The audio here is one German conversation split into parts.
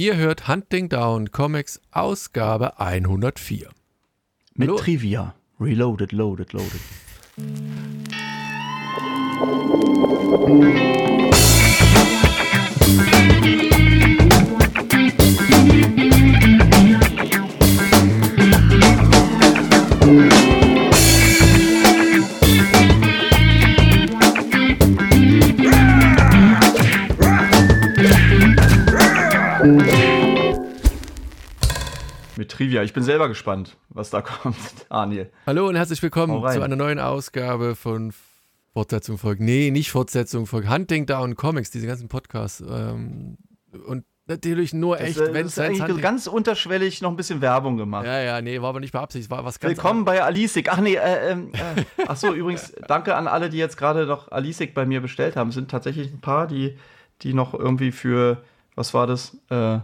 Ihr hört Hunting Down Comics Ausgabe 104. Mit Hallo. Trivia. Reloaded, loaded, loaded. Mit Trivia. Ich bin selber gespannt, was da kommt, Daniel. Hallo und herzlich willkommen zu einer neuen Ausgabe von Fortsetzung folgt. Nee, nicht Fortsetzung folgt. Hunting Down Comics, diese ganzen Podcasts. Ähm, und natürlich nur echt, wenn es eigentlich Hunting ganz unterschwellig noch ein bisschen Werbung gemacht. Ja, ja, nee, war aber nicht beabsichtigt, war was ganz Willkommen bei Alisik. Ach nee, äh, ähm, äh, ach so, übrigens, danke an alle, die jetzt gerade noch Alisik bei mir bestellt haben. Es sind tatsächlich ein paar, die, die noch irgendwie für, was war das, äh,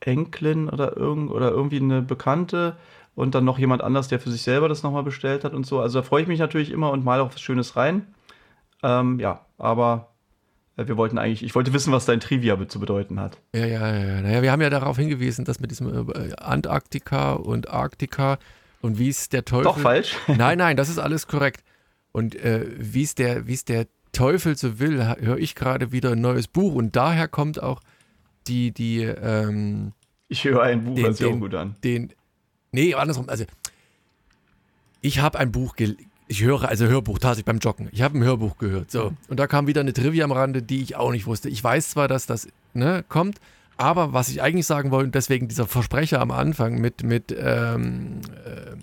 Enkelin oder, irgend, oder irgendwie eine Bekannte und dann noch jemand anders, der für sich selber das nochmal bestellt hat und so. Also da freue ich mich natürlich immer und mal auch was Schönes rein. Ähm, ja, aber äh, wir wollten eigentlich, ich wollte wissen, was dein Trivia zu bedeuten hat. Ja, ja, ja. Naja, wir haben ja darauf hingewiesen, dass mit diesem äh, Antarktika und Arktika und wie es der Teufel. Doch falsch. nein, nein, das ist alles korrekt. Und äh, wie es der, der Teufel so will, höre ich gerade wieder ein neues Buch und daher kommt auch die, die, ähm, Ich höre ein Buch, den, sich auch gut an. Den, Nee, andersrum. Also, ich habe ein Buch, ich höre, also Hörbuch, tatsächlich beim Joggen. Ich habe ein Hörbuch gehört. So. Und da kam wieder eine Trivia am Rande, die ich auch nicht wusste. Ich weiß zwar, dass das ne, kommt, aber was ich eigentlich sagen wollte, deswegen dieser Versprecher am Anfang mit, mit, ähm, äh,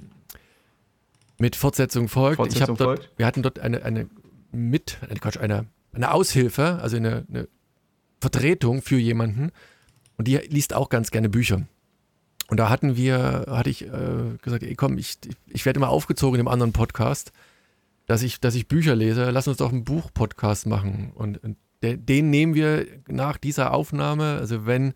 mit Fortsetzung folgt. Fortsetzung ich dort, folgt. Wir hatten dort eine, eine mit, eine, Quatsch, eine, eine Aushilfe, also eine, eine Vertretung für jemanden. Und die liest auch ganz gerne Bücher. Und da hatten wir, hatte ich äh, gesagt, ey komm, ich, ich werde immer aufgezogen in dem anderen Podcast, dass ich, dass ich Bücher lese. Lass uns doch einen Buch-Podcast machen. Und, und de, den nehmen wir nach dieser Aufnahme, also wenn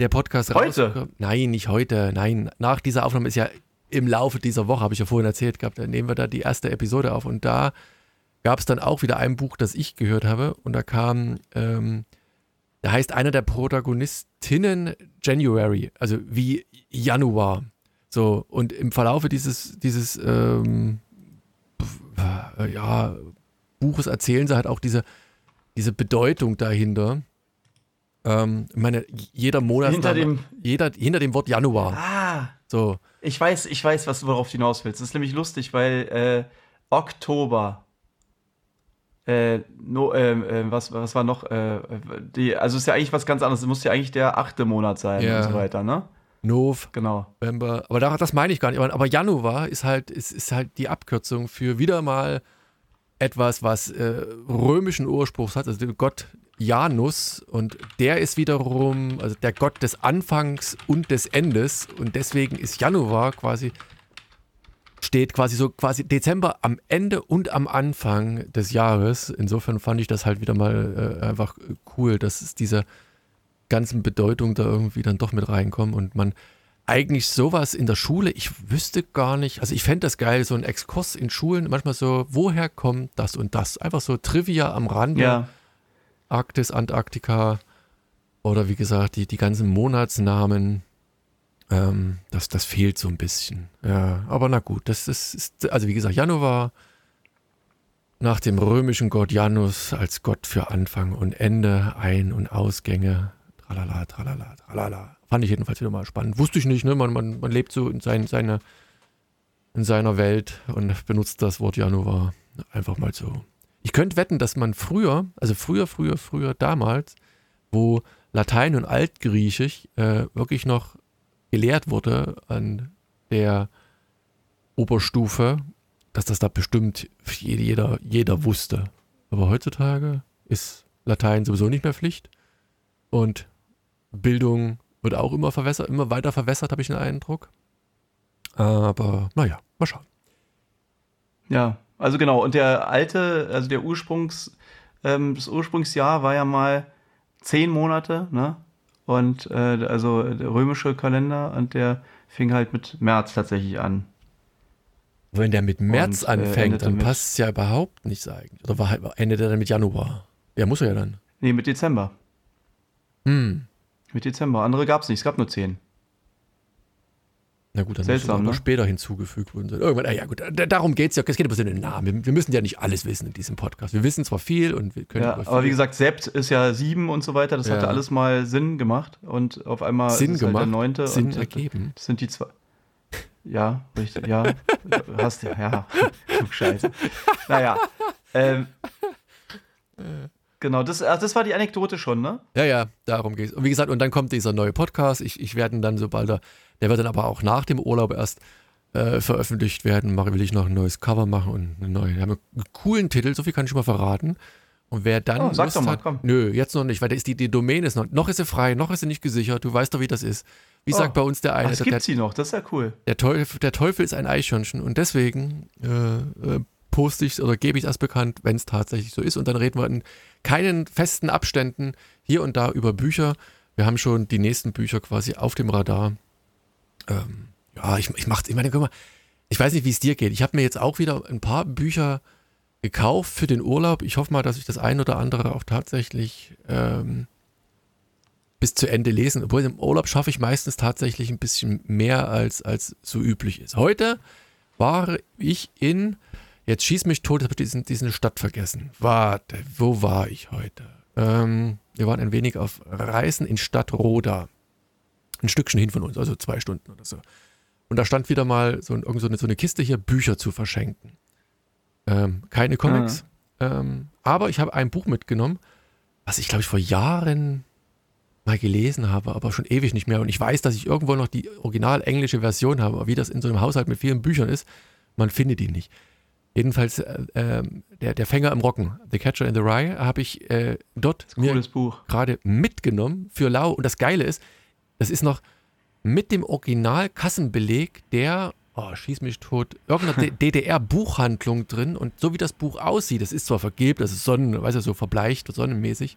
der Podcast heute? rauskommt. Nein, nicht heute, nein. Nach dieser Aufnahme ist ja im Laufe dieser Woche, habe ich ja vorhin erzählt gehabt, dann nehmen wir da die erste Episode auf. Und da gab es dann auch wieder ein Buch, das ich gehört habe. Und da kam ähm, da heißt einer der Protagonistinnen January, also wie Januar. So, und im Verlaufe dieses, dieses ähm, ja, Buches erzählen sie halt auch diese, diese Bedeutung dahinter. Ähm, ich meine, jeder Monat. Hinter dem, jeder, hinter dem Wort Januar. Ah. So. Ich weiß, ich weiß, was, worauf du hinaus willst. Das ist nämlich lustig, weil äh, Oktober äh, no, äh, was, was war noch? Äh, die, also ist ja eigentlich was ganz anderes. Es muss ja eigentlich der achte Monat sein ja. und so weiter, ne? Nov, genau. November. Aber das meine ich gar nicht. Aber Januar ist halt, ist, ist halt die Abkürzung für wieder mal etwas, was äh, römischen Ursprungs hat. Also Gott Janus und der ist wiederum, also der Gott des Anfangs und des Endes. Und deswegen ist Januar quasi steht quasi so quasi Dezember am Ende und am Anfang des Jahres. Insofern fand ich das halt wieder mal äh, einfach cool, dass es diese ganzen Bedeutungen da irgendwie dann doch mit reinkommen und man eigentlich sowas in der Schule, ich wüsste gar nicht, also ich fände das geil, so ein Exkurs in Schulen, manchmal so, woher kommt das und das? Einfach so Trivia am Rande. Ja. Arktis, Antarktika oder wie gesagt, die, die ganzen Monatsnamen, ähm, das, das fehlt so ein bisschen. Ja, aber na gut, das ist, ist, also wie gesagt, Januar nach dem römischen Gott Janus als Gott für Anfang und Ende, Ein- und Ausgänge. Tralala, tralala, tralala. Fand ich jedenfalls wieder mal spannend. Wusste ich nicht, ne? Man, man, man lebt so in, sein, seine, in seiner Welt und benutzt das Wort Januar einfach mal so. Ich könnte wetten, dass man früher, also früher, früher, früher, damals, wo Latein und Altgriechisch äh, wirklich noch gelehrt wurde an der Oberstufe, dass das da bestimmt jeder, jeder wusste. Aber heutzutage ist Latein sowieso nicht mehr Pflicht und Bildung wird auch immer verwässert, immer weiter verwässert, habe ich den Eindruck. Aber naja, mal schauen. Ja, also genau. Und der alte, also der Ursprungs, ähm, das Ursprungsjahr war ja mal zehn Monate, ne? Und äh, also der römische Kalender und der fing halt mit März tatsächlich an. Wenn der mit März und, äh, anfängt, äh, dann passt es ja überhaupt nicht eigentlich. Oder war, endet er dann mit Januar? Ja, muss er ja dann. Nee, mit Dezember. Hm. Mit Dezember. Andere gab es nicht, es gab nur zehn. Na gut, dann Seltsam, muss ne? später hinzugefügt worden sein. Irgendwann, ah ja gut, da- darum geht es ja. Es geht aber um den Namen. Wir, müssen ja nicht alles wissen in diesem Podcast. Wir wissen zwar viel und wir können Ja, viel aber wie gesagt, Sept ist ja sieben und so weiter. Das Ja. hatte alles mal Sinn gemacht. Und auf einmal Sinn ist es halt gemacht, der neunte. Sinn und ergeben. Das sind die zwei. Ja, richtig. Ja, hast ja, ja. Du Scheiße. Naja. Ähm, genau, das, das war die Anekdote schon, ne? Ja, ja, darum geht es. Und wie gesagt, und dann kommt dieser neue Podcast. Ich, ich werde ihn dann, sobald er, der wird dann aber auch nach dem Urlaub erst äh, veröffentlicht werden. Mache, will ich noch ein neues Cover machen und eine neue. Wir haben einen coolen Titel, so viel kann ich schon mal verraten. Und wer dann. Oh, sag Lust doch mal, hat, komm. Nö, jetzt noch nicht, weil ist die, die Domain ist noch. Noch ist sie frei, noch ist sie nicht gesichert. Du weißt doch, wie das ist. Wie Oh. sagt bei uns der Ach, eine, es der, gibt sie noch, das ist ja cool. der, Teufel, der Teufel ist ein Eichhörnchen. Und deswegen äh, äh, poste ich oder gebe ich das bekannt, wenn es tatsächlich so ist. Und dann reden wir in keinen festen Abständen hier und da über Bücher. Wir haben schon die nächsten Bücher quasi auf dem Radar. Ähm, ja, ich, ich mache ich meine, guck mal, ich weiß nicht, wie es dir geht. Ich habe mir jetzt auch wieder ein paar Bücher gekauft für den Urlaub. Ich hoffe mal, dass ich das ein oder andere auch tatsächlich ähm, bis zu Ende lesen. Obwohl im Urlaub schaffe ich meistens tatsächlich ein bisschen mehr als, als so üblich ist. Heute war ich in, jetzt schieß mich tot, ich habe diesen, diesen Stadt vergessen. Warte, wo war ich heute? Ähm, wir waren ein wenig auf Reisen in Stadt Roda. Ein Stückchen hin von uns, also zwei Stunden oder so. Und da stand wieder mal so, ein, so, eine, so eine Kiste hier, Bücher zu verschenken. Ähm, keine Comics. Ähm, aber ich habe ein Buch mitgenommen, was ich glaube ich vor Jahren mal gelesen habe, aber schon ewig nicht mehr. Und ich weiß, dass ich irgendwo noch die original englische Version habe, aber wie das in so einem Haushalt mit vielen Büchern ist, man findet die nicht. Jedenfalls äh, ähm, der, der Fänger im Rocken, The Catcher in the Rye, habe ich äh, dort mir gerade mitgenommen für Lau. Und das Geile ist, das ist noch mit dem Original-Kassenbeleg der, oh, schieß mich tot, irgendeiner DDR-Buchhandlung drin. Und so wie das Buch aussieht, das ist zwar vergilbt, das ist sonnen, weißt du, so verbleicht, sonnenmäßig,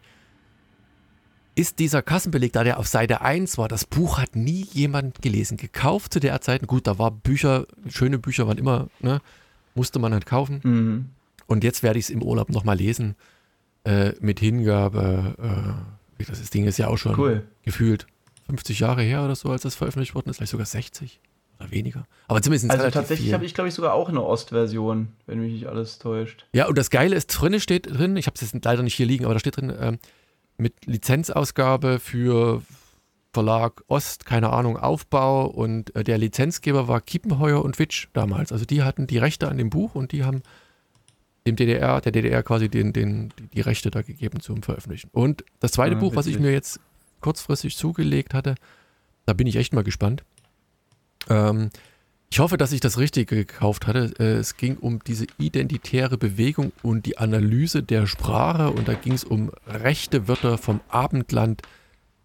ist dieser Kassenbeleg, da der auf Seite 1 war, das Buch hat nie jemand gelesen. Gekauft zu der Zeit, gut, da war Bücher, schöne Bücher waren immer, ne, musste man halt kaufen. Mhm. Und jetzt werde ich es im Urlaub nochmal lesen. Äh, mit Hingabe. Äh, das, das Ding ist ja auch schon Cool. gefühlt 50 Jahre her oder so, als das veröffentlicht worden ist. Vielleicht sogar 60 oder weniger. Aber zumindest Also tatsächlich habe ich, glaube ich, sogar auch eine Ostversion, wenn mich nicht alles täuscht. Ja, und das Geile ist, drin steht drin, ich habe es jetzt leider nicht hier liegen, aber da steht drin, ähm, mit Lizenzausgabe für Verlag Ost, keine Ahnung, Aufbau und äh, der Lizenzgeber war Kiepenheuer und Witsch damals. Also die hatten die Rechte an dem Buch und die haben dem DDR, der DDR quasi den, den, die, Rechte da gegeben zum Veröffentlichen. Und das zweite Ah, Buch, was ich witzig. mir jetzt kurzfristig zugelegt hatte, da bin ich echt mal gespannt. Ähm, ich hoffe, dass ich das Richtige gekauft hatte. Äh, Es ging um diese identitäre Bewegung und die Analyse der Sprache und da ging es um rechte Wörter vom Abendland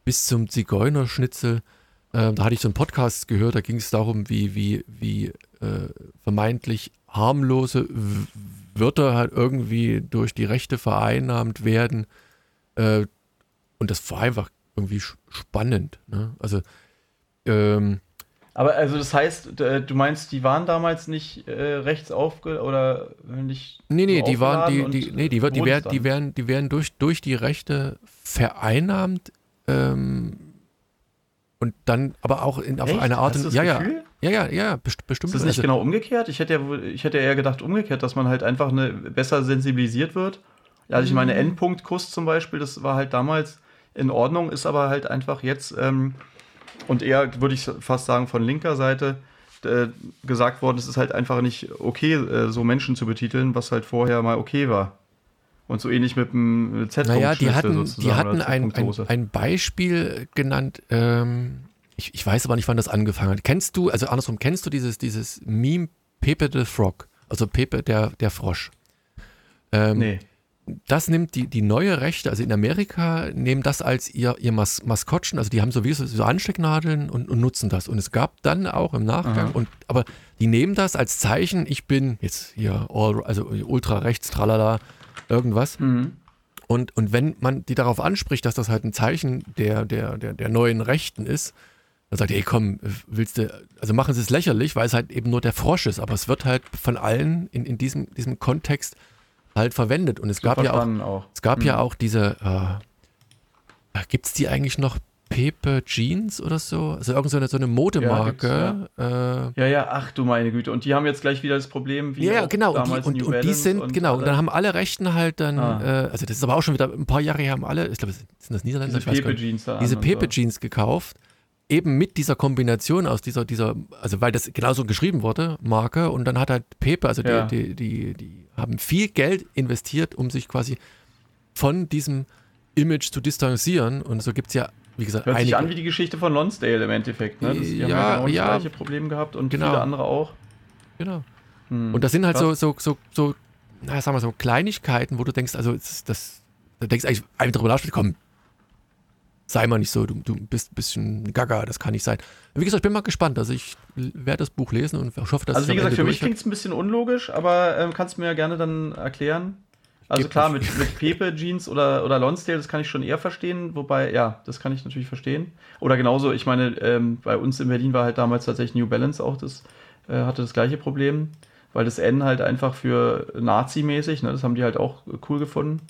bis zum Zigeunerschnitzel. Ähm, da hatte ich so einen Podcast gehört, da ging es darum, wie, wie, wie äh, vermeintlich harmlose Wörter halt irgendwie durch die Rechte vereinnahmt werden. Äh, und das war einfach irgendwie spannend. Ne? Also, ähm, Aber also das heißt, äh, du meinst, die waren damals nicht äh, rechts aufge oder nicht. Nee, nee, die waren, die, die, nee, die, die, werden, dann? die werden, die werden durch, durch die Rechte vereinnahmt ähm, und dann aber auch in, auf Echt? eine Art und ja, ja, Gefühl? ja, ja, ja, best, bestimmt. Ist das nicht also, genau umgekehrt? Ich hätte ja, ich hätte eher gedacht umgekehrt, dass man halt einfach eine, besser sensibilisiert wird. Also ich Mhm. meine, Endpunktkuss zum Beispiel, das war halt damals in Ordnung, ist aber halt einfach jetzt ähm, und eher, würde ich fast sagen, von linker Seite äh, gesagt worden, es ist halt einfach nicht okay, äh, so Menschen zu betiteln, was halt vorher mal okay war. Und so ähnlich mit dem z Naja, die hatten, die hatten ein, ein, ein Beispiel genannt, ähm, ich, ich weiß aber nicht, wann das angefangen hat. Kennst du, also andersrum, kennst du dieses, dieses Meme Pepe the Frog? Also Pepe der, der Frosch. Ähm, Nee. Das nimmt die, die neue Rechte, also in Amerika nehmen das als ihr, ihr Mas Maskottchen, also die haben sowieso so Anstecknadeln und, und nutzen das. Und es gab dann auch im Nachgang, Aha. und aber die nehmen das als Zeichen, ich bin jetzt hier all, also ultra rechts, tralala, irgendwas. Mhm. Und, und wenn man die darauf anspricht, dass das halt ein Zeichen der, der, der, der neuen Rechten ist, dann sagt er, ey komm, willst du, also machen sie es lächerlich, weil es halt eben nur der Frosch ist, aber es wird halt von allen in, in diesem, diesem Kontext halt verwendet. Und es gab ja auch, auch. es gab ja Mhm. auch diese, äh, gibt es die eigentlich noch? Pepe Jeans oder so. Also irgend so eine, so eine Modemarke. Ja, äh, ja, ja, ach du meine Güte. Und die haben jetzt gleich wieder das Problem wie ja, genau. damals und die, und, und die sind, und genau, und dann haben alle Rechten halt dann, ah. äh, also das ist aber auch schon wieder ein paar Jahre her, haben alle, ich glaube, sind das Niederländer? Diese Pepe Jeans da Diese Pepe Jeans gekauft. Eben mit dieser Kombination aus dieser, dieser, also weil das genauso geschrieben wurde, Marke, und dann hat halt Pepe, also die, ja. die, die, die haben viel Geld investiert, um sich quasi von diesem Image zu distanzieren. Und so gibt es ja wie gesagt, Hört sich an wie die Geschichte von Lonsdale im Endeffekt. Ne? Das, die ja, haben ja genau ja, das gleiche Problem gehabt und genau. viele andere auch. Genau. Hm. Und das sind halt so, so, so, so, na, sagen wir so, Kleinigkeiten, wo du denkst, also das, das da denkst eigentlich einfach darüber nach, komm, sei mal nicht so, du, du bist ein bisschen gaga, das kann nicht sein. Wie gesagt, ich bin mal gespannt. Also ich werde das Buch lesen und hoffe, dass Also wie gesagt, für mich klingt es ein bisschen unlogisch, aber ähm, kannst du mir ja gerne dann erklären. Also klar, mit, mit Pepe Jeans oder, oder Lonsdale, das kann ich schon eher verstehen, wobei, ja, das kann ich natürlich verstehen. Oder genauso, ich meine, ähm, bei uns in Berlin war halt damals tatsächlich New Balance auch das, äh, hatte das gleiche Problem, weil das N halt einfach für Nazi-mäßig, ne, das haben die halt auch cool gefunden.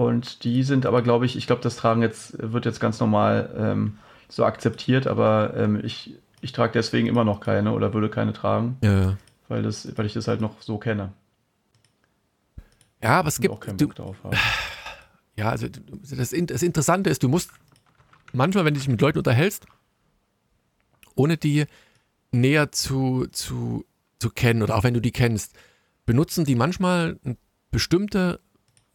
Und die sind aber, glaube ich, ich glaube, das Tragen jetzt, wird jetzt ganz normal ähm, so akzeptiert, aber ähm, ich, ich trage deswegen immer noch keine oder würde keine tragen. Ja. Weil, das, weil ich das halt noch so kenne. Ja, aber es gibt. Auch keinen Bock du, drauf haben. Ja, also das, das Interessante ist, du musst manchmal, wenn du dich mit Leuten unterhältst, ohne die näher zu, zu, zu kennen oder auch wenn du die kennst, benutzen die manchmal bestimmte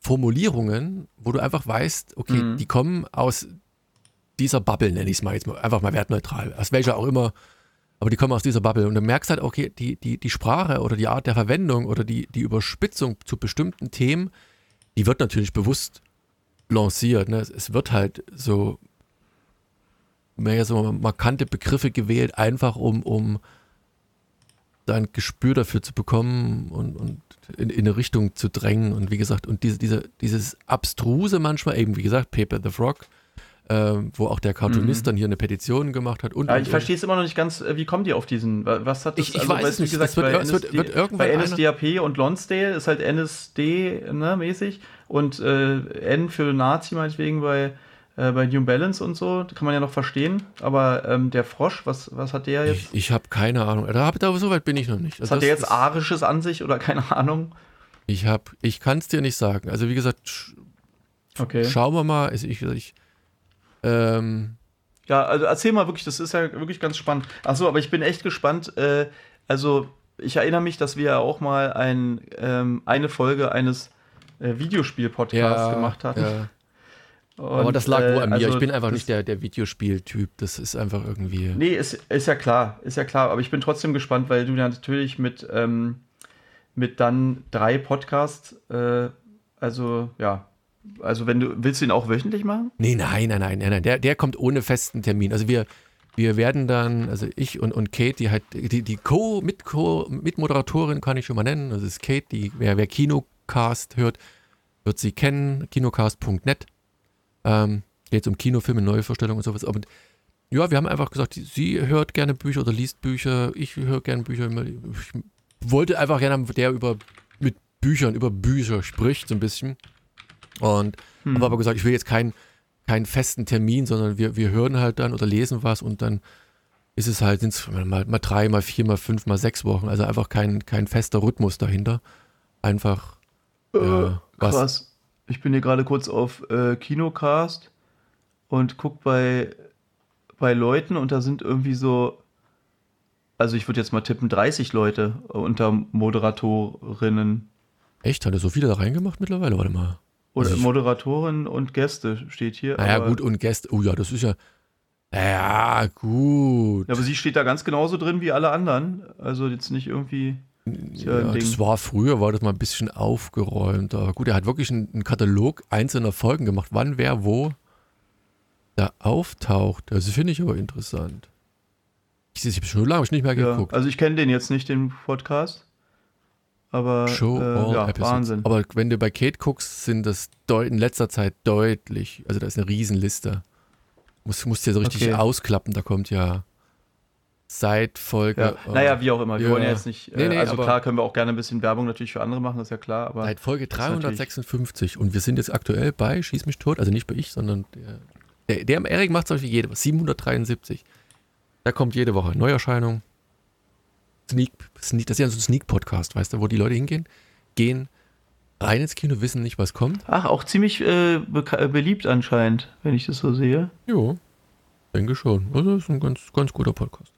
Formulierungen, wo du einfach weißt, okay, mhm. die kommen aus dieser Bubble, nenne ich es mal jetzt mal, einfach mal wertneutral, aus welcher auch immer aber die kommen aus dieser Bubble. Und du merkst halt, okay, die, die, die Sprache oder die Art der Verwendung oder die, die Überspitzung zu bestimmten Themen, die wird natürlich bewusst lanciert. Ne? Es wird halt so mehr so markante Begriffe gewählt, einfach um, um ein Gespür dafür zu bekommen und, und in, in, eine Richtung zu drängen. Und wie gesagt, und diese, diese, dieses Abstruse manchmal, eben wie gesagt, Paper the Frog, äh, wo auch der Cartoonist mhm. dann hier eine Petition gemacht hat. Und, ja, ich verstehe es immer noch nicht ganz, äh, wie kommen die auf diesen, was hat das, ich, ich also, weiß es nicht, gesagt, das wird, bei, NSD, wird, wird irgendwann bei NSDAP und Lonsdale ist halt NSD ne, mäßig und äh, N für Nazi meinetwegen bei, äh, bei New Balance und so, kann man ja noch verstehen, aber ähm, der Frosch, was, was hat der jetzt? Ich, ich habe keine Ahnung, da, da, so weit bin ich noch nicht. Also, hat der jetzt Arisches an sich oder keine Ahnung? Ich habe, ich kann es dir nicht sagen. Also wie gesagt, sch okay. schauen wir mal. Also ich, ich ähm, ja, also erzähl mal wirklich, das ist ja wirklich ganz spannend. Achso, aber ich bin echt gespannt. Äh, also, ich erinnere mich, dass wir ja auch mal ein, ähm, eine Folge eines äh, Videospiel-Podcasts ja, gemacht hatten. Ja. Und, aber das lag wohl an mir. Also ich bin einfach nicht der, der Videospiel-Typ. Das ist einfach irgendwie. Nee, ist, ist ja klar. Ist ja klar. Aber ich bin trotzdem gespannt, weil du ja natürlich mit, ähm, mit dann drei Podcasts, äh, also ja, also wenn du, willst du ihn auch wöchentlich machen? Nee, nein, nein, nein, nein, Der, der kommt ohne festen Termin. Also wir, wir werden dann, also ich und, und Kate, die halt, die, die Co, mit Co, Mitmoderatorin kann ich schon mal nennen. Das ist Kate, die, wer, wer Kinocast hört, wird sie kennen, kinocast.net. Ähm, geht um Kinofilme, Neuvorstellungen und sowas. Und ja, wir haben einfach gesagt, sie hört gerne Bücher oder liest Bücher, ich höre gerne Bücher. Ich wollte einfach gerne haben, der über mit Büchern, über Bücher spricht, so ein bisschen. Und hm. habe aber gesagt, ich will jetzt keinen keinen festen Termin, sondern wir, wir hören halt dann oder lesen was und dann ist es halt, sind es mal, mal drei, mal vier, mal fünf, mal sechs Wochen. Also einfach kein, kein fester Rhythmus dahinter. Einfach äh, äh, was. Ich bin hier gerade kurz auf äh, Kinocast und guck bei, bei Leuten und da sind irgendwie so, also ich würde jetzt mal tippen, 30 Leute unter Moderatorinnen. Echt? Hat er so viele da reingemacht mittlerweile? Warte mal. Oder also Moderatorin und Gäste steht hier. Naja, gut, und Gäste. Oh ja, das ist ja. Ja, gut. Ja, aber sie steht da ganz genauso drin wie alle anderen. Also jetzt nicht irgendwie. Ja, ja das war früher, war das mal ein bisschen aufgeräumt. Aber gut, er hat wirklich einen, einen Katalog einzelner Folgen gemacht, wann wer wo da auftaucht. Das finde ich aber interessant. Ich, ich habe schon lange nicht mehr geguckt. Ja, also ich kenne den jetzt nicht, den Podcast. Aber Show äh, ja, Wahnsinn. Aber wenn du bei Kate guckst, sind das in letzter Zeit deutlich. Also da ist eine Riesenliste. Muss, musst du ja so richtig okay. ausklappen. Da kommt ja seit Folge. Ja. Oh, naja, wie auch immer. Wir ja. wollen ja jetzt nicht. Äh, nee, nee, also klar können wir auch gerne ein bisschen Werbung natürlich für andere machen, das ist ja klar. Aber seit Folge 356 und wir sind jetzt aktuell bei Schieß mich tot. Also nicht bei ich, sondern der Der, der Erik macht zum Beispiel jede Woche. 773. Da kommt jede Woche Neuerscheinung. Sneak, Sneak, das ist ja so ein Sneak-Podcast, weißt du, wo die Leute hingehen, gehen rein ins Kino, wissen nicht, was kommt. Ach, auch ziemlich äh, be beliebt anscheinend, wenn ich das so sehe. Jo, denke schon. Also das ist ein ganz, ganz guter Podcast.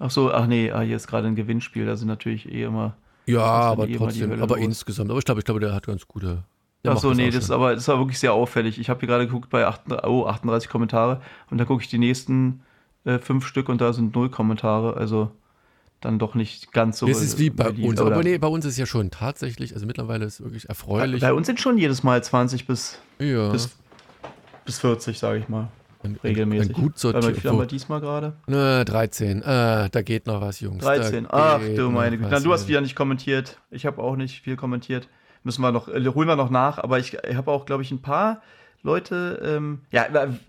Ach so, ach nee, ah, hier ist gerade ein Gewinnspiel, da sind natürlich eh immer. Ja, aber eh trotzdem, aber los. insgesamt. Aber ich glaube, ich glaube, der hat ganz gute. Ach so, nee, das ist, aber, das war wirklich sehr auffällig. Ich habe hier gerade geguckt bei 38, oh, 38 Kommentare und dann gucke ich die nächsten äh, fünf Stück und da sind null Kommentare. Also dann doch nicht ganz so. Das ist wie bei uns. Aber nee, bei uns ist ja schon tatsächlich, also mittlerweile ist es wirklich erfreulich. Bei, bei uns sind schon jedes Mal 20 bis, ja. bis, bis 40, sage ich mal. Ein, regelmäßig. Ein gut sortiert. Wie viel haben wir diesmal gerade? Ne, 13. Äh, da geht noch was, Jungs. 13. Ach du meine Güte. Du hast wieder nicht kommentiert. Ich habe auch nicht viel kommentiert. Müssen wir noch, äh, holen wir noch nach. Aber ich, ich habe auch, glaube ich, ein paar Leute. Ähm, ja,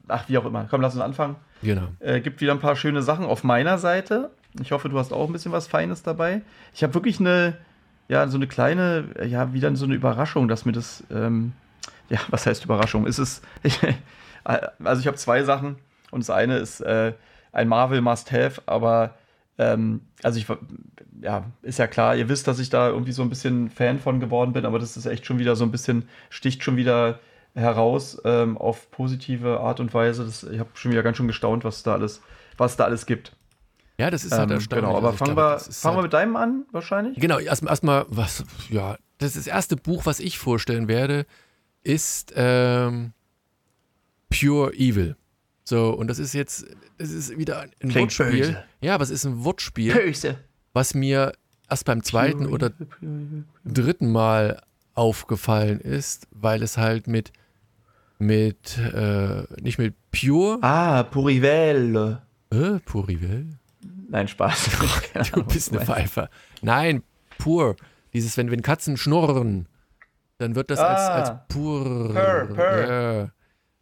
ach, wie auch immer. Komm, lass uns anfangen. Genau. Äh, gibt wieder ein paar schöne Sachen auf meiner Seite. Ich hoffe, du hast auch ein bisschen was Feines dabei. Ich habe wirklich eine, ja, so eine kleine, ja, wieder so eine Überraschung, dass mir das, ähm, ja, was heißt Überraschung? Ist es, also ich habe zwei Sachen und das eine ist äh, ein Marvel Must-Have, aber ähm, also ich, ja, ist ja klar, ihr wisst, dass ich da irgendwie so ein bisschen Fan von geworden bin, aber das ist echt schon wieder so ein bisschen, sticht schon wieder heraus ähm, auf positive Art und Weise. Das, ich habe schon wieder ganz schön gestaunt, was da alles, was da alles gibt. Ja, das ist halt ähm, erstaunlich. Genau, aber also fangen, glaube, wir, fangen halt wir mit deinem an, wahrscheinlich? Genau, erstmal, erst was, ja, das, das erste Buch, was ich vorstellen werde, ist ähm, Pure Evil. So, und das ist jetzt, das ist wieder ein Klingt Wortspiel. Böse. Ja, was ist ein Wortspiel? Böse. Was mir erst beim zweiten Pure oder dritten Mal aufgefallen ist, weil es halt mit, mit, äh, nicht mit Pure. Ah, Purivel. Äh, Purivel? Nein, Spaß. du bist eine Pfeife. Nein, pur. Dieses, wenn, wenn Katzen schnurren, dann wird das ah, als, als pur purr, purr. Ja,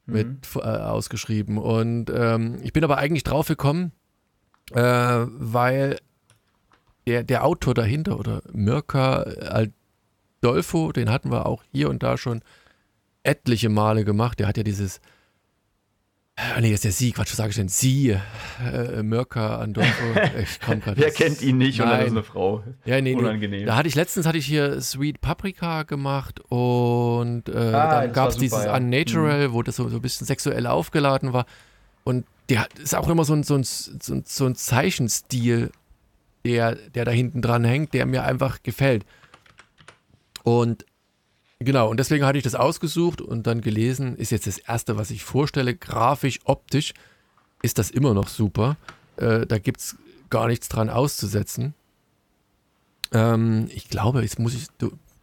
mit mhm. äh, ausgeschrieben. Und ähm, ich bin aber eigentlich drauf gekommen, äh, weil der, der Autor dahinter oder Mirka Aldolfo, den hatten wir auch hier und da schon etliche Male gemacht. Der hat ja dieses Ah, nee, das ist der Sie, Quatsch, was sage ich denn? Sie, äh, Mirka Andolfo. Ich komm grad, Wer kennt ihn nicht nein. und dann ist eine Frau. Ja, nee, Unangenehm. Nee. Da hatte ich letztens hatte ich hier Sweet Paprika gemacht und äh, ah, dann gab es dieses ja. Unnatural, mhm. wo das so, so ein bisschen sexuell aufgeladen war. Und der ist auch immer so ein, so ein, so ein, so ein Zeichenstil, der, der da hinten dran hängt, der mir einfach gefällt. Und Genau, und deswegen hatte ich das ausgesucht und dann gelesen, ist jetzt das erste, was ich vorstelle, grafisch, optisch ist das immer noch super. Äh, da gibt es gar nichts dran auszusetzen. Ähm, ich glaube, jetzt muss ich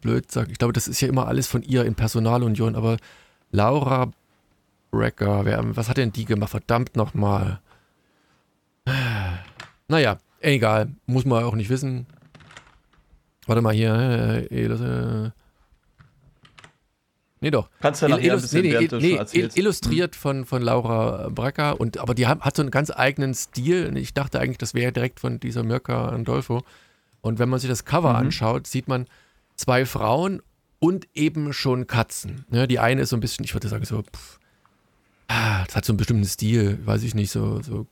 blöd sagen, ich glaube, das ist ja immer alles von ihr in Personalunion, aber Laura Brecker, wer, was hat denn die gemacht? Verdammt nochmal. Naja, egal, muss man auch nicht wissen. Warte mal hier, äh, äh, Nee, doch. Kannst du ja nachher Illust nee, nee, nee, nee illustriert von, von Laura Brecker. Und, aber die hat, hat so einen ganz eigenen Stil. Ich dachte eigentlich, das wäre direkt von dieser Mirka Andolfo. Und wenn man sich das Cover mhm. anschaut, sieht man zwei Frauen und eben schon Katzen. Ja, die eine ist so ein bisschen, ich würde sagen, so, pff, ah, das hat so einen bestimmten Stil, weiß ich nicht, so, so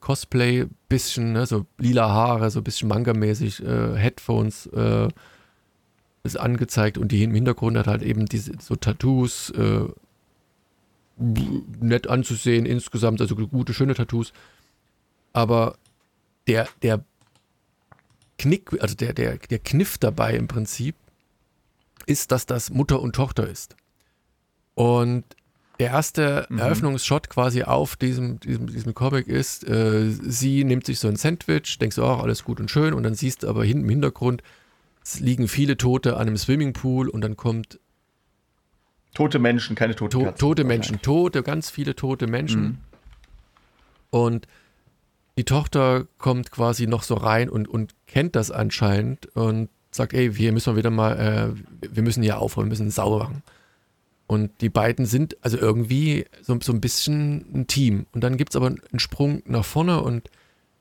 Cosplay, bisschen, ne, so lila Haare, so ein bisschen Manga-mäßig, äh, Headphones, äh, ist angezeigt und die im Hintergrund hat halt eben diese so Tattoos, äh, nett anzusehen insgesamt, also gute, schöne Tattoos. Aber der, der Knick, also der, der, der Kniff dabei im Prinzip ist, dass das Mutter und Tochter ist. Und der erste mhm. Eröffnungsshot quasi auf diesem, diesem, diesem Comic ist, äh, sie nimmt sich so ein Sandwich, denkst du, oh, alles gut und schön, und dann siehst du aber hinten im Hintergrund, es liegen viele Tote an einem Swimmingpool und dann kommt. Tote Menschen, keine tote to Tote Menschen, tote, ganz viele tote Menschen. Mhm. Und die Tochter kommt quasi noch so rein und, und kennt das anscheinend und sagt, ey, hier müssen wir wieder mal, äh, wir müssen hier aufräumen, wir müssen sauber machen. Und die beiden sind also irgendwie so, so ein bisschen ein Team. Und dann gibt es aber einen Sprung nach vorne und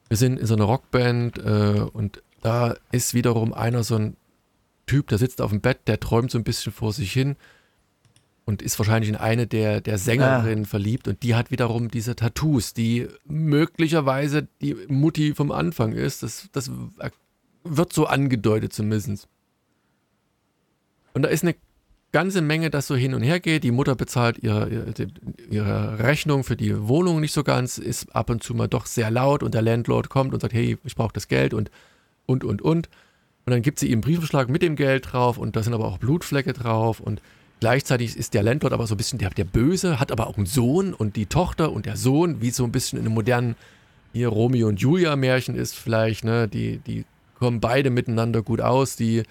wir sind in so einer Rockband äh, und da ist wiederum einer so ein Typ, der sitzt auf dem Bett, der träumt so ein bisschen vor sich hin. und ist wahrscheinlich in eine der, der Sängerinnen ah. verliebt und die hat wiederum diese Tattoos, die möglicherweise die Mutti vom Anfang ist. Das, das wird so angedeutet zumindest. Und da ist eine ganze Menge, das so hin und her geht. Die Mutter bezahlt ihre, ihre, Rechnung für die Wohnung nicht so ganz, ist ab und zu mal doch sehr laut und der Landlord kommt und sagt, hey, ich brauche das Geld und, und, und, und. Und dann gibt sie ihm einen Briefumschlag mit dem Geld drauf und da sind aber auch Blutflecke drauf und gleichzeitig ist der Landlord aber so ein bisschen der, der Böse, hat aber auch einen Sohn und die Tochter und der Sohn, wie so ein bisschen in einem modernen hier Romeo und Julia Märchen ist vielleicht, ne, die, die kommen beide miteinander gut aus, die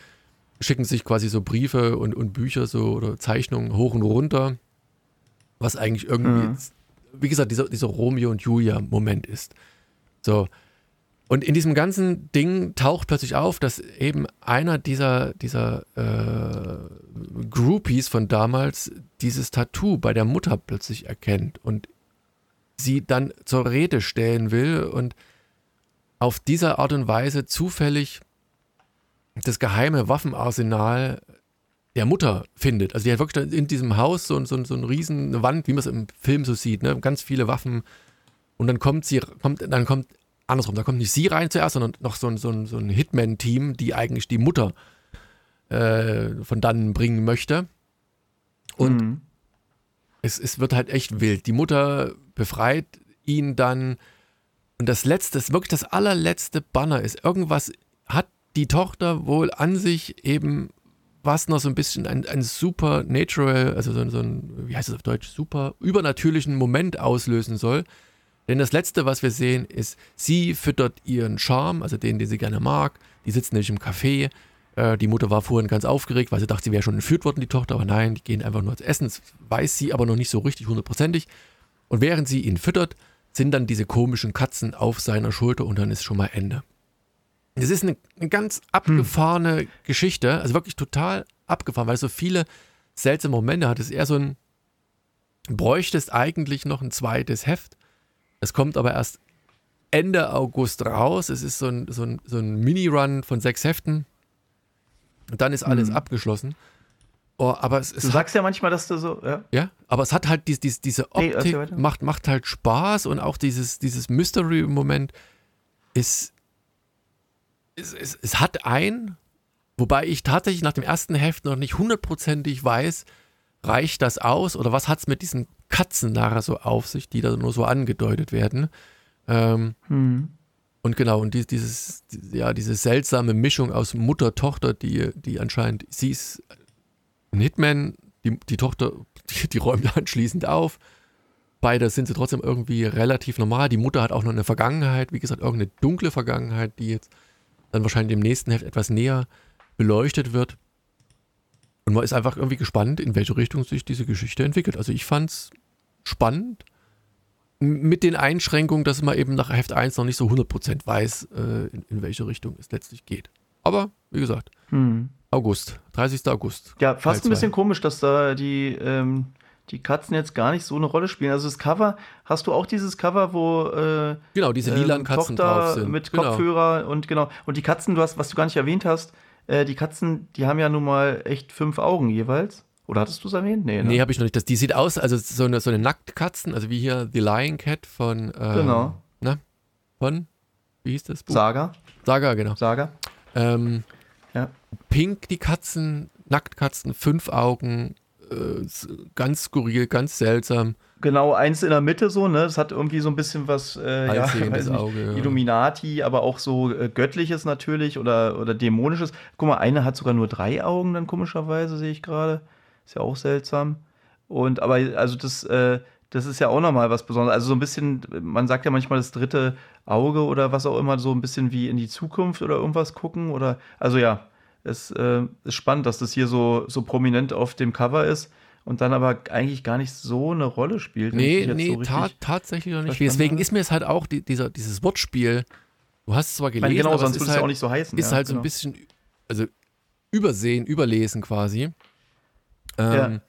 schicken sich quasi so Briefe und, und Bücher so oder Zeichnungen hoch und runter, was eigentlich irgendwie, mhm. wie gesagt, dieser, dieser Romeo und Julia-Moment ist. So. Und in diesem ganzen Ding taucht plötzlich auf, dass eben einer dieser, dieser äh, Groupies von damals dieses Tattoo bei der Mutter plötzlich erkennt und sie dann zur Rede stellen will und auf diese Art und Weise zufällig das geheime Waffenarsenal der Mutter findet. Also die hat wirklich in diesem Haus so, so, so eine riesen Wand, wie man es im Film so sieht, ne? ganz viele Waffen. Und dann kommt sie, kommt, dann kommt andersrum, da kommt nicht sie rein zuerst, sondern noch so ein, so ein, so ein Hitman-Team, die eigentlich die Mutter äh, von dann bringen möchte. Und mhm. es, es wird halt echt wild. Die Mutter befreit ihn dann. Und das letzte, wirklich das allerletzte Banner ist, irgendwas hat die Tochter wohl an sich eben was noch so ein bisschen ein, ein supernatural, also so, so ein, wie heißt es auf Deutsch, super übernatürlichen Moment auslösen soll. Denn das Letzte, was wir sehen, ist, sie füttert ihren Charme, also den, den sie gerne mag. Die sitzen nämlich im Café. Äh, die Mutter war vorhin ganz aufgeregt, weil sie dachte, sie wäre schon entführt worden, die Tochter. Aber nein, die gehen einfach nur als Essen. Das weiß sie aber noch nicht so richtig hundertprozentig. Und während sie ihn füttert, sind dann diese komischen Katzen auf seiner Schulter und dann ist schon mal Ende. Das ist eine, eine ganz abgefahrene hm. Geschichte, also wirklich total abgefahren, weil es so viele seltsame Momente hat. Es ist eher so ein, bräuchtest eigentlich noch ein zweites Heft. Es kommt aber erst Ende August raus. Es ist so ein, so ein, so ein Mini-Run von sechs Heften. Und dann ist alles hm. abgeschlossen. Oh, aber es, es du sagst ja manchmal, dass du so, ja. Ja, aber es hat halt dies, dies, diese Optik, nee, macht, macht halt Spaß und auch dieses, dieses Mystery-Moment ist, es, es, es hat ein, wobei ich tatsächlich nach dem ersten Heft noch nicht hundertprozentig weiß, reicht das aus oder was hat es mit diesen Katzen nachher so auf sich, die da nur so angedeutet werden. Ähm, hm. Und genau, und die, dieses, ja, diese seltsame Mischung aus Mutter, Tochter, die, die anscheinend, sie ist ein Hitman, die, die Tochter, die, die räumt anschließend auf. Beide sind sie trotzdem irgendwie relativ normal. Die Mutter hat auch noch eine Vergangenheit, wie gesagt, irgendeine dunkle Vergangenheit, die jetzt dann wahrscheinlich im nächsten Heft etwas näher beleuchtet wird. Und man ist einfach irgendwie gespannt, in welche Richtung sich diese Geschichte entwickelt. Also ich fand es spannend, mit den Einschränkungen, dass man eben nach Heft 1 noch nicht so 100% weiß, äh, in, in, welche Richtung es letztlich geht. Aber, wie gesagt, hm. August, 30. August. Ja, fast ein bisschen komisch, dass da die, ähm, die Katzen jetzt gar nicht so eine Rolle spielen. Also das Cover, hast du auch dieses Cover, wo äh, genau diese lilanen ähm, Katzen Tochter drauf sind. mit genau. Kopfhörer und genau und die Katzen, du hast, was du gar nicht erwähnt hast, äh, die Katzen, die haben ja nun mal echt fünf Augen jeweils. Oder hattest du es erwähnt? Nee, ne? nee habe ich noch nicht. Das, die sieht aus, also so eine, so eine Nacktkatzen, also wie hier The Lion Cat von. Ähm, genau. Ne? Von? Wie hieß das Buch? Saga. Saga, genau. Saga. Ähm, ja. Pink, die Katzen, Nacktkatzen, fünf Augen, äh, ganz skurril, ganz seltsam. Genau, eins in der Mitte so, ne? Das hat irgendwie so ein bisschen was, äh, ja, nicht, Auge, ja. Illuminati, aber auch so äh, Göttliches natürlich oder, oder Dämonisches. Guck mal, eine hat sogar nur drei Augen, dann komischerweise, sehe ich gerade. Ist ja auch seltsam. Und aber, also das, äh, das ist ja auch nochmal was Besonderes. Also so ein bisschen, man sagt ja manchmal das dritte Auge oder was auch immer, so ein bisschen wie in die Zukunft oder irgendwas gucken. Oder, also ja, es äh, ist spannend, dass das hier so, so prominent auf dem Cover ist und dann aber eigentlich gar nicht so eine Rolle spielt. Nee, nee, so ta tatsächlich noch nicht. Deswegen ist mir es halt auch die, dieser, dieses Wortspiel, du hast es zwar gelesen, meine, genau, aber sonst es ist halt, auch nicht so heißen. Ist ja, halt so ein genau. bisschen, also übersehen, überlesen quasi. Ähm, ja.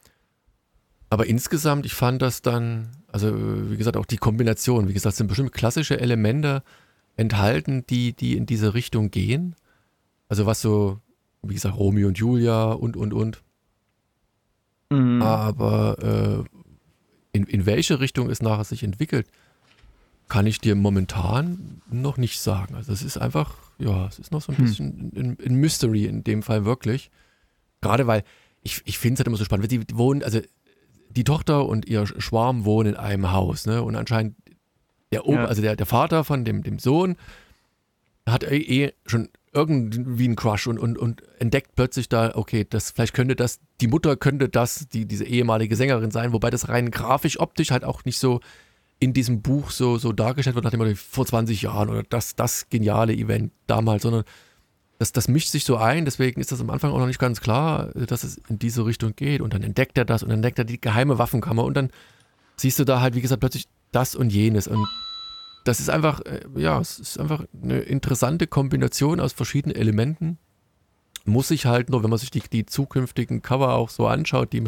Aber insgesamt, ich fand das dann, also wie gesagt, auch die Kombination, wie gesagt, sind bestimmt klassische Elemente enthalten, die, die in diese Richtung gehen. Also was so wie gesagt, Romeo und Julia und, und, und. Mhm. Aber äh, in, in welche Richtung es nachher sich entwickelt, kann ich dir momentan noch nicht sagen. Also es ist einfach, ja, es ist noch so ein hm. bisschen ein, Mystery in dem Fall wirklich. Gerade weil ich, ich finde es halt immer so spannend. Die wohnen, also die Tochter und ihr Schwarm wohnen in einem Haus, ne? Und anscheinend der Opa, ja. also der, der Vater von dem, dem Sohn hat eh, eh schon irgendwie einen Crush und, und, und entdeckt plötzlich da, okay, das, vielleicht könnte das, die Mutter könnte das, die, diese ehemalige Sängerin sein, wobei das rein grafisch, optisch halt auch nicht so in diesem Buch so, so dargestellt wird, nachdem man vor 20 Jahren oder das, das geniale Event damals, sondern das, das mischt sich so ein, deswegen ist das am Anfang auch noch nicht ganz klar, dass es in diese Richtung geht. Und dann entdeckt er das und dann entdeckt er die geheime Waffenkammer und dann siehst du da halt, wie gesagt, plötzlich das und jenes. Und das ist einfach, äh, ja, es ist einfach eine interessante Kombination aus verschiedenen Elementen. Muss ich halt nur, wenn man sich die, die zukünftigen Cover auch so anschaut, die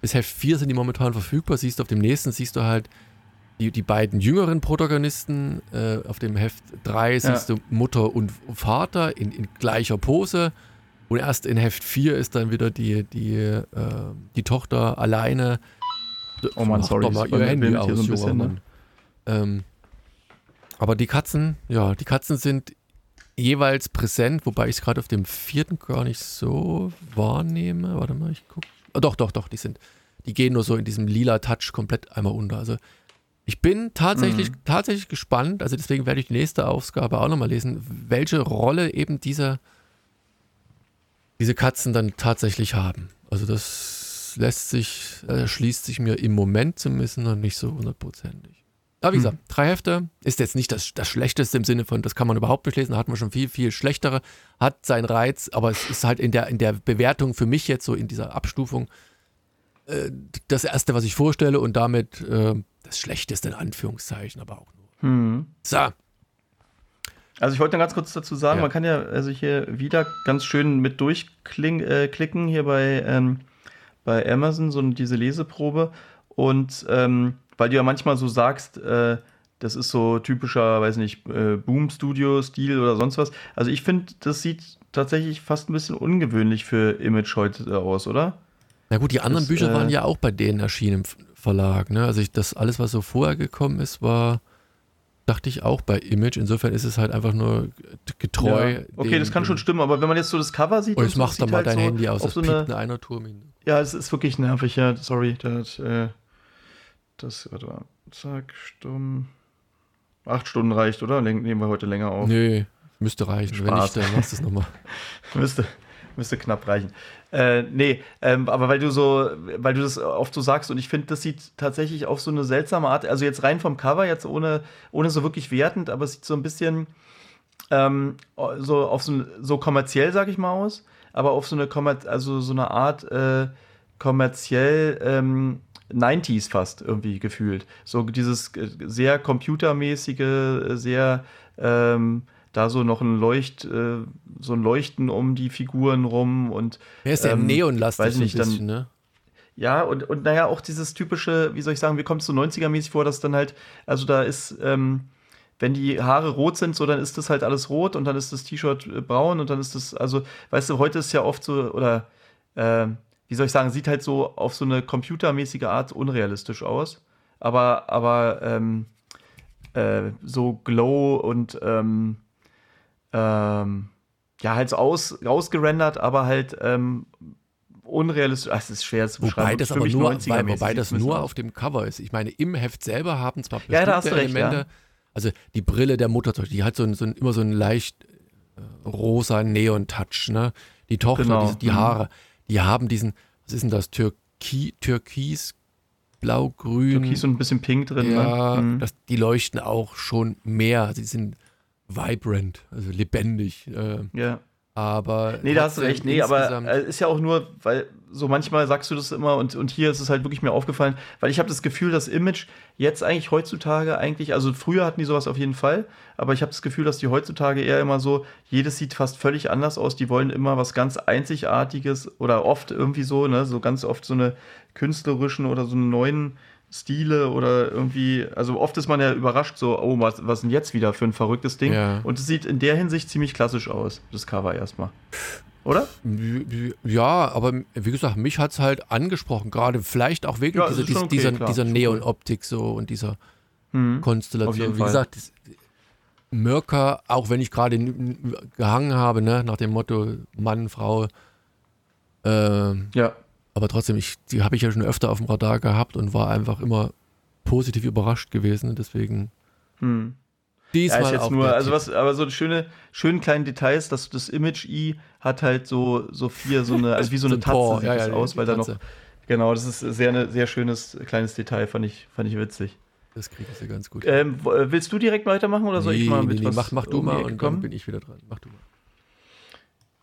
bis Heft 4 sind die momentan verfügbar, siehst du auf dem nächsten, siehst du halt die, die beiden jüngeren Protagonisten. Äh, auf dem Heft 3 siehst ja. du Mutter und Vater in, in gleicher Pose. Und erst in Heft 4 ist dann wieder die, die, äh, die Tochter alleine. Oh man, sorry, doch mal ihr Handy aus, so ein bisschen, ne? ähm, aber die Katzen, ja, die Katzen sind jeweils präsent, wobei ich es gerade auf dem vierten gar nicht so wahrnehme. Warte mal, ich gucke. Oh, doch, doch, doch, die sind. Die gehen nur so in diesem lila Touch komplett einmal unter. Also ich bin tatsächlich, mhm. tatsächlich gespannt, also deswegen werde ich die nächste Ausgabe auch nochmal lesen, welche Rolle eben diese, diese Katzen dann tatsächlich haben. Also das lässt sich, äh, schließt sich mir im Moment zumindest noch nicht so hundertprozentig. Aber wie hm. gesagt, drei Hefte ist jetzt nicht das, das Schlechteste im Sinne von, das kann man überhaupt nicht lesen, da hat man schon viel, viel schlechtere, hat seinen Reiz, aber es ist halt in der, in der Bewertung für mich jetzt so in dieser Abstufung äh, das Erste, was ich vorstelle und damit äh, das Schlechteste in Anführungszeichen, aber auch nur. Hm. So. Also ich wollte ganz kurz dazu sagen, ja. man kann ja also hier wieder ganz schön mit durchklicken äh, hier bei, ähm, bei Amazon, so diese Leseprobe und ähm, weil du ja manchmal so sagst, äh, das ist so typischer, weiß nicht, äh, Boom-Studio-Stil oder sonst was. Also ich finde, das sieht tatsächlich fast ein bisschen ungewöhnlich für Image heute aus, oder? Na gut, die anderen das, Bücher äh, waren ja auch bei denen erschienen im Verlag. Ne? Also ich, das alles, was so vorher gekommen ist, war, dachte ich auch bei Image. Insofern ist es halt einfach nur getreu. Ja. Okay, dem, das kann schon stimmen, aber wenn man jetzt so das Cover sieht, oh, jetzt machst du mal halt dein so Handy aus, das so eine, einer. Ja, es ist wirklich nervig, ja, sorry. Das, äh, das, warte mal. Zack, stumm. Acht Stunden reicht, oder? Nehmen wir heute länger auf. Nö, müsste reichen. Spaß. Wenn nicht, dann machst du es nochmal. müsste, müsste knapp reichen. Äh, nee, ähm, aber weil du so, weil du das oft so sagst und ich finde, das sieht tatsächlich auf so eine seltsame Art, also jetzt rein vom Cover, jetzt ohne, ohne so wirklich wertend, aber es sieht so ein bisschen ähm, so auf so, so kommerziell, sag ich mal, aus, aber auf so eine, also so eine Art äh, kommerziell ähm, 90s fast irgendwie gefühlt. So dieses äh, sehr computermäßige, äh, sehr ähm, da so noch ein Leucht, äh, so ein Leuchten um die Figuren rum und ja, ist ja ähm, neonlastig weiß nicht, ein bisschen, dann, ne? Ja, und, und naja, auch dieses typische, wie soll ich sagen, wie kommt es so 90er-mäßig vor, dass dann halt, also da ist, ähm, wenn die Haare rot sind, so dann ist das halt alles rot und dann ist das T-Shirt braun und dann ist das, also, weißt du, heute ist ja oft so, oder äh, wie soll ich sagen, sieht halt so auf so eine computermäßige Art unrealistisch aus. Aber, aber ähm, äh, so Glow und ähm, ähm, ja, halt so aus, rausgerendert, aber halt ähm, unrealistisch. Ach, es ist schwer zu beschreiben. Wobei das aber nur, weil, wobei das nur auf dem Cover ist. Ich meine, im Heft selber haben zwar bestimmte ja, Elemente, recht, ja. also die Brille der Mutter, die hat so, ein, so ein, immer so einen leicht äh, rosa Neon-Touch, ne? Die Tochter, genau. die, die mhm. Die haben diesen, was ist denn das, Türki, Türkis, Blau-Grün. Türkis und ein bisschen Pink drin. Ja, ne? mhm. das, die leuchten auch schon mehr. Sie sind vibrant, also lebendig. Äh, ja. Aber. Nee, da hast du recht. Nee, aber äh, ist ja auch nur, weil so manchmal sagst du das immer und, und hier ist es halt wirklich mir aufgefallen, weil ich habe das Gefühl, das Image jetzt eigentlich heutzutage eigentlich, also früher hatten die sowas auf jeden Fall, aber ich habe das Gefühl, dass die heutzutage eher immer so, jedes sieht fast völlig anders aus, die wollen immer was ganz Einzigartiges oder oft irgendwie so, ne, so ganz oft so eine künstlerischen oder so einen neuen Stile oder irgendwie, also oft ist man ja überrascht, so, oh, was, was denn jetzt wieder für ein verrücktes Ding? Ja. Und es sieht in der Hinsicht ziemlich klassisch aus, das Cover erstmal. oder? Ja, aber wie gesagt, mich hat es halt angesprochen, gerade vielleicht auch wegen ja, dieser, okay, dieser, dieser Neon-Optik so und dieser mhm, Konstellation. Wie Fall. gesagt, das, Mirka, auch wenn ich gerade gehangen habe, ne, nach dem Motto Mann, Frau, äh, ja. Aber trotzdem, ich, die habe ich ja schon öfter auf dem Radar gehabt und war einfach immer positiv überrascht gewesen. Deswegen. Hm. Diesmal ja, ist jetzt nur, also was, aber so schöne, schönen kleinen Details, dass das Image I hat halt so, so vier, so eine, also wie so eine so Tatze Tor. sieht ja, das ja, aus, weil da noch, genau, das ist sehr, eine, sehr schönes kleines Detail, fand ich, fand ich witzig. Das kriege ich ja ganz gut. Ähm, äh, willst du direkt weitermachen oder soll nee, ich mal mit nee, was mach, mach du mal und kommen? dann bin ich wieder dran. Mach du mal.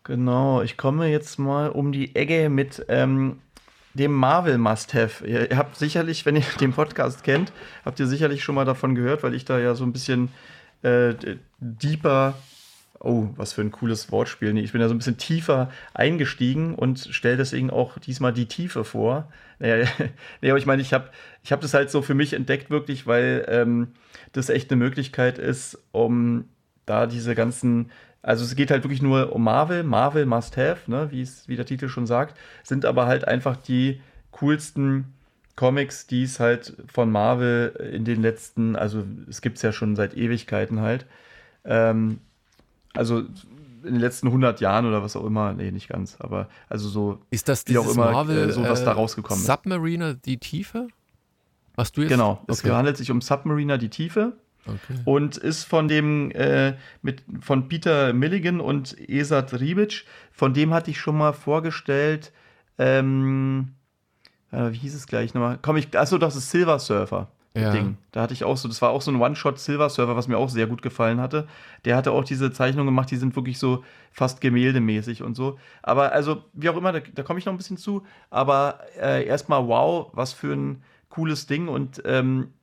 Genau, ich komme jetzt mal um die Ecke mit ähm, dem Marvel Must-Have. Ihr, ihr, habt sicherlich, wenn ihr den Podcast kennt, habt ihr sicherlich schon mal davon gehört, weil ich da ja so ein bisschen äh, deeper, oh, was für ein cooles Wortspiel. Nee, ich bin da so ein bisschen tiefer eingestiegen und stelle deswegen auch diesmal die Tiefe vor. Naja, nee, aber ich meine, ich habe ich hab das halt so für mich entdeckt, wirklich, weil ähm, das echt eine Möglichkeit ist, um da diese ganzen also es geht halt wirklich nur um Marvel, Marvel Must Have, ne, wie es wie der Titel schon sagt, sind aber halt einfach die coolsten Comics, die es halt von Marvel in den letzten, also es gibt es ja schon seit Ewigkeiten halt, ähm, also in den letzten 100 Jahren oder was auch immer, nee, nicht ganz, aber also so ist das wie auch immer Marvel, äh, so was da rausgekommen Submariner ist. Submariner die Tiefe? Was du jetzt? Genau, okay. es handelt sich um Submariner die Tiefe. Okay. Und ist von dem äh, mit von Peter Milligan und Esat Ribic, von dem hatte ich schon mal vorgestellt, ähm, äh, wie hieß es gleich nochmal? Komm ich, achso, das ist Silver Surfer. Ja. Ding. Da hatte ich auch so, das war auch so ein One-Shot Silver Surfer, was mir auch sehr gut gefallen hatte. Der hatte auch diese Zeichnungen gemacht, die sind wirklich so fast gemäldemäßig und so. Aber also, wie auch immer, da, da komme ich noch ein bisschen zu. Aber äh, erstmal, wow, was für ein cooles Ding und ähm,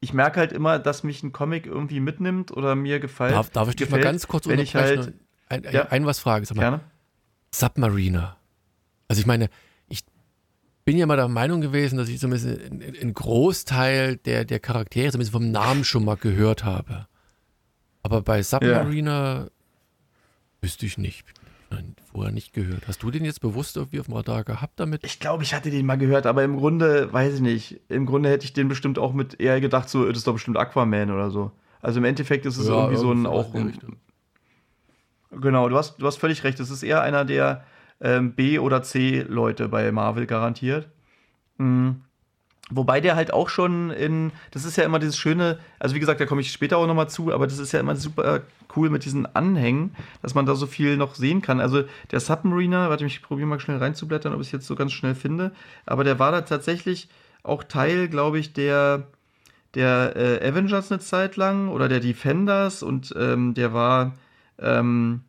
ich merke halt immer, dass mich ein Comic irgendwie mitnimmt oder mir gefällt. Darf, darf ich dich mal ganz kurz wenn ich halt ein, ein, ja, ein was frage? Sag mal, Gerne. Submariner. Also ich meine, ich bin ja mal der Meinung gewesen, dass ich so ein bisschen einen Großteil der, der Charaktere so ein bisschen vom Namen schon mal gehört habe. Aber bei Submariner ja. wüsste ich nicht. Vorher nicht gehört. Hast du den jetzt bewusst irgendwie auf dem Radar gehabt damit? Ich glaube, ich hatte den mal gehört, aber im Grunde, weiß ich nicht. Im Grunde hätte ich den bestimmt auch mit eher gedacht, so, das ist doch bestimmt Aquaman oder so. Also im Endeffekt ist es ja, irgendwie so ein auch. Ein, genau, du hast, du hast völlig recht. Es ist eher einer der ähm, B- oder C-Leute bei Marvel garantiert. Mhm. Wobei der halt auch schon in, das ist ja immer dieses schöne, also wie gesagt, da komme ich später auch nochmal zu, aber das ist ja immer super cool mit diesen Anhängen, dass man da so viel noch sehen kann. Also der Submariner, warte, ich probiere mal schnell reinzublättern, ob ich es jetzt so ganz schnell finde, aber der war da tatsächlich auch Teil, glaube ich, der, der äh, Avengers eine Zeit lang oder der Defenders und ähm, der war, ähm,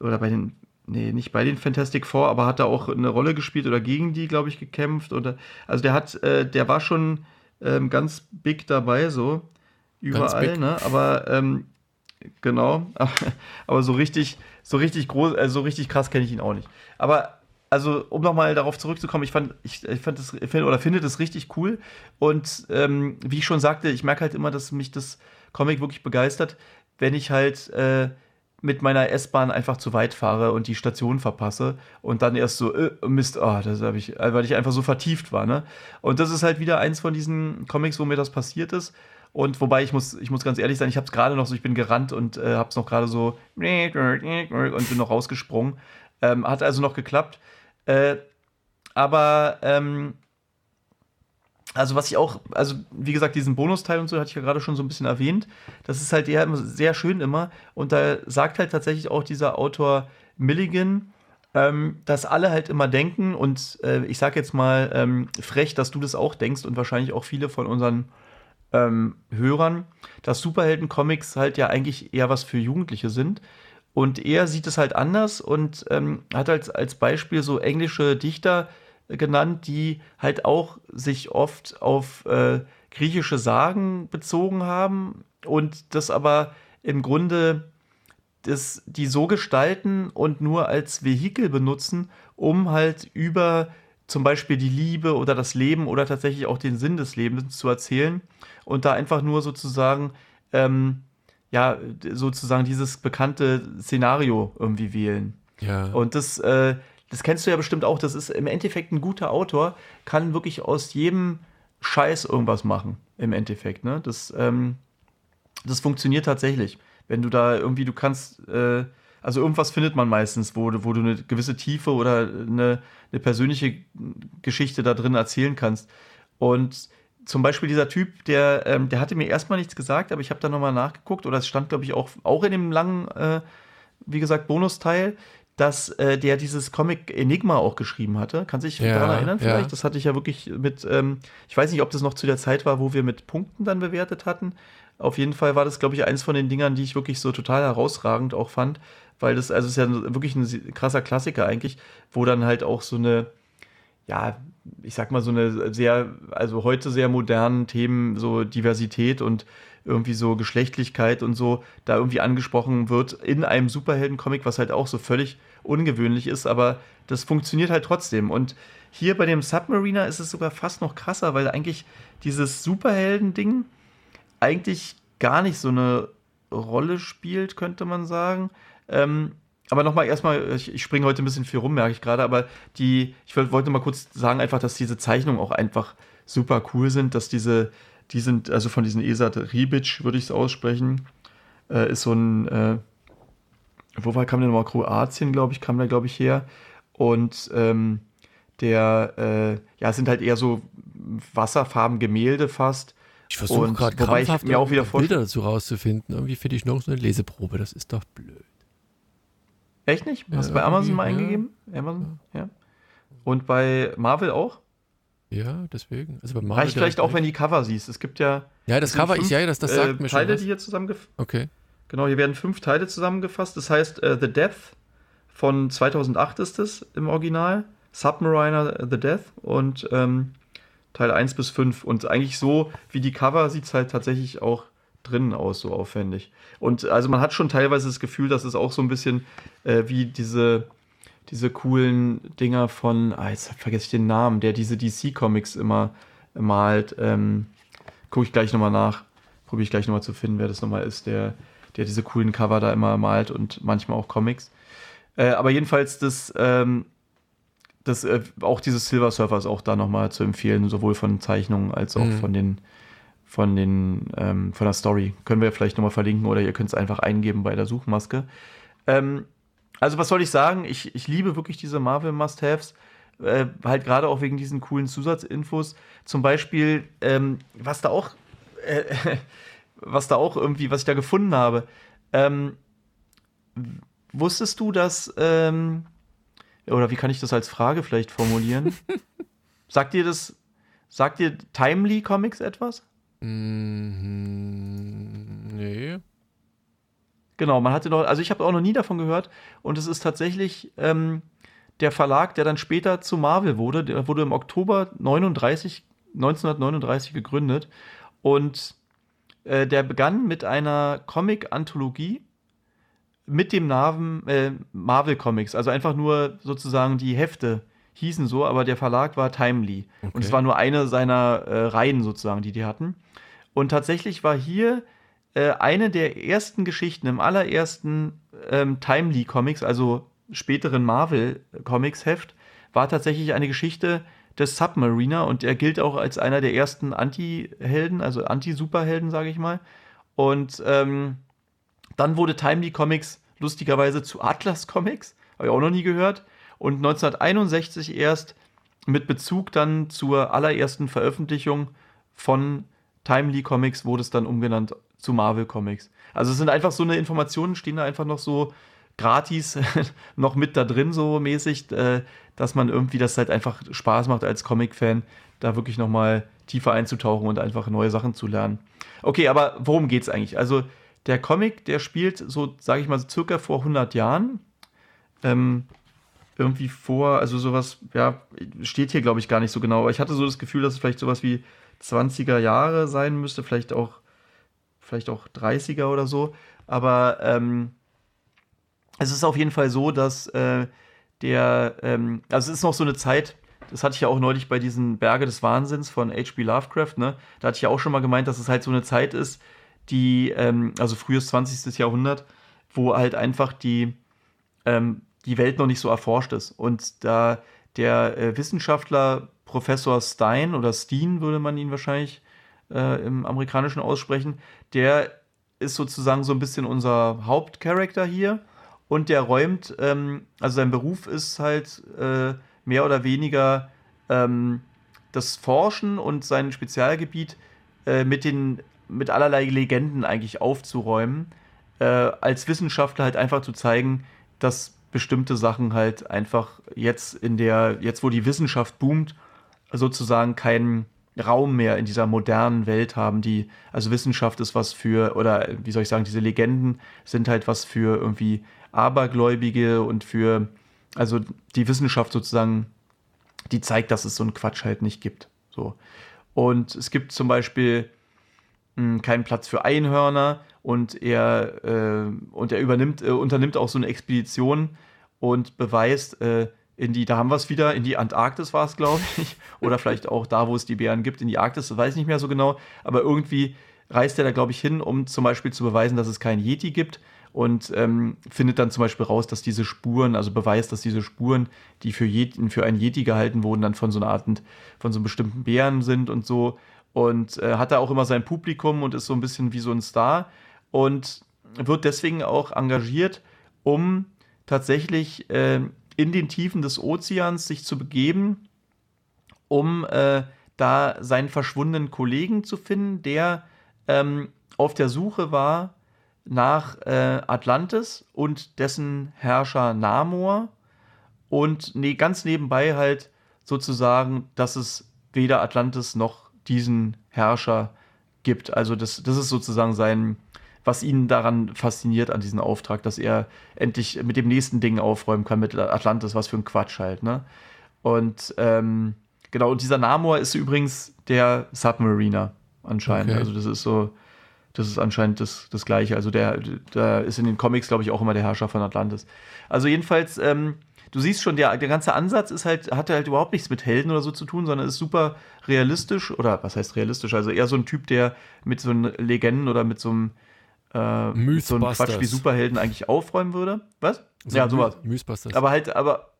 oder bei den nee, nicht bei den Fantastic Four, aber hat da auch eine Rolle gespielt oder gegen die, glaube ich, gekämpft. Oder, also der hat, äh, der war schon ähm, ganz big dabei, so überall, ne? Aber ähm, genau, aber so richtig, so richtig groß, also so richtig krass kenne ich ihn auch nicht. Aber also um nochmal darauf zurückzukommen, ich fand, ich, ich fand das, find, oder finde das richtig cool. Und ähm, wie ich schon sagte, ich merke halt immer, dass mich das Comic wirklich begeistert, wenn ich halt äh, mit meiner S-Bahn einfach zu weit fahre und die Station verpasse und dann erst so, äh, Mist, oh, das habe ich, weil ich einfach so vertieft war, ne? Und das ist halt wieder eins von diesen Comics, wo mir das passiert ist. Und wobei ich muss, ich muss ganz ehrlich sein, ich habe es gerade noch so, ich bin gerannt und äh, habe es noch gerade so und bin noch rausgesprungen. Ähm, hat also noch geklappt. Äh, aber ähm, also was ich auch, also wie gesagt, diesen Bonusteil und so hatte ich ja gerade schon so ein bisschen erwähnt. Das ist halt ja sehr schön immer. Und da sagt halt tatsächlich auch dieser Autor Milligan, ähm, dass alle halt immer denken und äh, ich sag jetzt mal ähm, frech, dass du das auch denkst und wahrscheinlich auch viele von unseren ähm, Hörern, dass Superhelden-Comics halt ja eigentlich eher was für Jugendliche sind. Und er sieht es halt anders und ähm, hat als, als Beispiel so englische Dichter genannt, die halt auch sich oft auf äh, griechische Sagen bezogen haben und das aber im Grunde das, die so gestalten und nur als Vehikel benutzen, um halt über zum Beispiel die Liebe oder das Leben oder tatsächlich auch den Sinn des Lebens zu erzählen und da einfach nur sozusagen ähm, ja sozusagen dieses bekannte Szenario irgendwie wählen. Ja. Und das, äh, das kennst du ja bestimmt auch. Das ist im Endeffekt ein guter Autor, kann wirklich aus jedem Scheiß irgendwas machen. Im Endeffekt. Ne? Das, ähm, das funktioniert tatsächlich. Wenn du da irgendwie, du kannst, äh, also irgendwas findet man meistens, wo, wo du eine gewisse Tiefe oder eine, eine persönliche Geschichte da drin erzählen kannst. Und zum Beispiel dieser Typ, der, ähm, der hatte mir erstmal nichts gesagt, aber ich habe da nochmal nachgeguckt, oder es stand, glaube ich, auch, auch in dem langen, äh, wie gesagt, Bonusteil, dass äh, der dieses Comic Enigma auch geschrieben hatte. Kann sich ja, daran erinnern vielleicht? Ja. Das hatte ich ja wirklich mit, ähm, ich weiß nicht, ob das noch zu der Zeit war, wo wir mit Punkten dann bewertet hatten. Auf jeden Fall war das, glaube ich, eins von den Dingern, die ich wirklich so total herausragend auch fand, weil das, also ist ja wirklich ein krasser Klassiker eigentlich, wo dann halt auch so eine, ja, ich sag mal, so eine sehr, also heute sehr modernen Themen, so Diversität und irgendwie so Geschlechtlichkeit und so, da irgendwie angesprochen wird in einem Superhelden-Comic, was halt auch so völlig ungewöhnlich ist, aber das funktioniert halt trotzdem. Und hier bei dem Submariner ist es sogar fast noch krasser, weil eigentlich dieses Superhelden-Ding eigentlich gar nicht so eine Rolle spielt, könnte man sagen. Ähm, aber nochmal erstmal, ich, ich springe heute ein bisschen viel rum, merke ich gerade, aber die, ich wollte mal kurz sagen, einfach, dass diese Zeichnungen auch einfach super cool sind, dass diese, die sind, also von diesen Esat Ribic, würde ich es aussprechen, äh, ist so ein, äh, wo war, kam der nochmal? Kroatien, glaube ich, kam der, glaube ich, her. Und ähm, der, äh, ja, sind halt eher so Wasserfarben, Gemälde fast. Ich versuche gerade krampfhaft mir auch wieder Bilder dazu rauszufinden. Irgendwie finde ich noch so eine Leseprobe, das ist doch blöd. Echt nicht? Hast du bei Amazon mal eingegeben? Amazon? Ja. Und bei Marvel auch? Ja, deswegen. Also bei Marvel Reicht vielleicht auch, wenn die Cover siehst. Es gibt ja. Ja, das Cover fünf, ist ja, das, das sagt äh, mir schon. Teile, die hier zusammengefasst Okay. Genau, hier werden fünf Teile zusammengefasst. Das heißt, uh, The Death von 2008 ist es im Original. Submariner The Death und ähm, Teil 1 bis 5. Und eigentlich so wie die Cover sieht es halt tatsächlich auch drinnen aus, so aufwendig. Und also man hat schon teilweise das Gefühl, dass es auch so ein bisschen äh, wie diese, diese coolen Dinger von, ah, jetzt vergesse ich den Namen, der diese DC-Comics immer malt. Ähm, Gucke ich gleich nochmal nach. Probiere ich gleich nochmal zu finden, wer das nochmal ist, der, der diese coolen Cover da immer malt und manchmal auch Comics. Äh, aber jedenfalls das, ähm, das äh, auch dieses Silver Surfer ist auch da nochmal zu empfehlen, sowohl von Zeichnungen als auch mhm. von den von, den, ähm, von der Story. Können wir vielleicht nochmal verlinken oder ihr könnt es einfach eingeben bei der Suchmaske. Ähm, also, was soll ich sagen? Ich, ich liebe wirklich diese Marvel Must-Haves. Äh, halt gerade auch wegen diesen coolen Zusatzinfos. Zum Beispiel, ähm, was da auch, äh, was da auch irgendwie, was ich da gefunden habe. Ähm, wusstest du, dass, ähm, oder wie kann ich das als Frage vielleicht formulieren? sagt dir das, sagt dir Timely Comics etwas? Mhm, nee. Genau, man hatte noch, also ich habe auch noch nie davon gehört und es ist tatsächlich ähm, der Verlag, der dann später zu Marvel wurde, der wurde im Oktober 39, 1939 gegründet und äh, der begann mit einer Comic-Anthologie mit dem Namen äh, Marvel Comics, also einfach nur sozusagen die Hefte hießen so, aber der Verlag war Timely okay. und es war nur eine seiner äh, Reihen sozusagen, die die hatten. Und tatsächlich war hier äh, eine der ersten Geschichten im allerersten ähm, Timely Comics, also späteren Marvel Comics Heft, war tatsächlich eine Geschichte des Submariner und er gilt auch als einer der ersten Anti-Helden, also Anti-Superhelden, sage ich mal. Und ähm, dann wurde Timely Comics lustigerweise zu Atlas Comics, habe ich auch noch nie gehört. Und 1961 erst mit Bezug dann zur allerersten Veröffentlichung von Timely Comics wurde es dann umgenannt zu Marvel Comics. Also es sind einfach so eine Informationen, stehen da einfach noch so gratis noch mit da drin, so mäßig, äh, dass man irgendwie das halt einfach Spaß macht als Comic-Fan, da wirklich nochmal tiefer einzutauchen und einfach neue Sachen zu lernen. Okay, aber worum geht's eigentlich? Also der Comic, der spielt so, sage ich mal, so circa vor 100 Jahren. Ähm, irgendwie vor, also sowas, ja, steht hier glaube ich gar nicht so genau, aber ich hatte so das Gefühl, dass es vielleicht sowas wie 20er Jahre sein müsste, vielleicht auch, vielleicht auch 30er oder so. Aber ähm, es ist auf jeden Fall so, dass äh, der, ähm, also es ist noch so eine Zeit, das hatte ich ja auch neulich bei diesen Berge des Wahnsinns von H.P. Lovecraft, ne? Da hatte ich ja auch schon mal gemeint, dass es halt so eine Zeit ist, die, ähm, also frühes 20. Jahrhundert, wo halt einfach die, ähm, die Welt noch nicht so erforscht ist. Und da der äh, Wissenschaftler Professor Stein oder Steen würde man ihn wahrscheinlich äh, im Amerikanischen aussprechen, der ist sozusagen so ein bisschen unser Hauptcharakter hier. Und der räumt, ähm, also sein Beruf ist halt äh, mehr oder weniger ähm, das Forschen und sein Spezialgebiet äh, mit den mit allerlei Legenden eigentlich aufzuräumen, äh, als Wissenschaftler halt einfach zu zeigen, dass bestimmte Sachen halt einfach jetzt in der, jetzt wo die Wissenschaft boomt, sozusagen keinen Raum mehr in dieser modernen Welt haben, die, also Wissenschaft ist was für, oder wie soll ich sagen, diese Legenden sind halt was für irgendwie Abergläubige und für, also die Wissenschaft sozusagen, die zeigt, dass es so einen Quatsch halt nicht gibt. So. Und es gibt zum Beispiel mh, hm, keinen Platz für Einhörner und er, äh, und er übernimmt, äh, unternimmt auch so eine Expedition und beweist, äh, in die, da haben wir es wieder, in die Antarktis war es, glaube ich. Oder vielleicht auch da, wo es die Bären gibt, in die Arktis, das weiß ich nicht mehr so genau. Aber irgendwie reist er da, glaube ich, hin, um zum Beispiel zu beweisen, dass es keinen Yeti gibt und ähm, findet dann zum Beispiel raus, dass diese Spuren, also beweist, dass diese Spuren, die für, Yeti, für einen Yeti gehalten wurden, dann von so einer Art, von so einem bestimmten Bären sind und so. Und äh, hat da auch immer sein Publikum und ist so ein bisschen wie so ein Star und wird deswegen auch engagiert, um tatsächlich äh, in den Tiefen des Ozeans sich zu begeben, um äh, da seinen verschwundenen Kollegen zu finden, der ähm, auf der Suche war nach äh, Atlantis und dessen Herrscher Namor und nee, ganz nebenbei halt sozusagen, dass es weder Atlantis noch diesen Herrscher gibt. Also das, das ist sozusagen sein, was ihn daran fasziniert an diesem Auftrag, dass er endlich mit dem nächsten Ding aufräumen kann mit Atlantis, was für ein Quatsch halt, ne? Und ähm, genau, und dieser Namor ist übrigens der Submariner anscheinend. Okay. Also das ist so, das ist anscheinend das, das Gleiche. Also der, der ist in den Comics, glaube ich, auch immer der Herrscher von Atlantis. Also jedenfalls, ähm, du siehst schon, der, der ganze Ansatz ist halt, hat halt überhaupt nichts mit Helden oder so zu tun, sondern ist super realistisch. Oder was heißt realistisch? Also eher so ein Typ, der mit so einem Legenden oder mit so einem äh, so einem Quatsch wie Superhelden eigentlich aufräumen würde. Was? So ja, sowas. Mythbusters. Aber halt, aber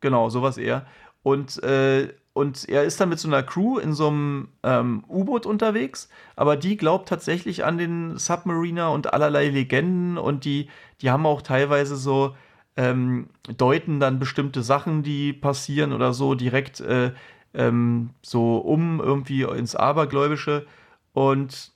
genau, sowas eher. Und äh, und er ist dann mit so einer Crew in so einem ähm, U-Boot unterwegs, aber die glaubt tatsächlich an den Submariner und allerlei Legenden und die, die haben auch teilweise so, ähm, deuten dann bestimmte Sachen, die passieren oder so direkt äh, ähm, so um irgendwie ins Abergläubische und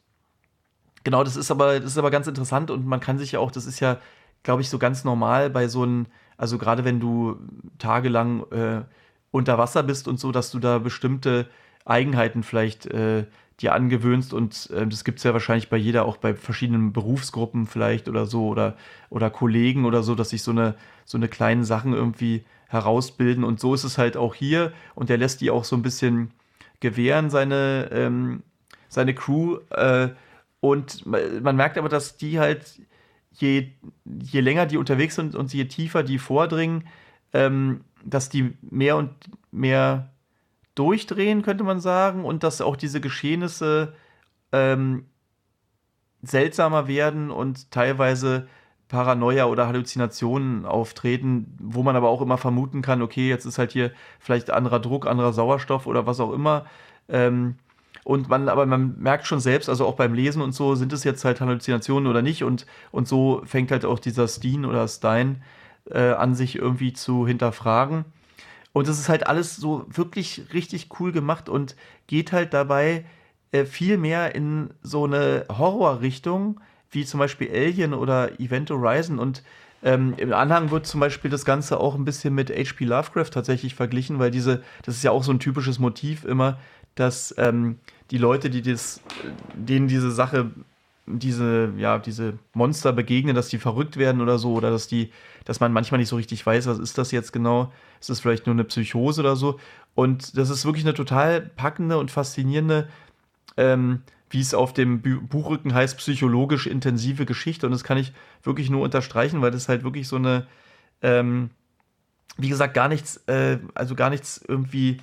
genau, das ist aber, das ist aber ganz interessant und man kann sich ja auch, das ist ja, glaube ich, so ganz normal bei so einem, also gerade wenn du tagelang äh, unter Wasser bist und so, dass du da bestimmte Eigenheiten vielleicht äh, dir angewöhnst und äh, das gibt es ja wahrscheinlich bei jeder, auch bei verschiedenen Berufsgruppen vielleicht oder so oder, oder Kollegen oder so, dass sich so eine, so eine kleinen Sachen irgendwie herausbilden und so ist es halt auch hier und der lässt die auch so ein bisschen gewähren, seine, ähm, seine Crew äh, und man merkt aber, dass die halt je, je länger die unterwegs sind und je tiefer die vordringen, ähm, dass die mehr und mehr durchdrehen, könnte man sagen, und dass auch diese Geschehnisse ähm, seltsamer werden und teilweise Paranoia oder Halluzinationen auftreten, wo man aber auch immer vermuten kann, okay, jetzt ist halt hier vielleicht anderer Druck, anderer Sauerstoff oder was auch immer. Ähm, und man, aber man merkt schon selbst, also auch beim Lesen und so, sind es jetzt halt Halluzinationen oder nicht. Und, und so fängt halt auch dieser Steen oder Stein äh, an sich irgendwie zu hinterfragen. Und es ist halt alles so wirklich richtig cool gemacht und geht halt dabei äh, viel mehr in so eine Horrorrichtung, wie zum Beispiel Alien oder Event Horizon. Und ähm, im Anhang wird zum Beispiel das Ganze auch ein bisschen mit H.P. Lovecraft tatsächlich verglichen, weil diese, das ist ja auch so ein typisches Motiv immer, dass ähm, die Leute, die das, denen diese Sache diese, ja, diese Monster begegnen, dass die verrückt werden oder so, oder dass die, dass man manchmal nicht so richtig weiß, was ist das jetzt genau? Ist das vielleicht nur eine Psychose oder so? Und das ist wirklich eine total packende und faszinierende, ähm, wie es auf dem Buchrücken heißt, psychologisch intensive Geschichte. Und das kann ich wirklich nur unterstreichen, weil das halt wirklich so eine, ähm, wie gesagt, gar nichts, äh, also gar nichts irgendwie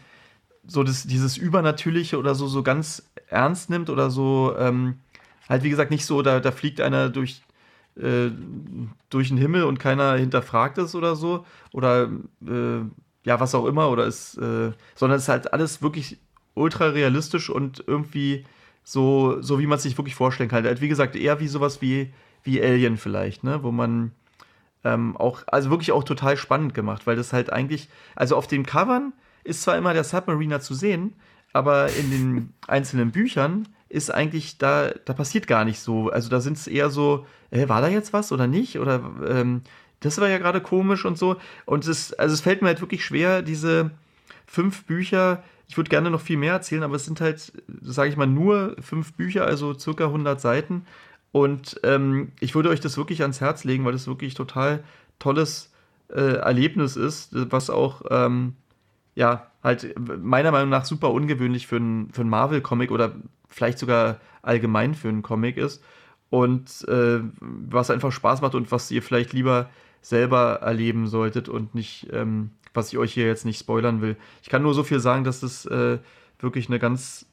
so das, dieses Übernatürliche oder so, so ganz ernst nimmt oder so, ähm, halt wie gesagt nicht so, da, da fliegt einer durch, äh, durch den Himmel und keiner hinterfragt es oder so. Oder äh, ja, was auch immer. Oder ist, äh, sondern es ist halt alles wirklich ultra realistisch und irgendwie so, so wie man es sich wirklich vorstellen kann. Halt, wie gesagt, eher wie sowas wie, wie Alien vielleicht, ne? Wo man ähm, auch, also wirklich auch total spannend gemacht, weil das halt eigentlich, also auf den Covern ist zwar immer der Submariner zu sehen, aber in den einzelnen Büchern ist eigentlich, da, da passiert gar nicht so. Also da sind es eher so, äh, war da jetzt was oder nicht? Oder ähm, das war ja gerade komisch und so. Und es, also es fällt mir halt wirklich schwer, diese fünf Bücher, ich würde gerne noch viel mehr erzählen, aber es sind halt, sage ich mal, nur fünf Bücher, also circa 100 Seiten. Und ähm, ich würde euch das wirklich ans Herz legen, weil das wirklich total tolles äh, Erlebnis ist, was auch, ähm, ja, halt meiner Meinung nach super ungewöhnlich für einen für Marvel-Comic oder vielleicht sogar allgemein für einen Comic ist. Und äh, was einfach Spaß macht und was ihr vielleicht lieber selber erleben solltet und nicht, ähm, was ich euch hier jetzt nicht spoilern will. Ich kann nur so viel sagen, dass das äh, wirklich eine ganz,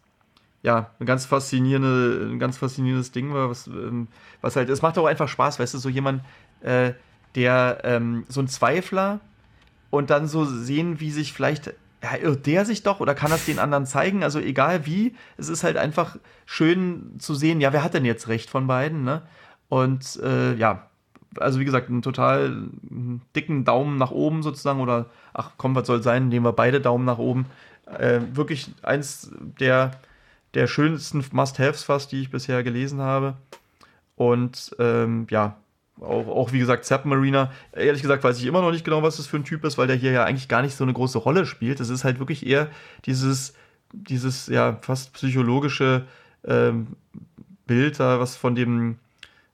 ja, eine ganz faszinierende, ein ganz faszinierendes Ding war, was, ähm, was halt, es macht auch einfach Spaß, weißt du, so jemand, äh, der, ähm, so ein Zweifler und dann so sehen, wie sich vielleicht ja, irrt der sich doch oder kann das den anderen zeigen? Also egal wie, es ist halt einfach schön zu sehen, ja, wer hat denn jetzt recht von beiden, ne? Und äh, ja, also wie gesagt, einen total dicken Daumen nach oben sozusagen oder ach komm, was soll sein, nehmen wir beide Daumen nach oben. Äh, wirklich eins der, der schönsten Must-Haves fast, die ich bisher gelesen habe. Und ähm, ja, auch, auch wie gesagt, Submariner. Ehrlich gesagt weiß ich immer noch nicht genau, was das für ein Typ ist, weil der hier ja eigentlich gar nicht so eine große Rolle spielt. Es ist halt wirklich eher dieses, dieses ja fast psychologische ähm, Bild da, was von dem,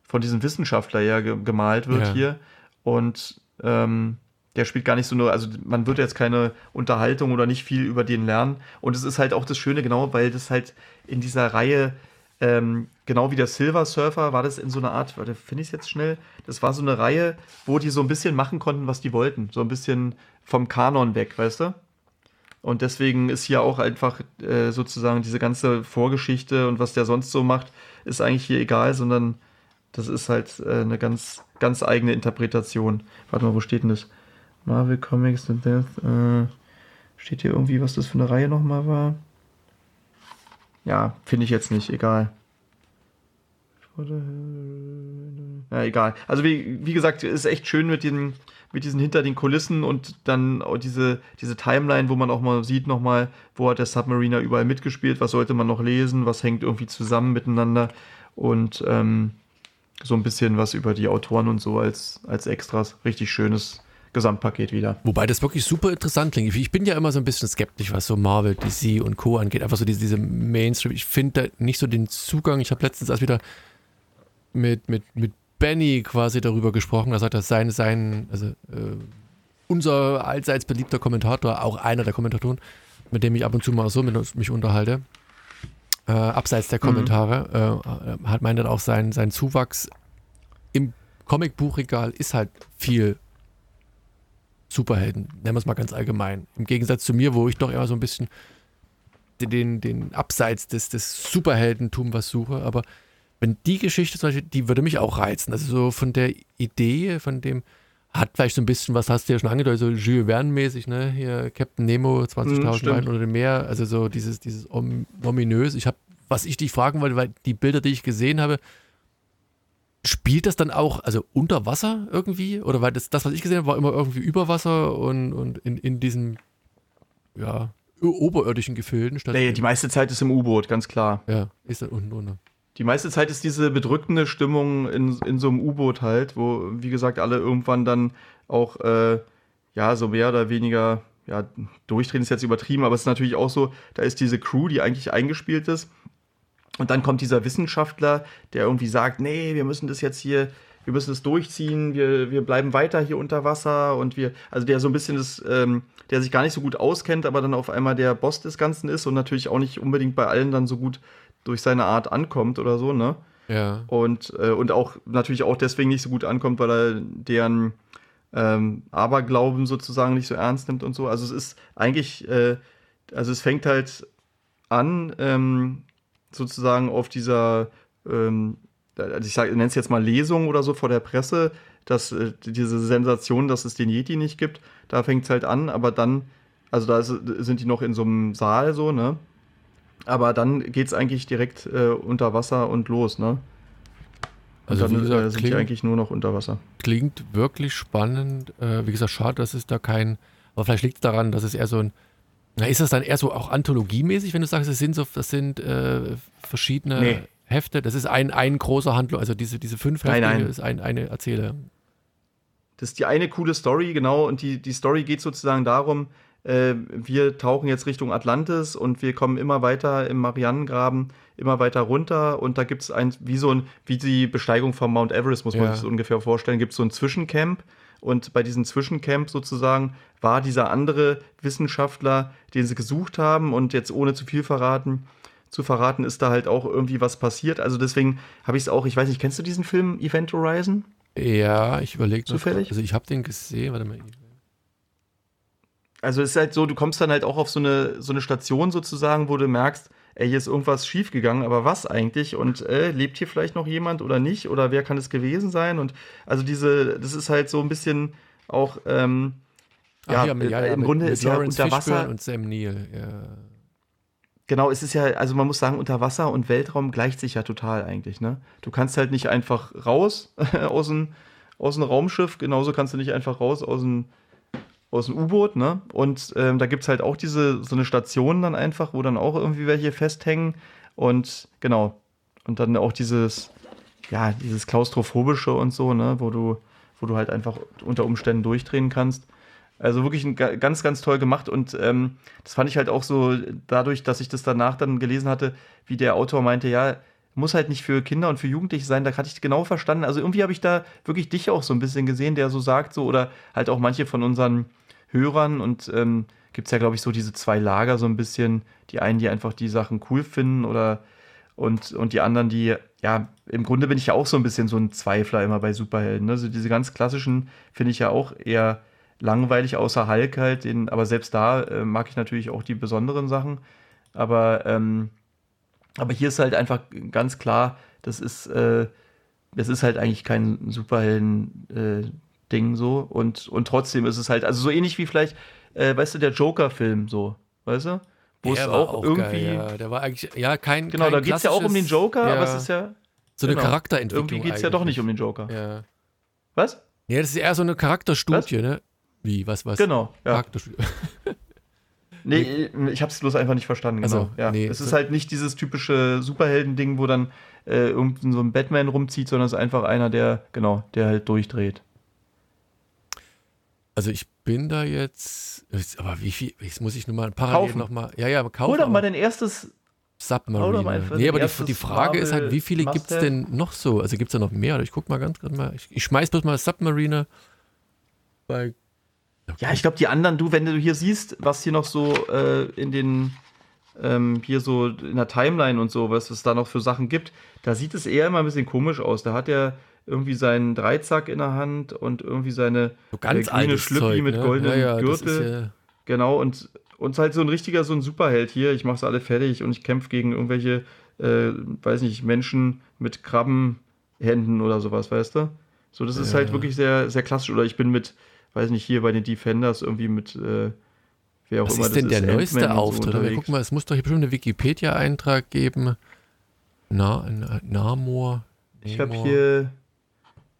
von diesem Wissenschaftler ja ge gemalt wird ja. hier. Und ähm, der spielt gar nicht so nur, also man wird jetzt keine Unterhaltung oder nicht viel über den lernen. Und es ist halt auch das Schöne, genau, weil das halt in dieser Reihe ähm, genau wie der Silver Surfer war das in so einer Art, warte, finde ich es jetzt schnell? Das war so eine Reihe, wo die so ein bisschen machen konnten, was die wollten. So ein bisschen vom Kanon weg, weißt du? Und deswegen ist hier auch einfach äh, sozusagen diese ganze Vorgeschichte und was der sonst so macht, ist eigentlich hier egal, sondern das ist halt äh, eine ganz, ganz eigene Interpretation. Warte mal, wo steht denn das? Marvel Comics and Death. Äh, steht hier irgendwie, was das für eine Reihe nochmal war? Ja, finde ich jetzt nicht, egal. Ja, egal. Also wie, wie gesagt, ist echt schön mit den, mit diesen hinter den Kulissen und dann diese, diese Timeline, wo man auch mal sieht nochmal, wo hat der Submariner überall mitgespielt, was sollte man noch lesen, was hängt irgendwie zusammen miteinander und ähm, so ein bisschen was über die Autoren und so als, als Extras. Richtig schönes Gesamtpaket wieder. Wobei das wirklich super interessant klingt. Ich bin ja immer so ein bisschen skeptisch, was so Marvel, DC und Co. angeht. Einfach so diese, diese Mainstream. Ich finde da nicht so den Zugang. Ich habe letztens erst wieder mit, mit, mit Benny quasi darüber gesprochen. Er sagt, dass sein, sein also äh, unser allseits beliebter Kommentator, auch einer der Kommentatoren, mit dem ich ab und zu mal so mit, mich unterhalte, äh, abseits der mhm. Kommentare, mhm. äh, hat meint dann auch sein, sein Zuwachs im Comicbuchregal ist halt viel Superhelden, nennen wir es mal ganz allgemein. Im Gegensatz zu mir, wo ich doch immer so ein bisschen den, den Abseits des, des Superheldentum was suche. Aber wenn die Geschichte zum Beispiel, die würde mich auch reizen. Also so von der Idee, von dem, hat vielleicht so ein bisschen, was hast du ja schon angedeutet, so Jules Verne-mäßig, ne? Hier Captain Nemo, 20.000 mhm, Meilen unter dem Meer, also so dieses, dieses ominös. Ich habe, was ich dich fragen wollte, weil die Bilder, die ich gesehen habe, Spielt das dann auch, also unter Wasser irgendwie? Oder weil das, das was ich gesehen habe, war immer irgendwie über Wasser und, und in, in diesen, ja, oberirdischen Gefilden? Statt nee, die meiste Zeit ist im U-Boot, ganz klar. Ja, ist dann unten drunter. Die meiste Zeit ist diese bedrückende Stimmung in, in so einem U-Boot halt, wo, wie gesagt, alle irgendwann dann auch, äh, ja, so mehr oder weniger, ja, durchdrehen ist jetzt übertrieben, aber es ist natürlich auch so, da ist diese Crew, die eigentlich eingespielt ist und dann kommt dieser Wissenschaftler, der irgendwie sagt, nee, wir müssen das jetzt hier, wir müssen das durchziehen, wir, wir bleiben weiter hier unter Wasser und wir, also der so ein bisschen das, ähm, der sich gar nicht so gut auskennt, aber dann auf einmal der Boss des Ganzen ist und natürlich auch nicht unbedingt bei allen dann so gut durch seine Art ankommt oder so, ne? Ja. Und, äh, und auch natürlich auch deswegen nicht so gut ankommt, weil er deren ähm, Aberglauben sozusagen nicht so ernst nimmt und so. Also es ist eigentlich, äh, also es fängt halt an, ähm, sozusagen auf dieser, ähm, also ich nenne es jetzt mal Lesung oder so vor der Presse, dass äh, diese Sensation, dass es den Yeti nicht gibt, da fängt es halt an, aber dann, also da ist, sind die noch in so einem Saal so, ne? Aber dann geht es eigentlich direkt äh, unter Wasser und los, ne? Also dann wie gesagt, äh, sind klingt, die eigentlich nur noch unter Wasser. klingt wirklich spannend. Äh, wie gesagt, schade, dass es da kein, aber vielleicht liegt es daran, dass es eher so ein, na, ist das dann eher so auch anthologiemäßig, wenn du sagst, es sind so, das sind äh, verschiedene Nee. Hefte, das ist ein, ein großer Handlung, also diese, diese fünf Nein, Hefte nein. ist ein, eine Erzähler. Das ist die eine coole Story, genau. Und die, die Story geht sozusagen darum, äh, wir tauchen jetzt Richtung Atlantis und wir kommen immer weiter im Marianengraben, immer weiter runter. Und da gibt es ein, wie so ein, wie die Besteigung vom Mount Everest, muss man Ja. sich so ungefähr vorstellen, gibt es so ein Zwischencamp. Und bei diesem Zwischencamp sozusagen war dieser andere Wissenschaftler, den sie gesucht haben und jetzt ohne zu viel verraten, zu verraten, ist da halt auch irgendwie was passiert. Also deswegen habe ich es auch, ich weiß nicht, kennst du diesen Film Event Horizon? Ja, ich überlege Zufällig? Also ich habe den gesehen, warte mal. Also es ist halt so, du kommst dann halt auch auf so eine, so eine Station sozusagen, wo du merkst, ey, hier ist irgendwas schiefgegangen, aber was eigentlich? Und äh, lebt hier vielleicht noch jemand oder nicht? Oder wer kann es gewesen sein? Und also diese, das ist halt so ein bisschen auch, ähm, ja, hier, mit- äh, im mit- Grunde mit ist ja Lawrence unter Fishburne Wasser, und Sam Neill, ja. genau, es ist ja, also man muss sagen, unter Wasser und Weltraum gleicht sich ja total eigentlich, ne? Du kannst halt nicht einfach raus aus dem, aus dem Raumschiff, genauso kannst du nicht einfach raus aus dem, aus dem U-Boot, ne? Und ähm, da gibt es halt auch diese, so eine Station dann einfach, wo dann auch irgendwie welche festhängen. Und genau. Und dann auch dieses, ja, dieses Klaustrophobische und so, ne, wo du, wo du halt einfach unter Umständen durchdrehen kannst. Also wirklich ein, ga- ganz, ganz toll gemacht. Und ähm, das fand ich halt auch so, dadurch, dass ich das danach dann gelesen hatte, wie der Autor meinte, ja, muss halt nicht für Kinder und für Jugendliche sein, da hatte ich genau verstanden. Also irgendwie habe ich da wirklich dich auch so ein bisschen gesehen, der so sagt, so, oder halt auch manche von unseren Hörern und ähm, gibt es ja, glaube ich, so diese zwei Lager so ein bisschen. Die einen, die einfach die Sachen cool finden oder und, und die anderen, die, ja, im Grunde bin ich ja auch so ein bisschen so ein Zweifler immer bei Superhelden. Ne? Also diese ganz klassischen finde ich ja auch eher langweilig, außer Hulk halt. Den, aber selbst da äh, mag ich natürlich auch die besonderen Sachen. Aber, ähm, aber hier ist halt einfach ganz klar, das ist, äh, das ist halt eigentlich kein Superhelden-Ding so. Und, und trotzdem ist es halt, also so ähnlich wie vielleicht, äh, weißt du, der Joker-Film so, weißt du? Wo es auch, war irgendwie. Geil, ja. Der war eigentlich, ja, kein. Genau, kein da geht es ja auch um den Joker, ja, aber es ist ja. so eine genau. Charakterentwicklung. Irgendwie geht es ja doch nicht um den Joker. Ja. Was? ja, das ist eher so eine Charakterstudie, ne? Wie, was, was? Genau, ja. Charakterstudie. Nee, ich habe es bloß einfach nicht verstanden. Genau. Also, ja. nee, es ist so- halt nicht dieses typische Superhelden-Ding, wo dann äh, irgendein so ein Batman rumzieht, sondern es ist einfach einer, der, genau, der halt durchdreht. Also ich bin da jetzt, aber wie viel, jetzt muss ich nur mal parallel Kaufen. nochmal, ja, ja, kaufen. Hol doch mal dein erstes. mal Submarine. einfach Nee, aber die, die Frage ist halt, wie viele Marvel gibt es denn noch so? Also gibt es da noch mehr? Ich guck mal ganz gerade mal. Ich, ich schmeiß bloß mal Submarine bei Ja, ich glaube, die anderen, du, wenn du hier siehst, was hier noch so äh, in den, ähm, hier so in der Timeline und so, was es da noch für Sachen gibt, da sieht es eher immer ein bisschen komisch aus. Da hat er irgendwie seinen Dreizack in der Hand und irgendwie seine so ganz der grüne Schlüppi mit ne? goldenem ja, ja, Gürtel. ja, Genau, und uns halt so ein richtiger, so ein Superheld hier. Ich mache sie alle fertig und ich kämpfe gegen irgendwelche, äh, weiß nicht, Menschen mit Krabbenhänden oder sowas, weißt du? So, das ist halt wirklich sehr, sehr klassisch. Oder ich bin mit, weiß nicht, hier bei den Defenders irgendwie mit, äh, wer auch Was immer ist denn der Ant-Man neueste so Auftritt? Aber unterwegs. guck mal, es muss doch hier bestimmt einen Wikipedia-Eintrag geben. Na, Na- Namor. Ich habe hier,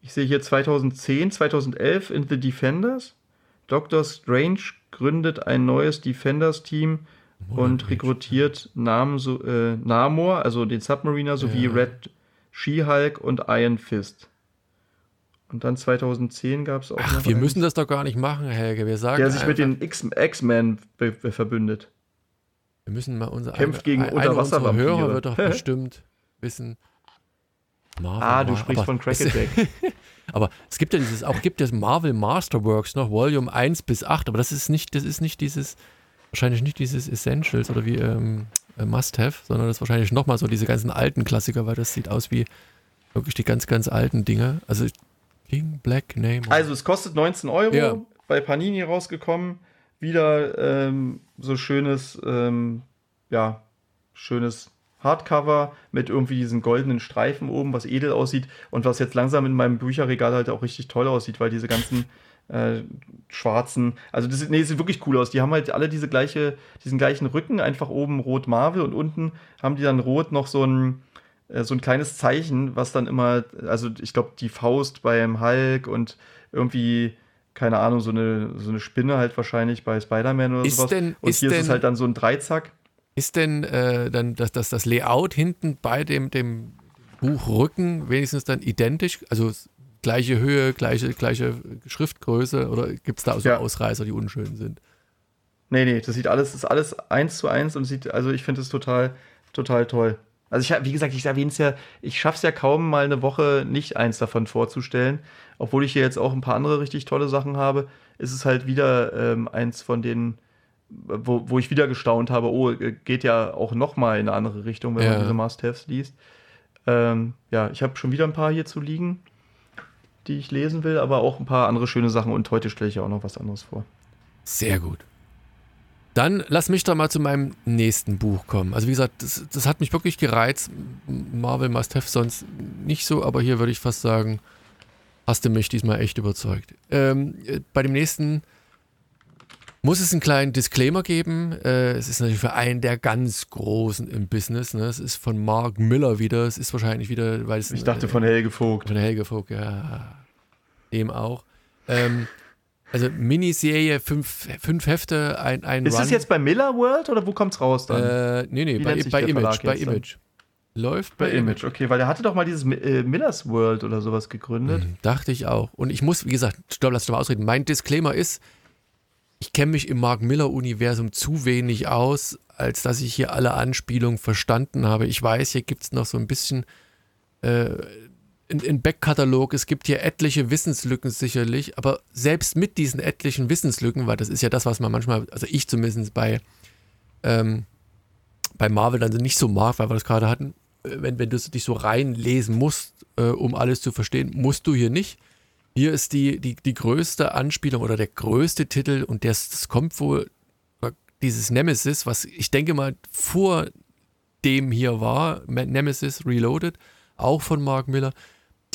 ich sehe hier 2010, 2011 in The Defenders. Doctor Strange gründet ein neues Defenders-Team und rekrutiert Nam so, äh, Namor, also den Submariner, sowie Ja. Red She-Hulk und Iron Fist. Und dann 2010 gab es auch Ach, wir eins, müssen das doch gar nicht machen, Helge. Wir sagen der sich mit den X-Men verbündet. wir müssen mal unser kämpft eine- gegen eine unserer Unterwasservampire. Hörer wird doch bestimmt wissen. Marvel, Ah, du Mar- sprichst von Crack Attack. Aber es gibt ja dieses, auch gibt es Marvel Masterworks noch, Volume 1 bis 8, aber das ist nicht, das ist nicht dieses, wahrscheinlich nicht dieses Essentials oder wie ähm, äh, Must-Have, sondern das ist wahrscheinlich nochmal so diese ganzen alten Klassiker, weil das sieht aus wie wirklich die ganz, ganz alten Dinge. Also King Black Name. Also es kostet 19 Euro, Ja. bei Panini rausgekommen. Wieder ähm, so schönes, ähm, ja, schönes Hardcover mit irgendwie diesen goldenen Streifen oben, was edel aussieht und was jetzt langsam in meinem Bücherregal halt auch richtig toll aussieht, weil diese ganzen äh, schwarzen, also das, nee, sieht wirklich cool aus. Die haben halt alle diese gleiche, diesen gleichen Rücken, einfach oben rot Marvel und unten haben die dann rot noch so ein, so ein kleines Zeichen, was dann immer, also ich glaube, die Faust beim Hulk und irgendwie keine Ahnung, so eine, so eine Spinne halt wahrscheinlich bei Spider-Man oder ist sowas. Denn, und ist hier denn, ist es halt dann so ein Dreizack. Ist denn äh, dann das, das, das Layout hinten bei dem, dem Buchrücken wenigstens dann identisch? Also gleiche Höhe, gleiche, gleiche Schriftgröße oder gibt es da so ja. Ausreißer, die unschön sind? Nee, nee, das sieht alles, das ist alles eins zu eins und sieht, also ich finde es total, total toll. Also ich, wie gesagt, ich erwähne es ja, ich schaffe es ja kaum mal eine Woche nicht eins davon vorzustellen. Obwohl ich hier jetzt auch ein paar andere richtig tolle Sachen habe, ist es halt wieder ähm, eins von den, wo, wo ich wieder gestaunt habe, oh, geht ja auch noch mal in eine andere Richtung, wenn ja. man diese Must-Haves liest. Ähm, ja, ich habe schon wieder ein paar hier zu liegen, die ich lesen will, aber auch ein paar andere schöne Sachen und heute stelle ich ja auch noch was anderes vor. Sehr gut. Dann lass mich doch mal zu meinem nächsten Buch kommen. Also wie gesagt, das, das hat mich wirklich gereizt. Marvel Must Have sonst nicht so, aber hier würde ich fast sagen, hast du mich diesmal echt überzeugt. Ähm, bei dem nächsten muss es einen kleinen Disclaimer geben. Äh, es ist natürlich für einen der ganz Großen im Business. Ne? Es ist von Mark Miller wieder. Es ist wahrscheinlich wieder, weil es. Ich dachte äh, von Helge Vogt. Von Helge Vogt, ja. Dem auch. Ähm, also Miniserie, fünf, fünf Hefte, ein, ein Ist Run. es jetzt bei Miller World oder wo kommt es raus dann? Äh, nee, nee, bei, bei Image. Bei Image. Läuft bei, bei Image. Image. Okay, weil er hatte doch mal dieses äh, Millers World oder sowas gegründet. Mhm, dachte ich auch. Und ich muss, wie gesagt, stopp, lass mich mal ausreden. Mein Disclaimer ist, ich kenne mich im Mark Miller-Universum zu wenig aus, als dass ich hier alle Anspielungen verstanden habe. Ich weiß, hier gibt es noch so ein bisschen äh, ein Backkatalog. Es gibt hier etliche Wissenslücken sicherlich, aber selbst mit diesen etlichen Wissenslücken, weil das ist ja das, was man manchmal, also ich zumindest bei, ähm, bei Marvel dann nicht so mag, weil wir das gerade hatten, äh, wenn, wenn du dich so reinlesen musst, äh, um alles zu verstehen, musst du hier nicht. Hier ist die, die, die größte Anspielung oder der größte Titel und das, das kommt wohl, dieses Nemesis, was ich denke mal vor dem hier war, Nemesis Reloaded, auch von Mark Miller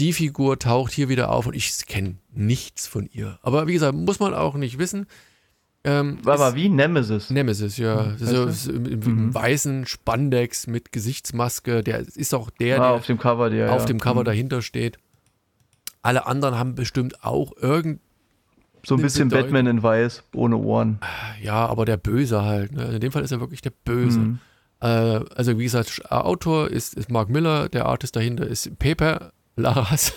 die Figur taucht hier wieder auf und ich kenne nichts von ihr. Aber wie gesagt, muss man auch nicht wissen. Ähm, Aber wie Nemesis? Nemesis, ja. Mhm. So, so im, im mhm. weißen Spandex mit Gesichtsmaske. Der ist auch der, ah, der auf dem Cover, der, auf ja. dem Cover mhm. dahinter steht. Alle anderen haben bestimmt auch irgend so ein bisschen Bedeutung. Batman in Weiß, ohne Ohren. Ja, aber der Böse halt. Ne? In dem Fall ist er wirklich der Böse. Mhm. Äh, also wie gesagt, Autor ist, ist Mark Miller, der Artist dahinter ist Paper Laras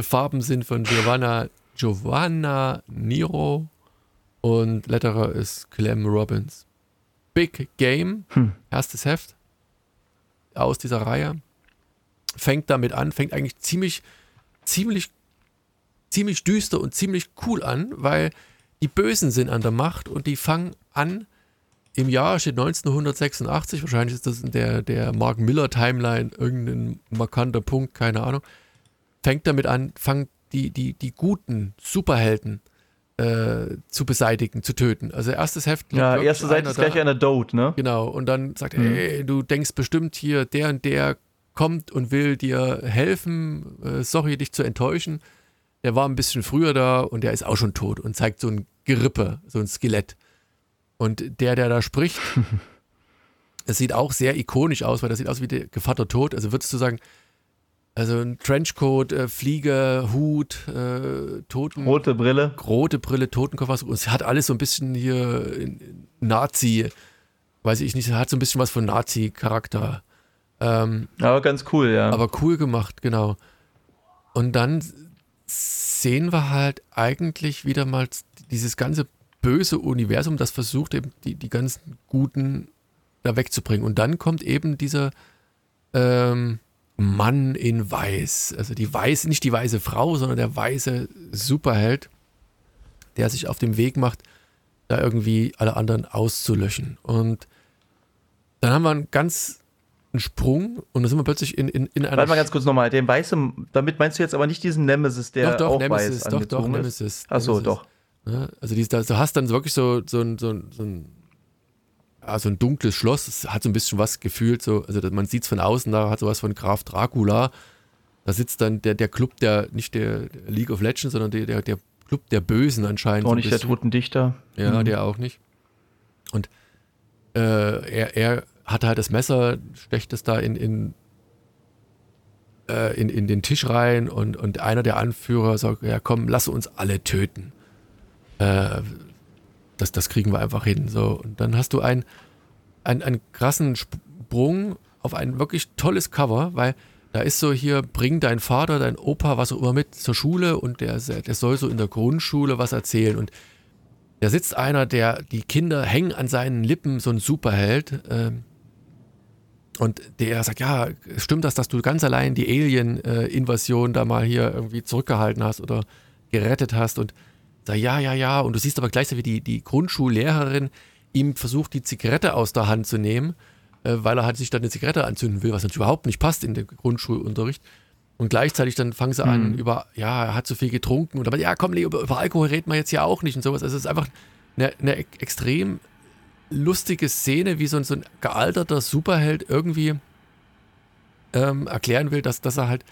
Farben sind von Giovanna, Giovanna Niro und Letterer ist Clem Robbins. Big Game, hm. erstes Heft aus dieser Reihe. Fängt damit an, fängt eigentlich ziemlich, ziemlich, ziemlich düster und ziemlich cool an, weil die Bösen sind an der Macht und die fangen an, im Jahr steht 1986, wahrscheinlich ist das in der, der Mark Miller Timeline irgendein markanter Punkt, keine Ahnung. Fängt damit an, fangen die, die, die guten Superhelden äh, zu beseitigen, zu töten. Also erstes Heft. Ja, erste Seite ist gleich einer Dote, ne? Genau. Und dann sagt er, mhm. ey, du denkst bestimmt hier, der und der kommt und will dir helfen, äh, sorry, dich zu enttäuschen. Der war ein bisschen früher da und der ist auch schon tot und zeigt so ein Gerippe, so ein Skelett. Und der, der da spricht, es sieht auch sehr ikonisch aus, weil das sieht aus wie der Gevatter Tod. Also würdest du sagen, also ein Trenchcoat, äh, Fliege, Hut, äh, Toten. Rote Brille. Rote Brille, Totenkopf. Und es hat alles so ein bisschen hier Nazi, weiß ich nicht, hat so ein bisschen was von Nazi-Charakter. Ähm, aber ganz cool, ja. Aber cool gemacht, genau. Und dann sehen wir halt eigentlich wieder mal dieses ganze böse Universum, das versucht eben die, die ganzen Guten da wegzubringen. Und dann kommt eben dieser ähm, Mann in Weiß. Also die weiße, nicht die weiße Frau, sondern der weiße Superheld, der sich auf dem Weg macht, da irgendwie alle anderen auszulöschen. Und dann haben wir einen ganz einen Sprung und dann sind wir plötzlich in, in, in einer. Warte mal ganz kurz nochmal, den weißen, damit meinst du jetzt aber nicht diesen Nemesis, der doch, doch, auch Nemesis, weiß doch, doch, Nemesis. Achso, doch. Ne? Also die, du hast dann wirklich so, so, so, so ein also ein dunkles Schloss. Es hat so ein bisschen was gefühlt, so, also man sieht es von außen, da hat sowas von Graf Dracula. Da sitzt dann der, der Club der, nicht der, der League of Legends, sondern der, der, der Club der Bösen anscheinend. Auch nicht der toten Dichter. Ja, mhm. der auch nicht. Und äh, er, er hatte halt das Messer, stecht es da in, in, äh, in, in den Tisch rein und, und einer der Anführer sagt, ja komm, lass uns alle töten. Äh, das, das kriegen wir einfach hin. So. Und dann hast du einen, einen, einen krassen Sprung auf ein wirklich tolles Cover, weil da ist so hier, bring dein Vater, dein Opa, was auch immer mit zur Schule und der, der soll so in der Grundschule was erzählen. Und da sitzt einer, der, die Kinder hängen an seinen Lippen, so ein Superheld. Ähm, und der sagt, ja, stimmt das, dass du ganz allein die Alien-Invasion da mal hier irgendwie zurückgehalten hast oder gerettet hast? Und Sag, ja, ja, ja. Und du siehst aber gleichzeitig, wie die, die Grundschullehrerin ihm versucht, die Zigarette aus der Hand zu nehmen, äh, weil er halt sich dann eine Zigarette anzünden will, was natürlich überhaupt nicht passt in den Grundschulunterricht. Und gleichzeitig dann fangen sie mhm. an über, ja, er hat zu viel getrunken. Und aber, ja, komm, über, über Alkohol reden wir jetzt ja auch nicht und sowas. Also es ist einfach eine, eine extrem lustige Szene, wie so ein, so ein gealterter Superheld irgendwie ähm, erklären will, dass, dass er halt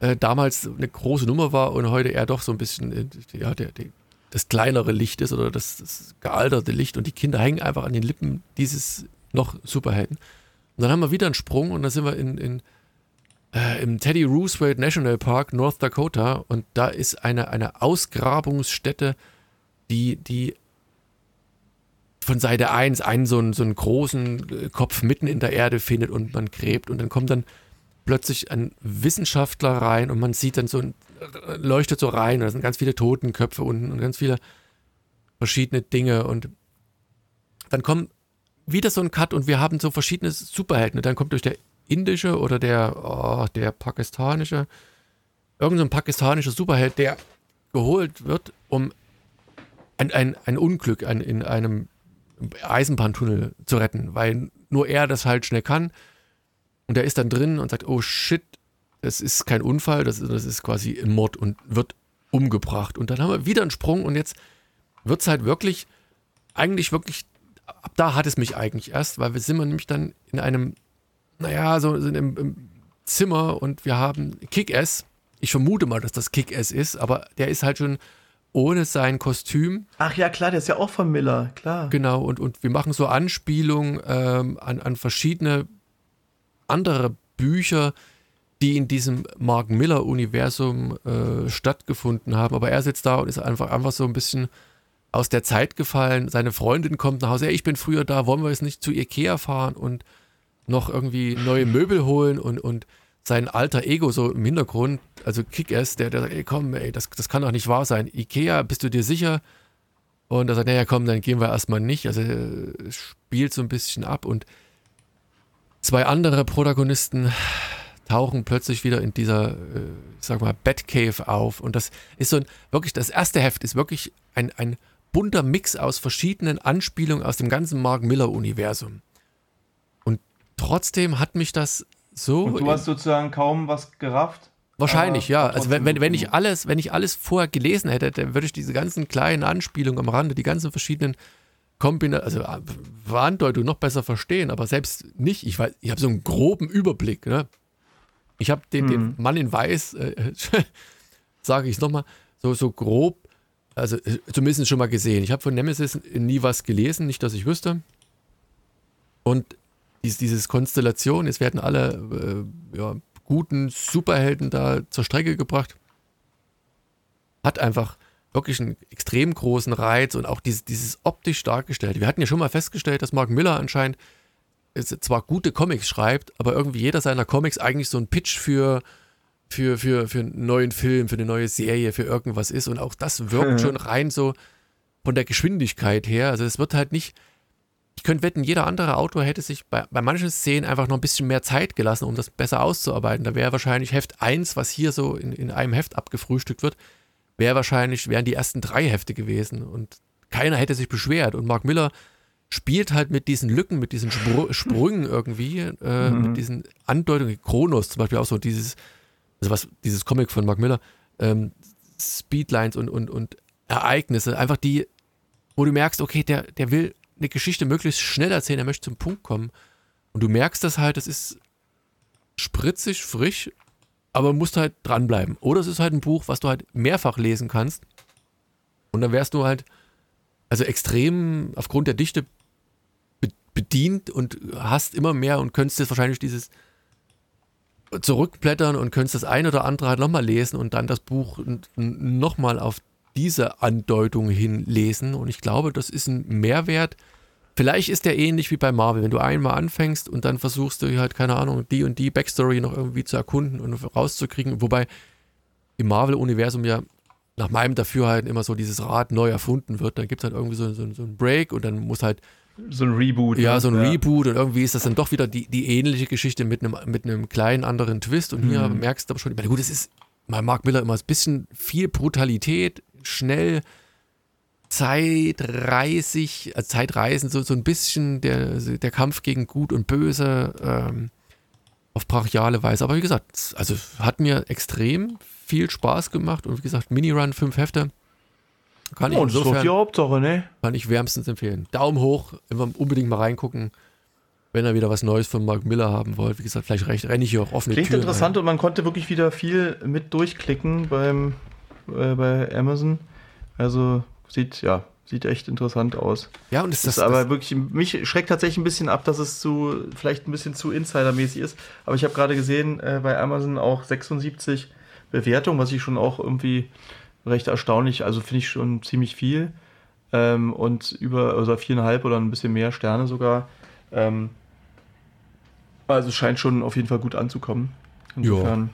äh, damals eine große Nummer war und heute eher doch so ein bisschen äh, ja, der, der, das kleinere Licht ist oder das, das gealterte Licht und die Kinder hängen einfach an den Lippen dieses noch Superhelden. Und dann haben wir wieder einen Sprung und dann sind wir in, in äh, im Teddy Roosevelt National Park, North Dakota und da ist eine, eine Ausgrabungsstätte, die, die von Seite 1 einen so einen, so einen großen äh, Kopf mitten in der Erde findet und man gräbt und dann kommt dann plötzlich ein Wissenschaftler rein und man sieht dann so, leuchtet so rein, da sind ganz viele Totenköpfe unten und ganz viele verschiedene Dinge und dann kommt wieder so ein Cut und wir haben so verschiedene Superhelden und dann kommt durch der indische oder der, oh, der pakistanische, irgendein so pakistanischer Superheld, der geholt wird, um ein, ein, ein Unglück ein, in einem Eisenbahntunnel zu retten, weil nur er das halt schnell kann und er ist dann drin und sagt, oh shit, das ist kein Unfall, das, das ist quasi ein Mord und wird umgebracht. Und dann haben wir wieder einen Sprung und jetzt wird es halt wirklich, eigentlich wirklich, ab da hat es mich eigentlich erst, weil wir sind wir nämlich dann in einem, naja, so sind im, im Zimmer und wir haben Kick-Ass. Ich vermute mal, dass das Kick-Ass ist, aber der ist halt schon ohne sein Kostüm. Ach ja, klar, der ist ja auch von Miller, klar. Genau, und, und wir machen so Anspielungen ähm, an, an verschiedene andere Bücher, die in diesem Mark Miller-Universum äh, stattgefunden haben. Aber er sitzt da und ist einfach, einfach so ein bisschen aus der Zeit gefallen. Seine Freundin kommt nach Hause, hey, ich bin früher da, wollen wir jetzt nicht zu Ikea fahren und noch irgendwie neue Möbel holen und, und sein alter Ego so im Hintergrund, also Kick-Ass, der, der sagt, ey komm, ey, das, das kann doch nicht wahr sein. Ikea, bist du dir sicher? Und er sagt, naja, komm, dann gehen wir erstmal nicht. Also spielt so ein bisschen ab und Zwei andere Protagonisten tauchen plötzlich wieder in dieser, äh, ich sag mal, Batcave auf. Und das ist so ein, wirklich, das erste Heft ist wirklich ein, ein bunter Mix aus verschiedenen Anspielungen aus dem ganzen Mark Miller-Universum. Und trotzdem hat mich das so. Und du hast sozusagen kaum was gerafft? Wahrscheinlich, ja. Also wenn, wenn, wenn ich alles, wenn ich alles vorher gelesen hätte, dann würde ich diese ganzen kleinen Anspielungen am Rande, die ganzen verschiedenen Kombination, also äh, Andeutung noch besser verstehen, aber selbst nicht. Ich, ich habe so einen groben Überblick. Ne? Ich habe den, hm. den mhm. Mann in Weiß, äh, sage ich es nochmal, so, so grob, also äh, zumindest schon mal gesehen. Ich habe von Nemesis nie was gelesen, nicht, dass ich wüsste. Und dies, dieses Konstellation, jetzt werden alle äh, ja, guten Superhelden da zur Strecke gebracht, hat einfach wirklich einen extrem großen Reiz und auch dieses, dieses optisch dargestellt. Wir hatten ja schon mal festgestellt, dass Mark Miller anscheinend zwar gute Comics schreibt, aber irgendwie jeder seiner Comics eigentlich so ein Pitch für, für, für, für einen neuen Film, für eine neue Serie, für irgendwas ist. Und auch das wirkt schon rein so von der Geschwindigkeit her. Also es wird halt nicht, ich könnte wetten, jeder andere Autor hätte sich bei, bei manchen Szenen einfach noch ein bisschen mehr Zeit gelassen, um das besser auszuarbeiten. Da wäre wahrscheinlich Heft 1, was hier so in, in einem Heft abgefrühstückt wird, wäre wahrscheinlich, wären die ersten drei Hefte gewesen und keiner hätte sich beschwert. Und Mark Miller spielt halt mit diesen Lücken, mit diesen Spr Sprüngen irgendwie, äh, mhm. mit diesen Andeutungen, Kronos zum Beispiel auch so dieses, also was, dieses Comic von Mark Miller, ähm, Speedlines und, und, und Ereignisse, einfach die, wo du merkst, okay, der, der will eine Geschichte möglichst schnell erzählen, er möchte zum Punkt kommen. Und du merkst das halt, das ist spritzig, frisch, aber musst halt dranbleiben. Oder es ist halt ein Buch, was du halt mehrfach lesen kannst. Und dann wärst du halt, also extrem aufgrund der Dichte bedient und hast immer mehr und könntest jetzt wahrscheinlich dieses zurückblättern und könntest das ein oder andere halt nochmal lesen und dann das Buch nochmal auf diese Andeutung hin lesen. Und ich glaube, das ist ein Mehrwert. Vielleicht ist der ähnlich wie bei Marvel. Wenn du einmal anfängst und dann versuchst du halt, keine Ahnung, die und die Backstory noch irgendwie zu erkunden und rauszukriegen. Wobei im Marvel-Universum ja nach meinem Dafürhalten immer so dieses Rad neu erfunden wird. Dann gibt es halt irgendwie so, so, so einen Break und dann muss halt so ein Reboot. Ja, ne? so ein ja. Reboot und irgendwie ist das dann doch wieder die, die ähnliche Geschichte mit einem, mit einem kleinen anderen Twist und hier mhm. merkst du aber schon, ich meine, gut, es ist bei Mark Miller immer ein bisschen viel Brutalität, schnell, zeitreisig, also zeitreisend, so, so ein bisschen der, der Kampf gegen Gut und Böse ähm, auf brachiale Weise. Aber wie gesagt, also hat mir extrem viel Spaß gemacht und wie gesagt, Mini-Run, fünf Hefte kann ich insofern, das ist die Hauptsache, ne? Kann ich wärmstens empfehlen. Daumen hoch, immer unbedingt mal reingucken, wenn ihr wieder was Neues von Mark Miller haben wollt. Wie gesagt, vielleicht recht, renne ich hier auch offene Klingt Türen interessant rein. und man konnte wirklich wieder viel mit durchklicken beim, äh, bei Amazon. Also sieht, ja, sieht echt interessant aus. Ja, und ist das, ist aber wirklich, mich schreckt tatsächlich ein bisschen ab, dass es zu, vielleicht ein bisschen zu insidermäßig ist. Aber ich habe gerade gesehen, äh, bei Amazon auch 76 Bewertungen, was ich schon auch irgendwie recht erstaunlich. Also finde ich schon ziemlich viel. Ähm, und über also viereinhalb oder ein bisschen mehr Sterne sogar. Ähm, also scheint schon auf jeden Fall gut anzukommen. Insofern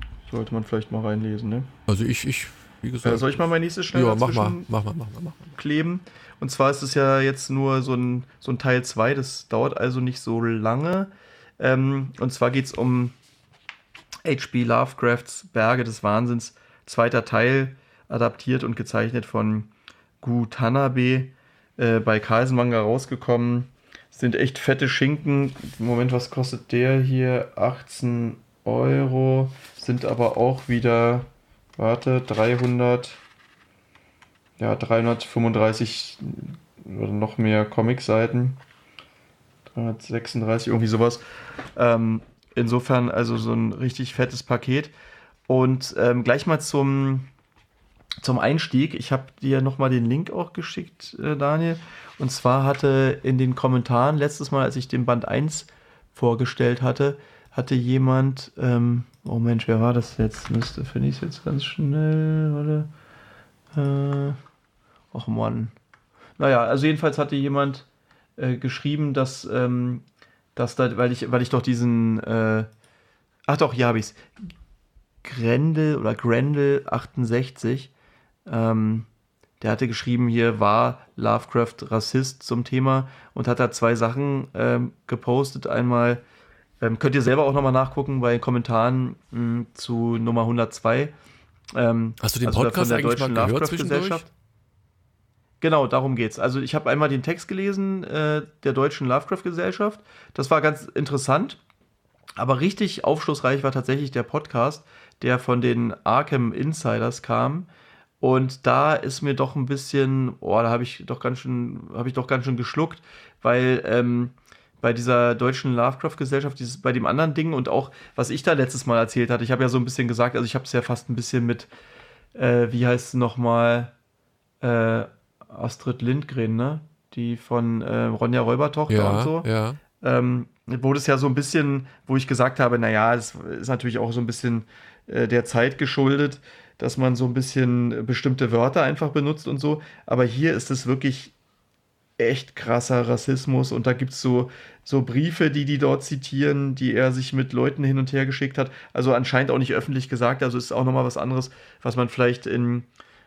ja. sollte man vielleicht mal reinlesen. Ne? Also ich, ich wie gesagt. Äh, soll ich mal mein nächstes schnell ja, mach mal, mach mal, mach mal, mach mal. kleben? Und zwar ist es ja jetzt nur so ein, so ein Teil 2, das dauert also nicht so lange. Ähm, und zwar geht es um H.P. Lovecrafts Berge des Wahnsinns zweiter Teil, adaptiert und gezeichnet von Gu Tanabe, äh, bei Kaisenmanga rausgekommen. Sind echt fette Schinken. Moment, was kostet der hier? 18 Euro. Sind aber auch wieder, warte, 300, ja, 335 oder noch mehr Comic-Seiten. 336, irgendwie sowas. Ähm, insofern also so ein richtig fettes Paket. Und ähm, gleich mal zum, zum Einstieg. Ich habe dir nochmal den Link auch geschickt, äh, Daniel. Und zwar hatte in den Kommentaren, letztes Mal, als ich den Band 1 vorgestellt hatte, hatte jemand, ähm, oh Mensch, wer war das jetzt? Müsste, finde ich es jetzt ganz schnell, oder? Äh, och Mann. Naja, also jedenfalls hatte jemand äh, geschrieben, dass, ähm, dass da, weil ich, weil ich doch diesen, äh, ach doch, hier habe ich es. Grendel oder Grendel 68, ähm, der hatte geschrieben, hier war Lovecraft Rassist zum Thema und hat da zwei Sachen ähm, gepostet. Einmal ähm, könnt ihr selber auch nochmal nachgucken bei den Kommentaren mh, hm, zu Nummer 102. Ähm, Hast du den also Podcast von der eigentlich Deutschen mal gehört Gesellschaft? Genau, darum geht's. Also ich habe einmal den Text gelesen äh, der Deutschen Lovecraft Gesellschaft. Das war ganz interessant. Aber richtig aufschlussreich war tatsächlich der Podcast, der von den Arkham Insiders kam. Und da ist mir doch ein bisschen, oh, da habe ich doch ganz schön, habe ich doch ganz schön geschluckt, weil ähm, bei dieser deutschen Lovecraft-Gesellschaft, bei dem anderen Ding und auch, was ich da letztes Mal erzählt hatte, ich habe ja so ein bisschen gesagt, also ich habe es ja fast ein bisschen mit, äh, wie heißt es nochmal, äh, Astrid Lindgren, ne? Die von äh, Ronja Räubertochter ja, und so. Ja. Ähm, wurde es ja so ein bisschen, wo ich gesagt habe, naja, es ist natürlich auch so ein bisschen äh, der Zeit geschuldet, dass man so ein bisschen bestimmte Wörter einfach benutzt und so. Aber hier ist es wirklich echt krasser Rassismus. Und da gibt es so, so Briefe, die die dort zitieren, die er sich mit Leuten hin und her geschickt hat. Also anscheinend auch nicht öffentlich gesagt, also ist auch nochmal was anderes, was man vielleicht in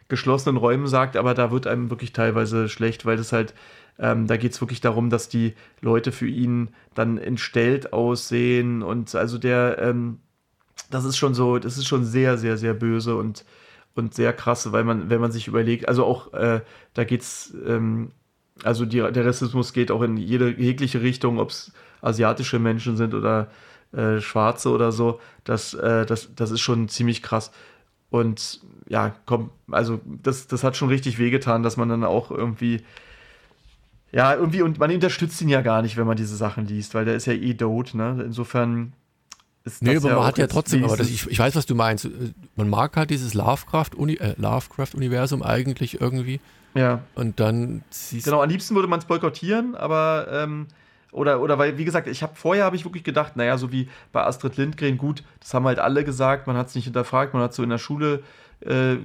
geschlossenen Räumen sagt, aber da wird einem wirklich teilweise schlecht, weil das halt, ähm, da geht es wirklich darum, dass die Leute für ihn dann entstellt aussehen. Und also der, ähm, das ist schon so, das ist schon sehr, sehr, sehr böse und, und sehr krass, weil man, wenn man sich überlegt, also auch, äh, da geht's, ähm, also die, der Rassismus geht auch in jede jegliche Richtung, ob es asiatische Menschen sind oder äh, Schwarze oder so, das, äh, das, das ist schon ziemlich krass. Und ja, komm, also das, das hat schon richtig wehgetan, dass man dann auch irgendwie Ja, irgendwie, und man unterstützt ihn ja gar nicht, wenn man diese Sachen liest, weil der ist ja eh tot, ne? Insofern ist nee, aber ja man hat ja trotzdem, aber das, ich, ich, weiß, was du meinst. Man mag halt dieses Lovecraft-Universum äh, Lovecraft eigentlich irgendwie. Ja. Und dann siehst Genau, am liebsten würde man es boykottieren, aber ähm, oder, oder weil, wie gesagt, ich habe vorher habe ich wirklich gedacht, naja, so wie bei Astrid Lindgren, gut, das haben halt alle gesagt, man hat es nicht hinterfragt, man hat so in der Schule äh,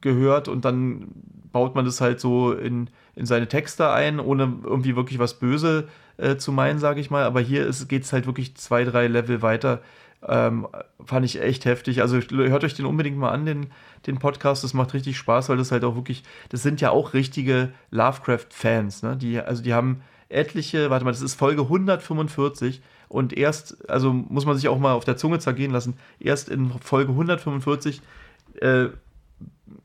gehört und dann baut man das halt so in, in seine Texte ein, ohne irgendwie wirklich was Böse äh, zu meinen, sage ich mal. Aber hier geht es halt wirklich zwei, drei Level weiter. Ähm, fand ich echt heftig. Also hört euch den unbedingt mal an, den, den Podcast. Das macht richtig Spaß, weil das halt auch wirklich, das sind ja auch richtige Lovecraft-Fans. Ne? Die, also die haben etliche, warte mal, das ist Folge 145 und erst, also muss man sich auch mal auf der Zunge zergehen lassen, erst in Folge 145 äh,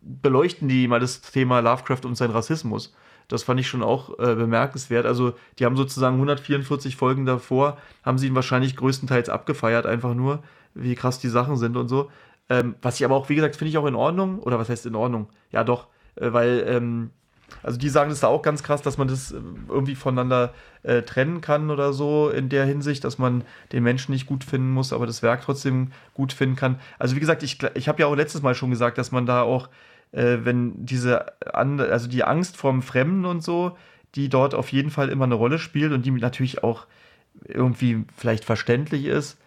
beleuchten die mal das Thema Lovecraft und sein Rassismus. Das fand ich schon auch äh, bemerkenswert. Also, die haben sozusagen 144 Folgen davor, haben sie ihn wahrscheinlich größtenteils abgefeiert, einfach nur, wie krass die Sachen sind und so. Ähm, was ich aber auch, wie gesagt, finde ich auch in Ordnung. Oder was heißt in Ordnung? Ja, doch, äh, weil ähm, also die sagen das da auch ganz krass, dass man das äh, irgendwie voneinander äh, trennen kann oder so in der Hinsicht, dass man den Menschen nicht gut finden muss, aber das Werk trotzdem gut finden kann. Also wie gesagt, ich, ich habe ja auch letztes Mal schon gesagt, dass man da auch, äh, wenn diese, also die Angst vorm Fremden und so, die dort auf jeden Fall immer eine Rolle spielt und die natürlich auch irgendwie vielleicht verständlich ist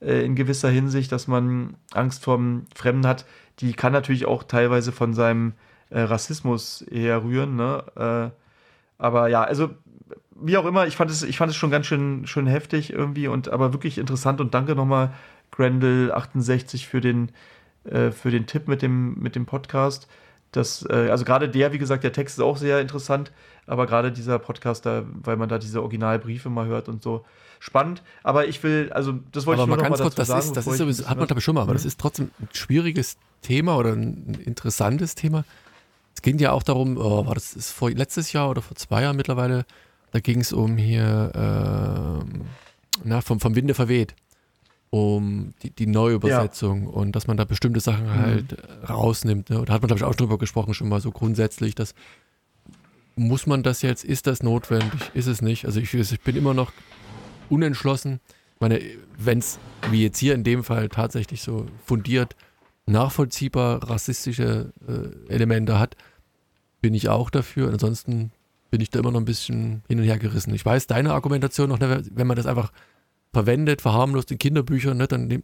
äh, in gewisser Hinsicht, dass man Angst vorm Fremden hat, die kann natürlich auch teilweise von seinem äh, Rassismus herrühren. Ne? Äh, aber ja, also wie auch immer, ich fand es, ich fand es schon ganz schön, schön heftig irgendwie und aber wirklich interessant und danke nochmal Grendel68 für den, äh, für den Tipp mit dem, mit dem Podcast. Das, äh, also gerade der, wie gesagt, der Text ist auch sehr interessant, aber gerade dieser Podcast, da, weil man da diese Originalbriefe mal hört und so, spannend. Aber ich will, also das wollte aber ich nur noch mal kurz, das sagen. Ist, das ist sowieso, hat man glaube ich schon mal, aber mhm. das ist trotzdem ein schwieriges Thema oder ein interessantes Thema, es ging ja auch darum, oh, war das ist vor letztes Jahr oder vor zwei Jahren mittlerweile, da ging es um hier, äh, na, vom, vom Winde verweht, um die, die Neuübersetzung ja. und dass man da bestimmte Sachen mhm. halt mhm. rausnimmt. Ne? Und da hat man, glaube ich, auch drüber gesprochen, schon mal so grundsätzlich, dass muss man das jetzt, ist das notwendig, ist es nicht? Also ich, ich bin immer noch unentschlossen. Ich meine, wenn es, wie jetzt hier in dem Fall, tatsächlich so fundiert nachvollziehbar rassistische äh, Elemente hat, bin ich auch dafür. Ansonsten bin ich da immer noch ein bisschen hin und her gerissen. Ich weiß deine Argumentation noch, wenn man das einfach verwendet, verharmlost in Kinderbüchern, ne, dann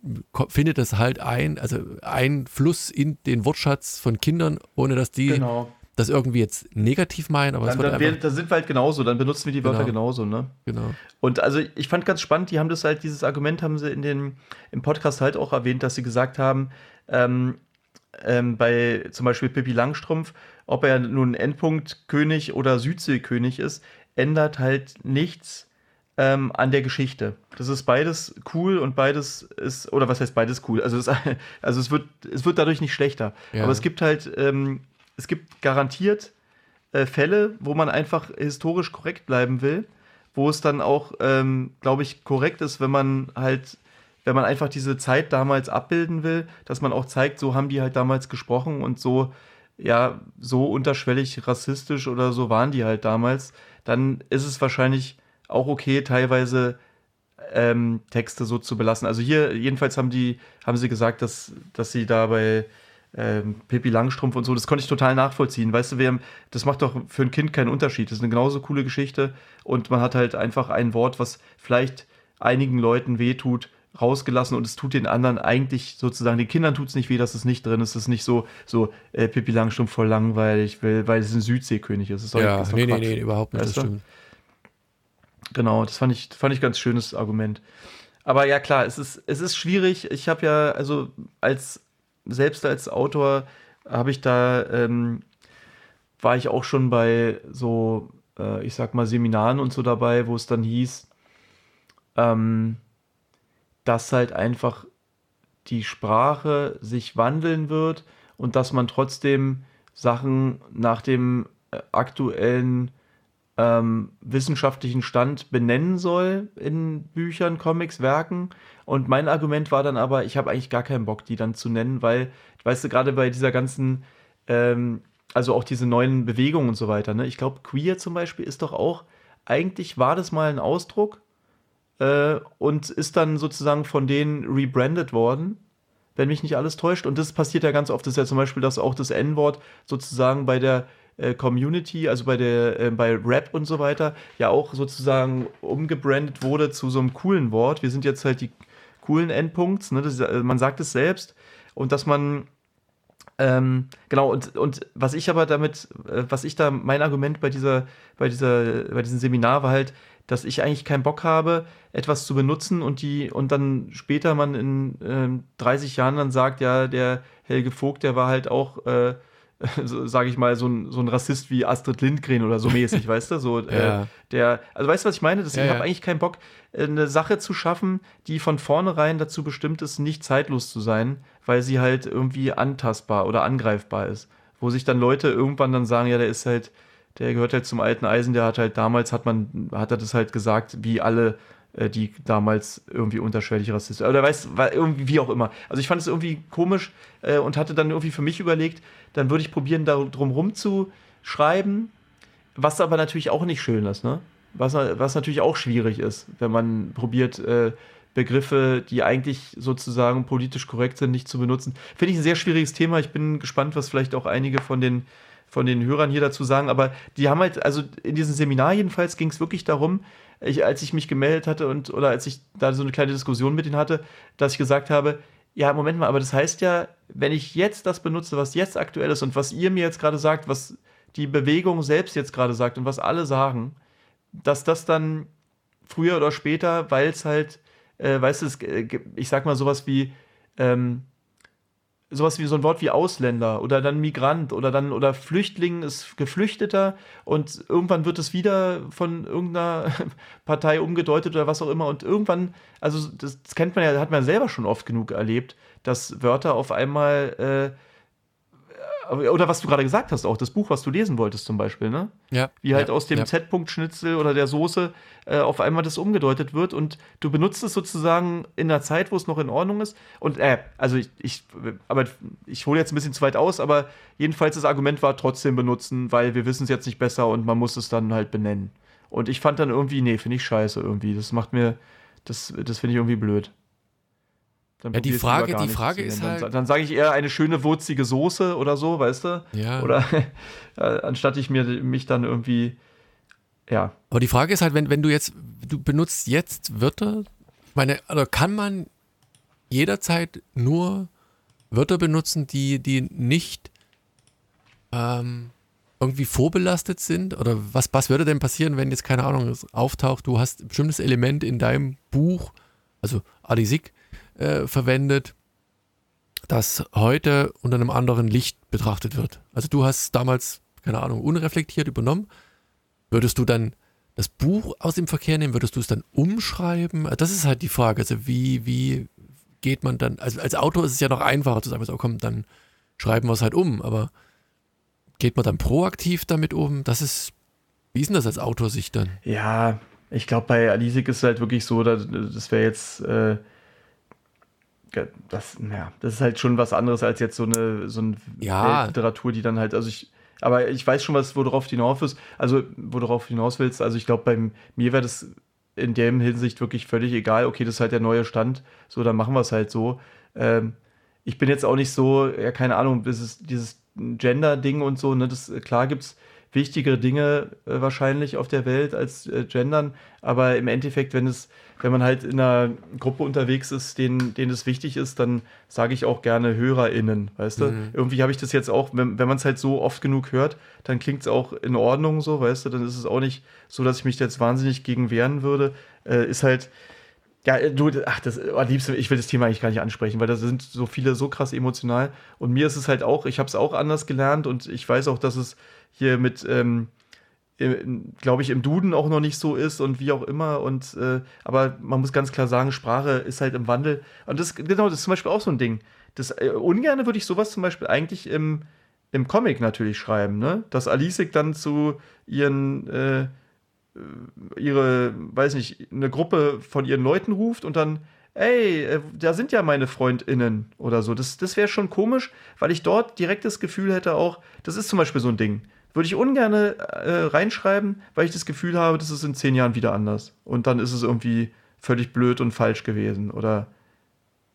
findet das halt ein, also ein Fluss in den Wortschatz von Kindern, ohne dass die genau. das irgendwie jetzt negativ meinen. Aber dann, dann wir, da sind wir halt genauso, dann benutzen wir die Wörter genau. genauso, ne? Genau. Und also ich fand ganz spannend, die haben das halt, dieses Argument haben sie in den, im Podcast halt auch erwähnt, dass sie gesagt haben, ähm, ähm, bei zum Beispiel Pippi Langstrumpf, ob er nun Endpunktkönig oder Südseekönig ist, ändert halt nichts ähm, an der Geschichte. Das ist beides cool und beides ist, oder was heißt beides cool? Also es, also es, wird, es wird dadurch nicht schlechter. Ja. Aber es gibt halt, ähm, es gibt garantiert äh, Fälle, wo man einfach historisch korrekt bleiben will, wo es dann auch, ähm, glaube ich, korrekt ist, wenn man halt wenn man einfach diese Zeit damals abbilden will, dass man auch zeigt, so haben die halt damals gesprochen und so, ja, so unterschwellig rassistisch oder so waren die halt damals, dann ist es wahrscheinlich auch okay, teilweise ähm, Texte so zu belassen. Also hier, jedenfalls haben die, haben sie gesagt, dass, dass sie da bei ähm, Pippi Langstrumpf und so, das konnte ich total nachvollziehen. Weißt du, wir das macht doch für ein Kind keinen Unterschied. Das ist eine genauso coole Geschichte und man hat halt einfach ein Wort, was vielleicht einigen Leuten wehtut, rausgelassen und es tut den anderen eigentlich sozusagen, den Kindern tut es nicht weh, dass es nicht drin ist. Es ist nicht so, so äh, Pippi Langstrumpf voll langweilig, weil, weil es ein Südseekönig ist. ist doch, ja, ist nee, nee, nee, überhaupt nicht, weißt das stimmt. Genau, das fand ich, fand ich ganz schönes Argument. Aber ja, klar, es ist, es ist schwierig. Ich habe ja, also als, selbst als Autor habe ich da, ähm, war ich auch schon bei so, äh, ich sag mal, Seminaren und so dabei, wo es dann hieß, ähm, dass halt einfach die Sprache sich wandeln wird und dass man trotzdem Sachen nach dem äh, aktuellen ähm, wissenschaftlichen Stand benennen soll in Büchern, Comics, Werken. Und mein Argument war dann aber, ich habe eigentlich gar keinen Bock, die dann zu nennen, weil, weißt du, gerade bei dieser ganzen ähm, also auch diese neuen Bewegungen und so weiter. Ne? Ich glaube, queer zum Beispiel ist doch auch, eigentlich war das mal ein Ausdruck äh, und ist dann sozusagen von denen rebrandet worden, wenn mich nicht alles täuscht. Und das passiert ja ganz oft. Das ist ja zum Beispiel, dass auch das N-Wort sozusagen bei der äh, Community, also bei der äh, bei Rap und so weiter, ja auch sozusagen umgebrandet wurde zu so einem coolen Wort. Wir sind jetzt halt die coolen Endpunkts, ne? Ist, äh, man sagt es selbst. Und dass man ähm, genau, und, und was ich aber damit, äh, was ich da, mein Argument bei dieser, bei dieser, bei diesem Seminar war halt, dass ich eigentlich keinen Bock habe, etwas zu benutzen und die, und dann später man in äh, 30 Jahren dann sagt, ja, der Helge Vogt, der war halt auch, äh, so, sage ich mal, so ein, so ein Rassist wie Astrid Lindgren oder so mäßig, weißt du? So, äh, ja. äh, der, also weißt du, was ich meine? Das, ja, ich habe ja. eigentlich keinen Bock, eine Sache zu schaffen, die von vornherein dazu bestimmt ist, nicht zeitlos zu sein, weil sie halt irgendwie antastbar oder angreifbar ist. Wo sich dann Leute irgendwann dann sagen, ja, der ist halt, der gehört halt zum alten Eisen, der hat halt damals, hat man, hat er das halt gesagt, wie alle, äh, die damals irgendwie unterschwellig rassistisch, oder weiß, irgendwie, wie auch immer. Also ich fand es irgendwie komisch äh, und hatte dann irgendwie für mich überlegt, dann würde ich probieren, da drum rum zu schreiben, was aber natürlich auch nicht schön ist, ne? Was, was natürlich auch schwierig ist, wenn man probiert, äh, Begriffe, die eigentlich sozusagen politisch korrekt sind, nicht zu benutzen. Finde ich ein sehr schwieriges Thema. Ich bin gespannt, was vielleicht auch einige von den von den Hörern hier dazu sagen, aber die haben halt, also in diesem Seminar jedenfalls ging es wirklich darum, ich, als ich mich gemeldet hatte und oder als ich da so eine kleine Diskussion mit ihnen hatte, dass ich gesagt habe, ja, Moment mal, aber das heißt ja, wenn ich jetzt das benutze, was jetzt aktuell ist und was ihr mir jetzt gerade sagt, was die Bewegung selbst jetzt gerade sagt und was alle sagen, dass das dann früher oder später, weil es halt, äh, weißt du, ich sag mal sowas wie, ähm, sowas wie so ein Wort wie Ausländer oder dann Migrant oder dann oder Flüchtling ist Geflüchteter und irgendwann wird es wieder von irgendeiner Partei umgedeutet oder was auch immer und irgendwann, also das, kennt man ja, hat man selber schon oft genug erlebt, dass Wörter auf einmal äh, oder was du gerade gesagt hast, auch das Buch, was du lesen wolltest zum Beispiel, ne? Ja. Wie halt ja, aus dem ja. Z-Punkt-Schnitzel oder der Soße äh, auf einmal das umgedeutet wird und du benutzt es sozusagen in einer Zeit, wo es noch in Ordnung ist. Und äh, also ich, ich aber ich hole jetzt ein bisschen zu weit aus, aber jedenfalls das Argument war trotzdem benutzen, weil wir wissen es jetzt nicht besser und man muss es dann halt benennen. Und ich fand dann irgendwie, nee, finde ich scheiße irgendwie. Das macht mir, das, das finde ich irgendwie blöd. Dann ja, die Frage, die Frage ist dann, halt. Dann, sage ich eher eine schöne wurzige Soße oder so, weißt du? Ja. Oder äh, anstatt ich mir mich dann irgendwie. Ja. Aber die Frage ist halt, wenn, wenn du jetzt, du benutzt jetzt Wörter, ich meine, also kann man jederzeit nur Wörter benutzen, die, die nicht ähm, irgendwie vorbelastet sind? Oder was, was würde denn passieren, wenn jetzt, keine Ahnung, es auftaucht, du hast ein bestimmtes Element in deinem Buch, also Adisik, äh, verwendet, das heute unter einem anderen Licht betrachtet wird. Also du hast damals, keine Ahnung, unreflektiert übernommen. Würdest du dann das Buch aus dem Verkehr nehmen? Würdest du es dann umschreiben? Das ist halt die Frage. Also wie, wie geht man dann, also als Autor ist es ja noch einfacher zu sagen, oh komm, dann schreiben wir es halt um, aber geht man dann proaktiv damit um? Das ist, wie ist denn das als Autor sich dann? Ja, ich glaube, bei Alisik ist es halt wirklich so, dass, das wäre jetzt, äh, das, ja, das ist halt schon was anderes als jetzt so eine, so eine ja. Literatur, die dann halt, also ich, aber ich weiß schon, was, worauf du hinaus willst, also worauf du hinaus willst. Also ich glaube, bei mir wäre das in der Hinsicht wirklich völlig egal. Okay, das ist halt der neue Stand, so, dann machen wir es halt so. Ähm, ich bin jetzt auch nicht so, ja, keine Ahnung, dieses, dieses Gender-Ding und so, ne, das, klar gibt's wichtigere Dinge äh, wahrscheinlich auf der Welt als äh, Gendern, aber im Endeffekt, wenn es, wenn man halt in einer Gruppe unterwegs ist, denen, denen es wichtig ist, dann sage ich auch gerne HörerInnen, weißt du? Mhm. Irgendwie habe ich das jetzt auch, wenn, wenn man es halt so oft genug hört, dann klingt es auch in Ordnung so, weißt du? Dann ist es auch nicht so, dass ich mich jetzt wahnsinnig gegen wehren würde. Äh, ist halt, ja, du, ach, das am liebsten, ich will das Thema eigentlich gar nicht ansprechen, weil da sind so viele so krass emotional. Und mir ist es halt auch, ich habe es auch anders gelernt und ich weiß auch, dass es hier mit, ähm, glaube ich, im Duden auch noch nicht so ist und wie auch immer. Und äh, aber man muss ganz klar sagen, Sprache ist halt im Wandel. Und das, genau, das ist zum Beispiel auch so ein Ding. Das äh, ungerne würde ich sowas zum Beispiel eigentlich im, im Comic natürlich schreiben, ne? Dass Alice dann zu ihren äh, ihre, weiß nicht, eine Gruppe von ihren Leuten ruft und dann ey, äh, da sind ja meine FreundInnen oder so. Das, das wäre schon komisch, weil ich dort direkt das Gefühl hätte auch, das ist zum Beispiel so ein Ding. Würde ich ungern äh, reinschreiben, weil ich das Gefühl habe, das ist in zehn Jahren wieder anders. Und dann ist es irgendwie völlig blöd und falsch gewesen. Oder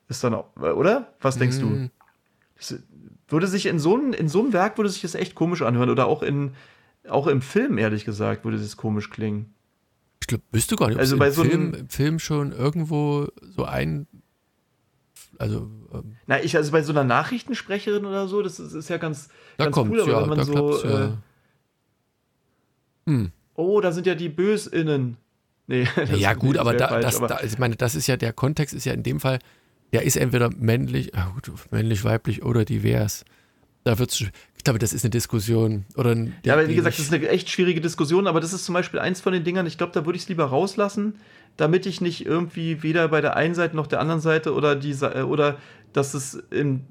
ist dann auch, äh, oder? Was denkst mm. du? Mhm. Das würde sich in so, einem, in so einem Werk würde sich das echt komisch anhören. Oder auch in, auch im Film, ehrlich gesagt, würde das komisch klingen. Ich glaube, bist du gar nicht, also bei im, so Film, im Film schon irgendwo so ein. Also. Ähm, Na, ich, also bei so einer Nachrichtensprecherin oder so, das ist, ist ja ganz, da ganz cool, aber ja, wenn man so. Ja. Äh, hm. Oh, da sind ja die BösInnen. Nee, ja, gut, aber, da, falsch, das, aber da, ich meine, das ist ja, der Kontext ist ja in dem Fall, der ist entweder männlich, ah, gut, männlich, weiblich oder divers. Da wird's, ich glaube, das ist eine Diskussion. Oder ein, ja, aber wie gesagt, das ist eine echt schwierige Diskussion, aber das ist zum Beispiel eins von den Dingern, ich glaube, da würde ich es lieber rauslassen, damit ich nicht irgendwie weder bei der einen Seite noch der anderen Seite oder die äh, oder dass es im,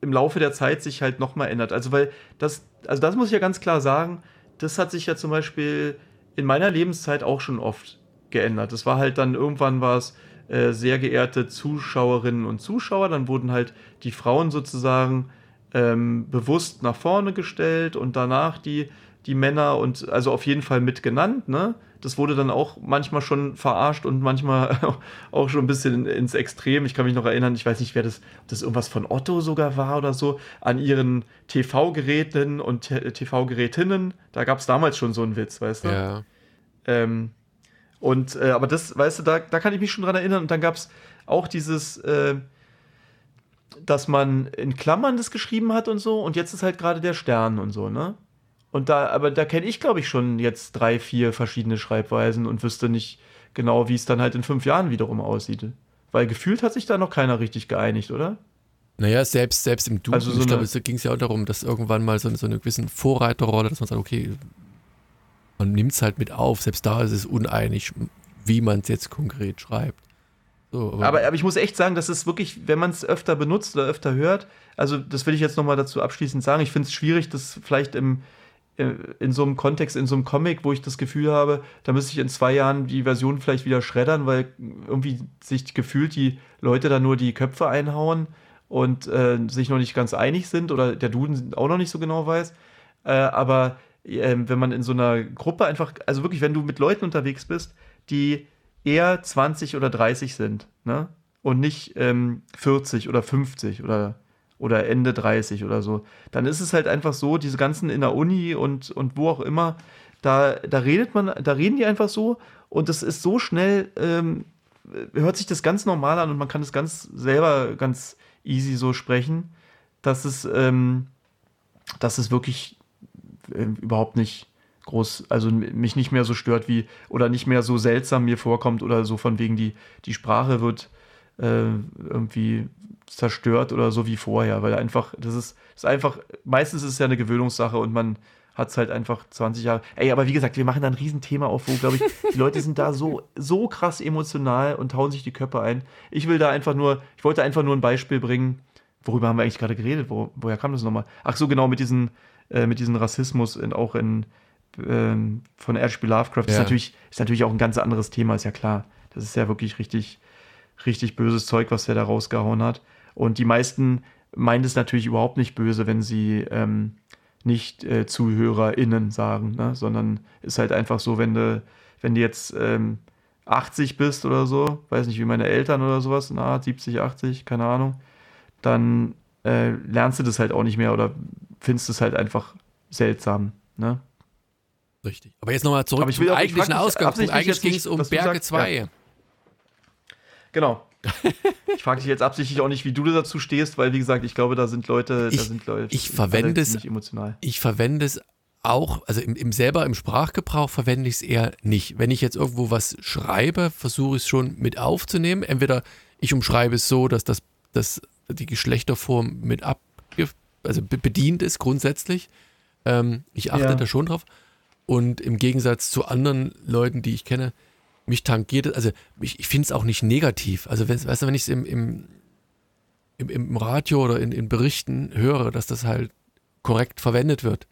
im Laufe der Zeit sich halt nochmal ändert. Also, weil das, also das muss ich ja ganz klar sagen, das hat sich ja zum Beispiel in meiner Lebenszeit auch schon oft geändert. Das war halt dann irgendwann war es äh, sehr geehrte Zuschauerinnen und Zuschauer, dann wurden halt die Frauen sozusagen ähm, bewusst nach vorne gestellt und danach die, die Männer und also auf jeden Fall mit genannt, ne? Das wurde dann auch manchmal schon verarscht und manchmal auch schon ein bisschen ins Extrem. Ich kann mich noch erinnern, ich weiß nicht, wer das, ob das irgendwas von Otto sogar war oder so, an ihren TV-Geräten und TV-Gerätinnen. Da gab es damals schon so einen Witz, weißt du? Ja. Ähm, und, äh, aber das, weißt du, da, da kann ich mich schon dran erinnern. Und dann gab es auch dieses, äh, dass man in Klammern das geschrieben hat und so und jetzt ist halt gerade der Stern und so, ne? Und da, aber da kenne ich, glaube ich, schon jetzt drei, vier verschiedene Schreibweisen und wüsste nicht genau, wie es dann halt in fünf Jahren wiederum aussieht. Weil gefühlt hat sich da noch keiner richtig geeinigt, oder? Naja, selbst, selbst im Duden, also so ich glaube, es ging es ja auch darum, dass irgendwann mal so, so eine gewisse Vorreiterrolle, dass man sagt, okay, man nimmt es halt mit auf. Selbst da ist es uneinig, wie man es jetzt konkret schreibt. So, aber, aber, aber, ich muss echt sagen, das ist wirklich, wenn man es öfter benutzt oder öfter hört, also das will ich jetzt nochmal dazu abschließend sagen, ich finde es schwierig, das vielleicht im, äh, in so einem Kontext, in so einem Comic, wo ich das Gefühl habe, da müsste ich in zwei Jahren die Version vielleicht wieder schreddern, weil irgendwie sich gefühlt die Leute da nur die Köpfe einhauen und äh, sich noch nicht ganz einig sind oder der Duden auch noch nicht so genau weiß. Äh, aber äh, wenn man in so einer Gruppe einfach, also wirklich, wenn du mit Leuten unterwegs bist, die eher 20 oder 30 sind, ne? Und nicht ähm, 40 oder 50 oder, oder Ende 30 oder so. Dann ist es halt einfach so, diese ganzen in der Uni und, und wo auch immer, da, da redet man, da reden die einfach so und das ist so schnell, ähm, hört sich das ganz normal an und man kann es ganz selber ganz easy so sprechen, dass es, ähm, dass es wirklich äh, überhaupt nicht groß, also mich nicht mehr so stört wie oder nicht mehr so seltsam mir vorkommt oder so von wegen die, die Sprache wird äh, irgendwie zerstört oder so wie vorher, weil einfach, das ist, ist einfach, meistens ist es ja eine Gewöhnungssache und man hat es halt einfach 20 Jahre. Ey, aber wie gesagt, wir machen da ein Riesenthema auf, wo, glaube ich, die Leute sind da so, so krass emotional und hauen sich die Köpfe ein. Ich will da einfach nur, ich wollte einfach nur ein Beispiel bringen. Worüber haben wir eigentlich gerade geredet? Wo, woher kam das nochmal? Ach so, genau, mit diesen, äh, mit diesem Rassismus in, auch in, ähm, von H.P. Lovecraft ja. ist, natürlich, ist natürlich auch ein ganz anderes Thema, ist ja klar. Das ist ja wirklich richtig, richtig böses Zeug, was er da rausgehauen hat. Und die meisten meinen es natürlich überhaupt nicht böse, wenn sie ähm, nicht äh, ZuhörerInnen sagen, ne? sondern ist halt einfach so, wenn du, wenn du jetzt ähm, 80 bist oder so, weiß nicht, wie meine Eltern oder sowas, na, 70, 80, keine Ahnung, dann äh, lernst du das halt auch nicht mehr oder findest es halt einfach seltsam, ne? Richtig. Aber jetzt nochmal zurück zum eigentlichen Ausgangspunkt. Eigentlich ging es um Berge 2. Ja. Genau. ich frage dich jetzt absichtlich auch nicht, wie du dazu stehst, weil wie gesagt, ich glaube, da sind Leute, ich, da sind Leute, ich verwende es, emotional. Ich verwende es auch, also im, im selber im Sprachgebrauch verwende ich es eher nicht. Wenn ich jetzt irgendwo was schreibe, versuche ich es schon mit aufzunehmen. Entweder ich umschreibe es so, dass das, dass die Geschlechterform mit ab, also bedient ist grundsätzlich. Ähm, ich achte ja. da schon drauf. Und im Gegensatz zu anderen Leuten, die ich kenne, mich tangiert, also ich, ich finde es auch nicht negativ. Also wenn, weißt du, wenn ich es im, im, im, im, Radio oder in, in Berichten höre, dass das halt korrekt verwendet wird,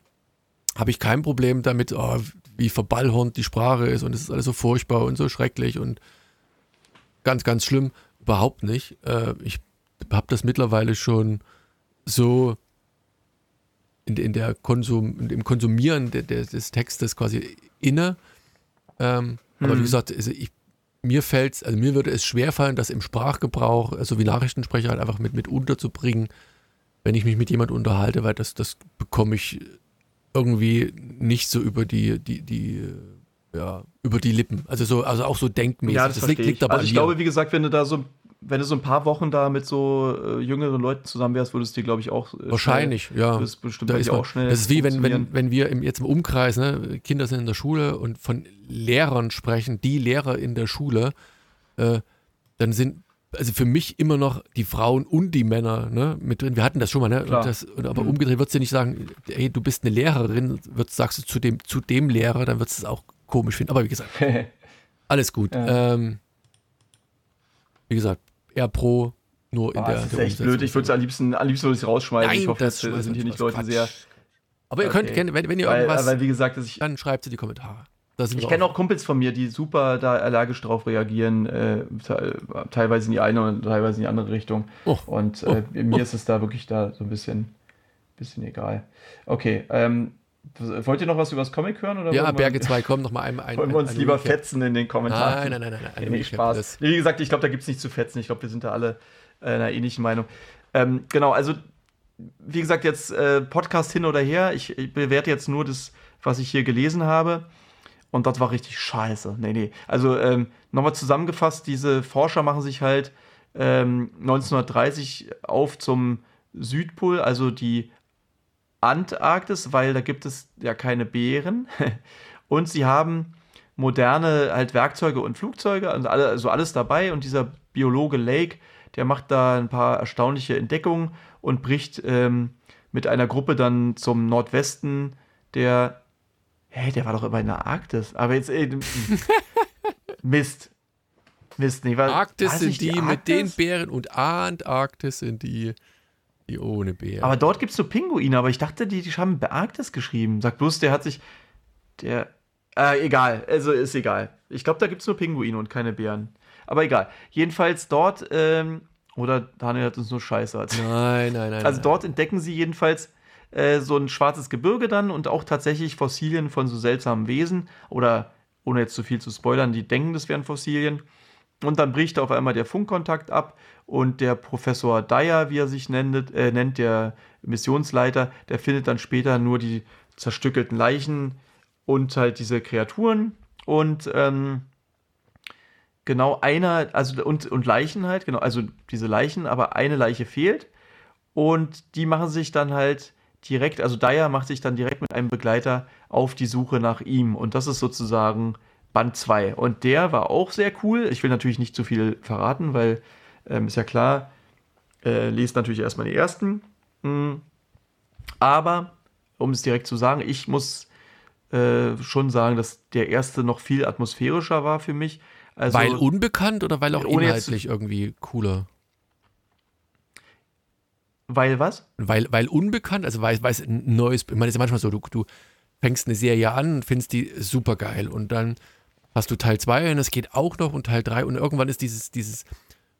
habe ich kein Problem damit, oh, wie verballhornt die Sprache ist und es ist alles so furchtbar und so schrecklich und ganz, ganz schlimm. überhaupt nicht. Äh, ich habe das mittlerweile schon so in, in der Konsum, im Konsumieren de, de, des Textes quasi inne. Ähm, aber wie hm. gesagt, also ich, mir fällt also mir würde es schwerfallen, das im Sprachgebrauch, so also wie Nachrichtensprecher halt einfach mit, mit unterzubringen, wenn ich mich mit jemand unterhalte, weil das, das bekomme ich irgendwie nicht so über die, die, die, ja, über die Lippen. Also so, also auch so denkmäßig. Ja, das, das liegt, liegt aber Also ich glaube, wie gesagt, wenn du da so wenn du so ein paar Wochen da mit so äh, jüngeren Leuten zusammen wärst, würdest du dir, glaube ich, auch. Äh, Wahrscheinlich, schnell, ja. Würdest bestimmt da ist auch schnell. Das ist wie wenn, wenn, wenn wir im, jetzt im Umkreis, ne, Kinder sind in der Schule und von Lehrern sprechen, die Lehrer in der Schule, äh, dann sind also für mich immer noch die Frauen und die Männer ne, mit drin. Wir hatten das schon mal, ne? Das, aber mhm. umgedreht würdest du nicht sagen, hey, du bist eine Lehrerin, würdest, sagst du zu dem, zu dem Lehrer, dann würdest du es auch komisch finden. Aber wie gesagt, alles gut. Ja. Ähm, wie gesagt, eher pro, nur in oh, der. Das ist der echt blöd. Ich würde es am liebsten, am liebsten würde ich rausschmeißen. Nein, ich hoffe, das sind hier nicht Leute Quatsch. sehr. Aber ihr könnt gerne, wenn, wenn ihr weil, irgendwas. Weil, wie gesagt, ich, dann schreibt sie die Kommentare. Ich kenne auch Kumpels von mir, die super da allergisch drauf reagieren, äh, teilweise in die eine und teilweise in die andere Richtung. Oh. Und äh, oh. mir oh. ist es da wirklich da so ein bisschen, bisschen egal. Okay, ähm, wollt ihr noch was über das Comic hören? Oder ja, Berge 2, komm noch mal ein, ein Wollen wir uns ein lieber Recap. fetzen in den Kommentaren? Nein, nein, nein, nein. nein nee, Spaß. Nee, wie gesagt, ich glaube, da gibt es nichts zu fetzen. Ich glaube, wir sind da alle äh, einer ähnlichen Meinung. Ähm, genau, also wie gesagt, jetzt äh, Podcast hin oder her. Ich, ich bewerte jetzt nur das, was ich hier gelesen habe. Und das war richtig scheiße. Nee, nee. Also ähm, nochmal zusammengefasst, diese Forscher machen sich halt ähm, 1930 auf zum Südpol, also die Antarktis, weil da gibt es ja keine Bären. und sie haben moderne halt Werkzeuge und Flugzeuge, also, alle, also alles dabei. Und dieser Biologe Lake, der macht da ein paar erstaunliche Entdeckungen und bricht ähm, mit einer Gruppe dann zum Nordwesten der Hey, der war doch immer in der Arktis. Aber jetzt. Ey, Mist. Mist, nicht. War, Arktis sind die, die mit den Bären und Antarktis sind die, die ohne Bären. Aber dort gibt es so Pinguine, aber ich dachte, die, die haben Arktis geschrieben. Sag bloß, der hat sich. Der. Äh, egal. Also ist egal. Ich glaube, da gibt es nur Pinguine und keine Bären. Aber egal. Jedenfalls dort. Ähm, oder Daniel hat uns nur Scheiße erzählt. Nein, nein, nein. Also dort entdecken sie jedenfalls äh, so ein schwarzes Gebirge dann und auch tatsächlich Fossilien von so seltsamen Wesen oder ohne jetzt zu viel zu spoilern, die denken, das wären Fossilien. Und dann bricht auf einmal der Funkkontakt ab und der Professor Dyer, wie er sich nennt, äh, nennt, der Missionsleiter, der findet dann später nur die zerstückelten Leichen und halt diese Kreaturen und ähm, genau einer, also und, und Leichen halt, genau, also diese Leichen, aber eine Leiche fehlt und die machen sich dann halt direkt, also Dyer macht sich dann direkt mit einem Begleiter auf die Suche nach ihm. Und das ist sozusagen Band 2. Und der war auch sehr cool. Ich will natürlich nicht zu viel verraten, weil ähm, ist ja klar, äh, lest natürlich erstmal die ersten. Mhm. Aber, um es direkt zu sagen, ich muss äh, schon sagen, dass der erste noch viel atmosphärischer war für mich. Also, weil unbekannt oder weil auch inhaltlich irgendwie cooler? Weil was? Weil, weil unbekannt, also weil, weil es ein neues, ich meine, es ist ja manchmal so, du, du fängst eine Serie an und findest die super geil und dann hast du Teil 2 und es geht auch noch und Teil 3 und irgendwann ist dieses, dieses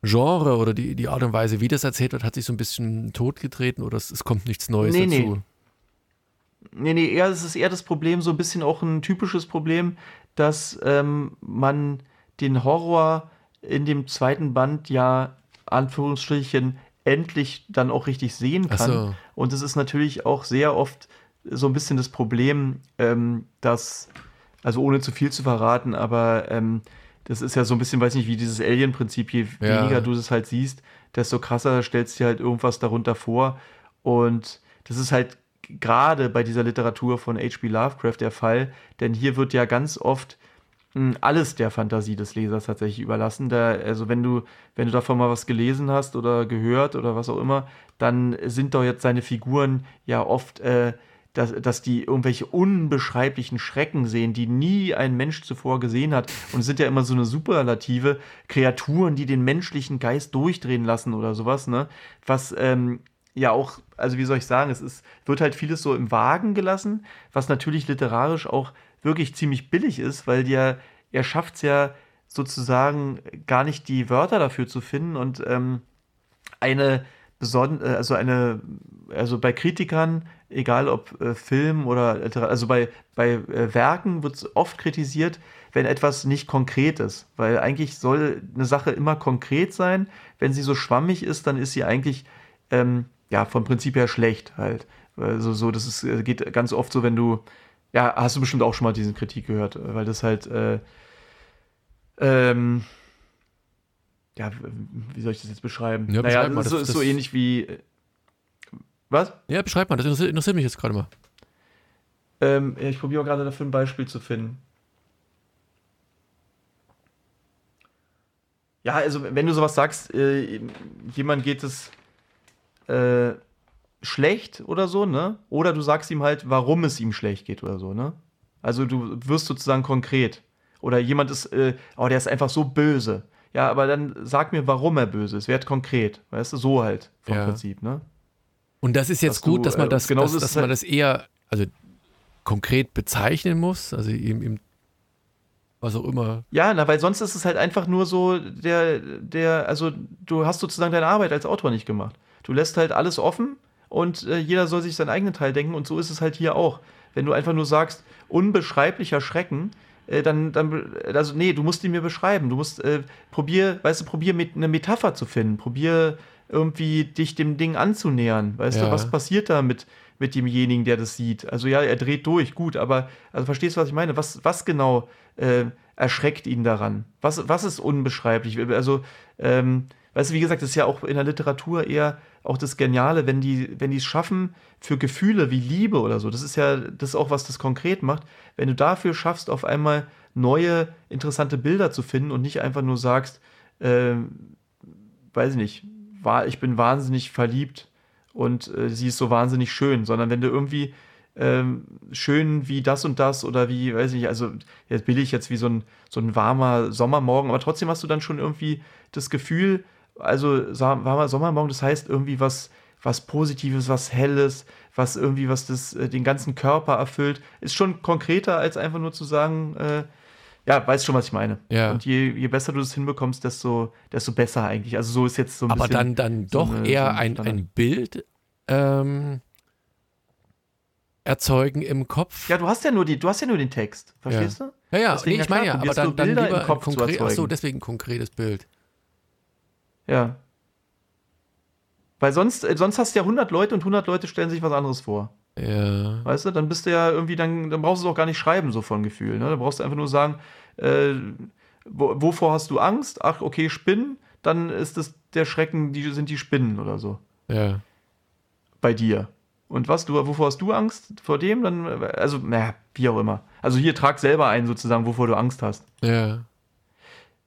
Genre oder die, die Art und Weise, wie das erzählt wird, hat sich so ein bisschen totgetreten oder es, es kommt nichts Neues nee, dazu. Nee. Nee, nee, eher, es ist eher das Problem, so ein bisschen auch ein typisches Problem, dass ähm, man den Horror in dem zweiten Band ja Anführungsstrichen endlich dann auch richtig sehen kann. So. Und es ist natürlich auch sehr oft so ein bisschen das Problem, ähm, dass, also ohne zu viel zu verraten, aber ähm, das ist ja so ein bisschen, weiß nicht, wie dieses Alien-Prinzip, je ja. weniger du das halt siehst, desto krasser stellst du dir halt irgendwas darunter vor. Und das ist halt gerade bei dieser Literatur von H.P. Lovecraft der Fall, denn hier wird ja ganz oft alles der Fantasie des Lesers tatsächlich überlassen. Da, also wenn du, wenn du davon mal was gelesen hast oder gehört oder was auch immer, dann sind doch jetzt seine Figuren ja oft, äh, dass, dass die irgendwelche unbeschreiblichen Schrecken sehen, die nie ein Mensch zuvor gesehen hat. Und es sind ja immer so eine superlative Kreaturen, die den menschlichen Geist durchdrehen lassen oder sowas, ne? Was ähm, ja auch, also wie soll ich sagen, es ist, wird halt vieles so im Wagen gelassen, was natürlich literarisch auch wirklich ziemlich billig ist, weil der, er schafft es ja sozusagen gar nicht die Wörter dafür zu finden und ähm, eine äh, also eine, also bei Kritikern, egal ob äh, Film oder also bei, bei äh, Werken wird es oft kritisiert, wenn etwas nicht konkret ist. Weil eigentlich soll eine Sache immer konkret sein. Wenn sie so schwammig ist, dann ist sie eigentlich ähm, ja vom Prinzip her schlecht halt. Also so, das ist, äh, geht ganz oft so, wenn du, ja, hast du bestimmt auch schon mal diese Kritik gehört, weil das halt äh, ähm, ja, wie soll ich das jetzt beschreiben? Ja, naja, das, ist, so, so ähnlich wie. Äh, was? Ja, beschreib mal, das interessiert, interessiert mich jetzt gerade mal. Ähm, ja, ich probiere gerade dafür ein Beispiel zu finden. Ja, also wenn du sowas sagst, äh, jemand geht es äh, schlecht oder so, ne? Oder du sagst ihm halt, warum es ihm schlecht geht oder so, ne? Also du wirst sozusagen konkret. Oder jemand ist, äh, oh, der ist einfach so böse. Ja, aber dann sag mir, warum er böse ist. Werd konkret. Weißt du, so halt vom ja. Prinzip, ne? Und das ist jetzt dass gut, du, dass man äh, das, genau dass, dass man halt das eher, also konkret bezeichnen muss, also im, im was auch immer. Ja, na, weil sonst ist es halt einfach nur so, der, der, also du hast sozusagen deine Arbeit als Autor nicht gemacht. Du lässt halt alles offen und äh, jeder soll sich seinen eigenen Teil denken und so ist es halt hier auch. Wenn du einfach nur sagst, unbeschreiblicher Schrecken, äh, dann, dann, also nee, du musst ihn mir beschreiben. Du musst, äh, probier, weißt du, probier mit eine Metapher zu finden. Probier irgendwie dich dem Ding anzunähern. Weißt ja. du, was passiert da mit, mit demjenigen, der das sieht? Also ja, er dreht durch, gut, aber also verstehst du, was ich meine? Was, was genau äh, erschreckt ihn daran? Was, was ist unbeschreiblich? Also, ähm, weißt du, wie gesagt, das ist ja auch in der Literatur eher auch das Geniale, wenn die, wenn die es schaffen, für Gefühle wie Liebe oder so, das ist ja das auch, was das konkret macht, wenn du dafür schaffst, auf einmal neue, interessante Bilder zu finden und nicht einfach nur sagst, äh, weiß ich nicht, war, ich bin wahnsinnig verliebt und äh, sie ist so wahnsinnig schön, sondern wenn du irgendwie ähm, schön wie das und das oder wie, weiß ich nicht, also jetzt billig jetzt wie so ein, so ein warmer Sommermorgen, aber trotzdem hast du dann schon irgendwie das Gefühl, also warmer Sommermorgen, das heißt irgendwie was, was Positives, was Helles, was irgendwie, was das, äh, den ganzen Körper erfüllt, ist schon konkreter, als einfach nur zu sagen, äh, ja, weißt schon, was ich meine. Ja. Und je, je besser du das hinbekommst, desto, desto besser eigentlich. Also so ist jetzt so ein Aber bisschen. Aber dann, dann doch eine, eher so ein, ein Bild ähm, erzeugen im Kopf. Ja, du hast ja nur die, du hast ja nur den Text, verstehst ja. du? Ja, ja, nee, ich meine ja, aber dann, dann lieber im Kopf konkret, ach so, deswegen ein konkretes Bild. Ja. Weil sonst, äh, sonst hast du ja 100 Leute und 100 Leute stellen sich was anderes vor. Ja. Weißt du, dann bist du ja irgendwie, dann, dann brauchst du es auch gar nicht schreiben, so von Gefühl. Ne? Da brauchst du einfach nur sagen, äh, wo, wovor hast du Angst? Ach, okay, Spinnen, dann ist das der Schrecken, die sind die Spinnen oder so. Ja. Bei dir. Und was, du, wovor hast du Angst? Vor dem? Dann, also, naja, wie auch immer. Also hier trag selber ein, sozusagen, wovor du Angst hast. Ja.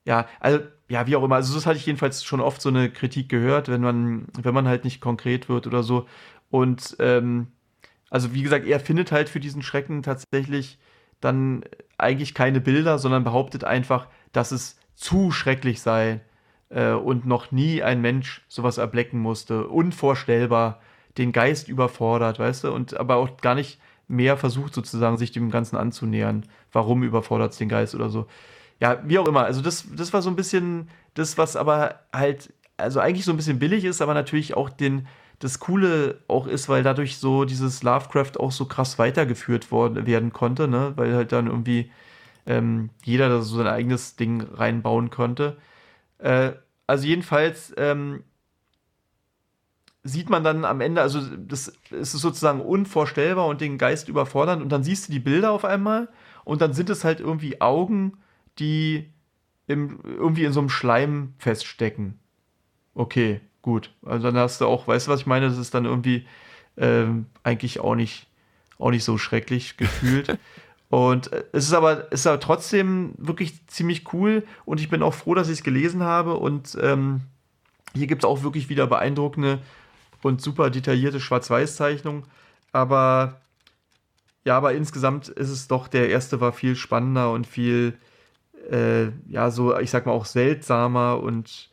Ja, also ja, wie auch immer. Also das hatte ich jedenfalls schon oft so eine Kritik gehört, wenn man, wenn man halt nicht konkret wird oder so. Und ähm, also wie gesagt, er findet halt für diesen Schrecken tatsächlich dann eigentlich keine Bilder, sondern behauptet einfach, dass es zu schrecklich sei äh, und noch nie ein Mensch sowas erblecken musste. Unvorstellbar, den Geist überfordert, weißt du, und aber auch gar nicht mehr versucht sozusagen, sich dem Ganzen anzunähern. Warum überfordert es den Geist oder so ja, wie auch immer. Also das, das war so ein bisschen das, was aber halt, also eigentlich so ein bisschen billig ist, aber natürlich auch den, das Coole auch ist, weil dadurch so dieses Lovecraft auch so krass weitergeführt worden, werden konnte, ne? Weil halt dann irgendwie ähm, jeder da so sein eigenes Ding reinbauen konnte. Äh, also jedenfalls ähm, sieht man dann am Ende, also das ist sozusagen unvorstellbar und den Geist überfordernd und dann siehst du die Bilder auf einmal und dann sind es halt irgendwie Augen die im, irgendwie in so einem Schleim feststecken. Okay, gut. Also dann hast du auch, weißt du, was ich meine? Das ist dann irgendwie ähm, eigentlich auch nicht, auch nicht so schrecklich gefühlt. und äh, es ist aber, ist aber trotzdem wirklich ziemlich cool und ich bin auch froh, dass ich es gelesen habe. Und ähm, hier gibt es auch wirklich wieder beeindruckende und super detaillierte Schwarz-Weiß-Zeichnungen. Aber ja, aber insgesamt ist es doch, der erste war viel spannender und viel äh, ja, so, ich sag mal, auch seltsamer und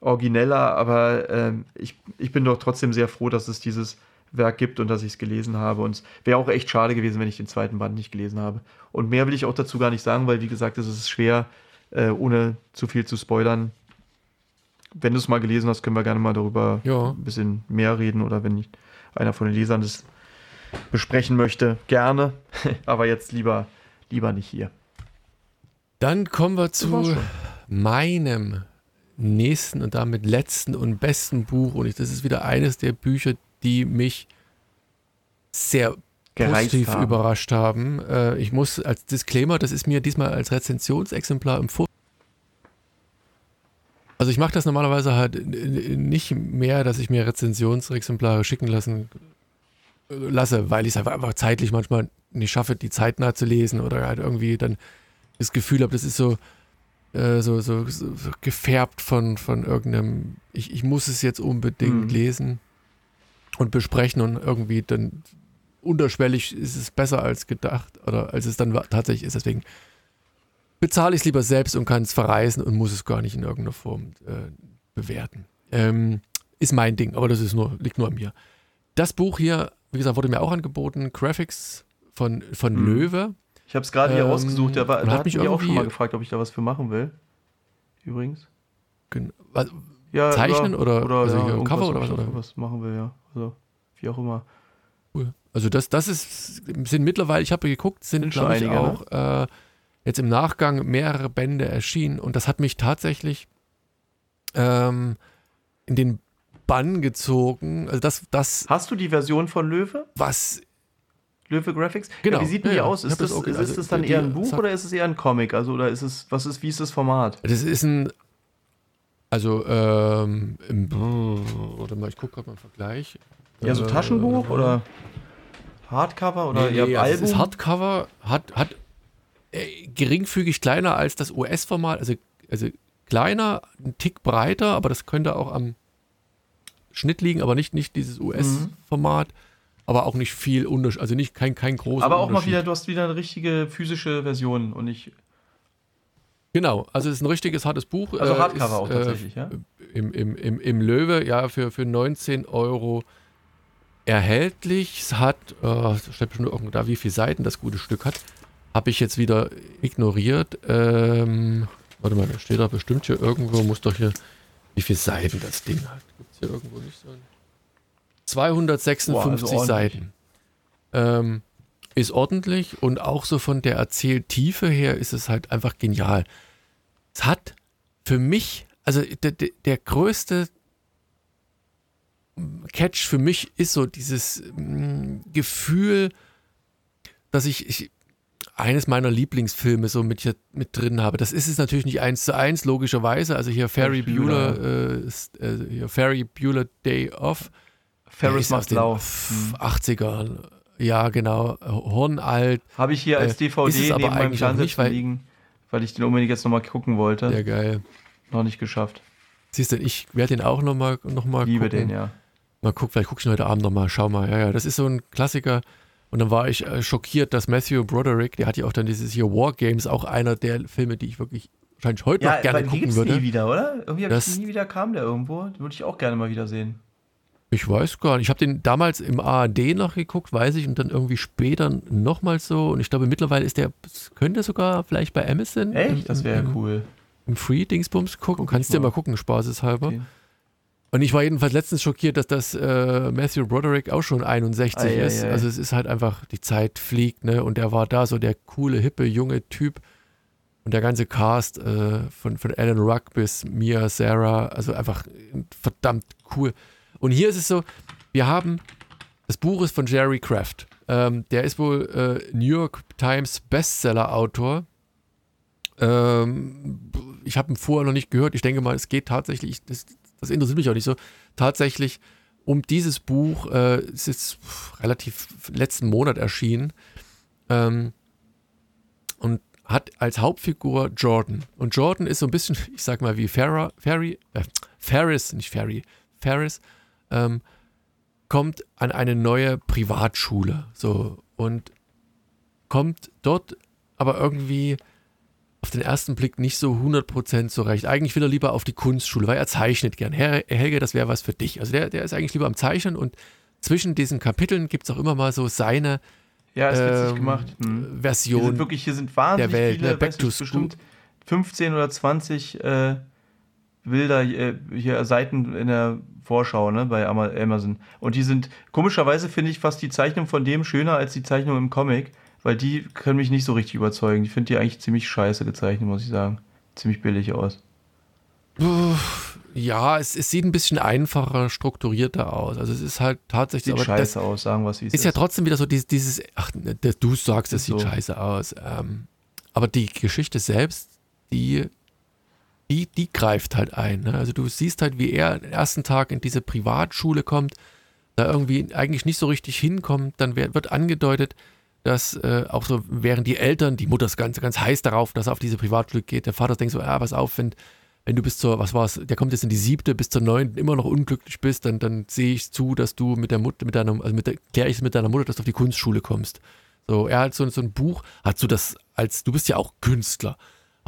origineller, aber äh, ich, ich bin doch trotzdem sehr froh, dass es dieses Werk gibt und dass ich es gelesen habe. Und es wäre auch echt schade gewesen, wenn ich den zweiten Band nicht gelesen habe. Und mehr will ich auch dazu gar nicht sagen, weil, wie gesagt, es ist schwer, äh, ohne zu viel zu spoilern. Wenn du es mal gelesen hast, können wir gerne mal darüber Ja. ein bisschen mehr reden oder wenn einer von den Lesern das besprechen möchte, gerne. Aber jetzt lieber, lieber nicht hier. Dann kommen wir zu meinem nächsten und damit letzten und besten Buch. Und ich, das ist wieder eines der Bücher, die mich sehr positiv haben. überrascht haben. Äh, ich muss als Disclaimer, das ist mir diesmal als Rezensionsexemplar im Vor also ich mache das normalerweise halt nicht mehr, dass ich mir Rezensionsexemplare schicken lassen äh, lasse, weil ich es einfach, einfach zeitlich manchmal nicht schaffe, die zeitnah zu lesen oder halt irgendwie dann das Gefühl habe, das ist so, äh, so, so, so gefärbt von, von irgendeinem, ich, ich muss es jetzt unbedingt Mhm. lesen und besprechen und irgendwie dann unterschwellig ist es besser als gedacht oder als es dann tatsächlich ist. Deswegen bezahle ich es lieber selbst und kann es verreisen und muss es gar nicht in irgendeiner Form äh, bewerten. Ähm, ist mein Ding, aber das ist nur, liegt nur an mir. Das Buch hier, wie gesagt, wurde mir auch angeboten, Graphics von, von Mhm. Löwe. Ich habe es gerade hier Ähm, ausgesucht. Der war, da hat mich auch schon mal gefragt, ob ich da was für machen will. Übrigens. Gen- was- Ja, Zeichnen oder- oder also ja, hier Cover oder was, oder? was machen will, ja. Also, wie auch immer. Cool. Also das, das ist, sind mittlerweile, ich habe geguckt, sind, Sind schon einige, ne? auch äh, jetzt im Nachgang mehrere Bände erschienen und das hat mich tatsächlich ähm, in den Bann gezogen. Also das, das, Hast du die Version von Löwe? was, Löwe Graphics? Genau. Ja, wie sieht denn die ja. aus? Ist das das, auch ist, also das dann die- eher ein Buch oder ist es eher ein Comic? Also, oder ist es, was ist, wie ist das Format? das ist ein, also, ähm, im, warte mal, ich gucke gerade mal einen Vergleich. Ja, so Äh, Taschenbuch oder Hardcover oder nee, eher nee, also es Album? ist Hardcover, hat, hat äh, geringfügig kleiner als das US-Format, also, also kleiner, ein Tick breiter, aber das könnte auch am Schnitt liegen, aber nicht, nicht dieses US-Format, aber auch nicht viel Unterschied, also nicht kein, kein großer Aber auch mal wieder, du hast wieder eine richtige physische Version und nicht. Genau, also es ist ein richtiges hartes Buch. Also äh, Hardcover ist, auch tatsächlich, ja? Im, im, im, Im Löwe, ja, für, für 19 Euro erhältlich. Es hat, äh, steht bestimmt irgendwo da, wie viele Seiten das gute Stück hat. Habe ich jetzt wieder ignoriert. Ähm, warte mal, da steht da bestimmt hier irgendwo, muss doch hier, wie viele Seiten das Ding hat. Gibt es hier irgendwo nicht so ein. 256 Boah, also. Seiten. Ähm, ist ordentlich und auch so von der Erzähltiefe her ist es halt einfach genial. Es hat für mich, also der, der, größte Catch für mich ist so dieses mm, Gefühl, dass ich, ich eines meiner Lieblingsfilme so mit, hier, mit drin habe. Das ist es natürlich nicht eins zu eins, logischerweise. Also hier Ferry Bueller, Bueller, äh, ist, äh, hier Ferry Bueller Day Off. Ferris macht f- 80ern. Ja, genau. Hornalt. Habe ich hier als Äh, DVD aber neben meinem Fernseher nicht, weil- liegen, weil ich den unbedingt jetzt nochmal gucken wollte. Ja, geil. Noch nicht geschafft. Siehst du, ich werde den auch nochmal noch mal Liebe gucken. den, ja. Mal gucken, vielleicht gucke ich ihn heute Abend nochmal. Schau mal. Ja, ja, das ist so ein Klassiker. Und dann war ich äh, schockiert, dass Matthew Broderick, der hat ja auch dann dieses hier War Games, auch einer der Filme, die ich wirklich wahrscheinlich heute noch gerne gucken gibt's würde. nie wieder, oder? Irgendwie Das- ich nie wieder kam der irgendwo. Den würde ich auch gerne mal wieder sehen. Ich weiß gar nicht. Ich habe den damals im ARD noch geguckt, weiß ich, und dann irgendwie später nochmal so. Und ich glaube, mittlerweile ist der, könnte sogar vielleicht bei Amazon im, Echt? Das wäre im, cool. im Free-Dingsbums gucken. Guck Kannst ich dir mal. gucken, spaßeshalber. Okay. Und ich war jedenfalls letztens schockiert, dass das äh, Matthew Broderick auch schon 61 Ei, ei, ist. ei. Also es ist halt einfach, die Zeit fliegt, ne? Und er war da so der coole, hippe, junge Typ. Und der ganze Cast äh, von, von Alan Ruck bis Mia, Sarah, also einfach verdammt cool. Und hier ist es so, wir haben, das Buch ist von Jerry Kraft. Ähm, der ist wohl äh, New York Times Bestseller-Autor. Ähm, ich habe ihn vorher noch nicht gehört. Ich denke mal, es geht tatsächlich, das, das interessiert mich auch nicht so, tatsächlich um dieses Buch. Äh, es ist relativ letzten Monat erschienen. Ähm, und hat als Hauptfigur Jordan. Und Jordan ist so ein bisschen, ich sag mal, wie Farrah, Ferry, äh, Ferris, nicht Ferry, Ferris, ähm, kommt an eine neue Privatschule. So, und kommt dort aber irgendwie auf den ersten Blick nicht so 100% zurecht. Eigentlich will er lieber auf die Kunstschule, weil er zeichnet gern. Herr Helge, das wäre was für dich. Also der, der ist eigentlich lieber am Zeichnen und zwischen diesen Kapiteln gibt es auch immer mal so seine Ja, ist witzig ähm, gemacht. Hm. Hier Version. sind wirklich, hier sind wahnsinnig der Welt, viele, ne? Back to bestimmt 15 oder 20 äh, Bilder äh, hier Seiten in der Vorschau, ne, bei Amazon. Und die sind, komischerweise finde ich fast die Zeichnung von dem schöner als die Zeichnung im Comic, weil die können mich nicht so richtig überzeugen. Ich finde die eigentlich ziemlich scheiße gezeichnet, muss ich sagen. Ziemlich billig aus. Ja, es, es, sieht ein bisschen einfacher, strukturierter aus. Also es ist halt tatsächlich. Sieht scheiße das aus, sagen wir es wie es ist. Ist ja trotzdem wieder so dieses, dieses ach, ne, du sagst, es sieht so. scheiße aus. Ähm, aber die Geschichte selbst, die die, die greift halt ein. Ne? Also du siehst halt, wie er den ersten Tag in diese Privatschule kommt, da irgendwie eigentlich nicht so richtig hinkommt, dann wird angedeutet, dass äh, auch so, während die Eltern, die Mutter ist ganz, ganz heiß darauf, dass er auf diese Privatschule geht, der Vater denkt so, ja, pass auf, wenn, wenn du bis zur, was war's, der kommt jetzt in die siebte, bis zur neunten immer noch unglücklich bist, dann, dann sehe ich zu, dass du mit der Mutter, mit deiner, also mit der, kläre ich es mit deiner Mutter, dass du auf die Kunstschule kommst. So, er hat so, so ein Buch, hat so das, als, du bist ja auch Künstler.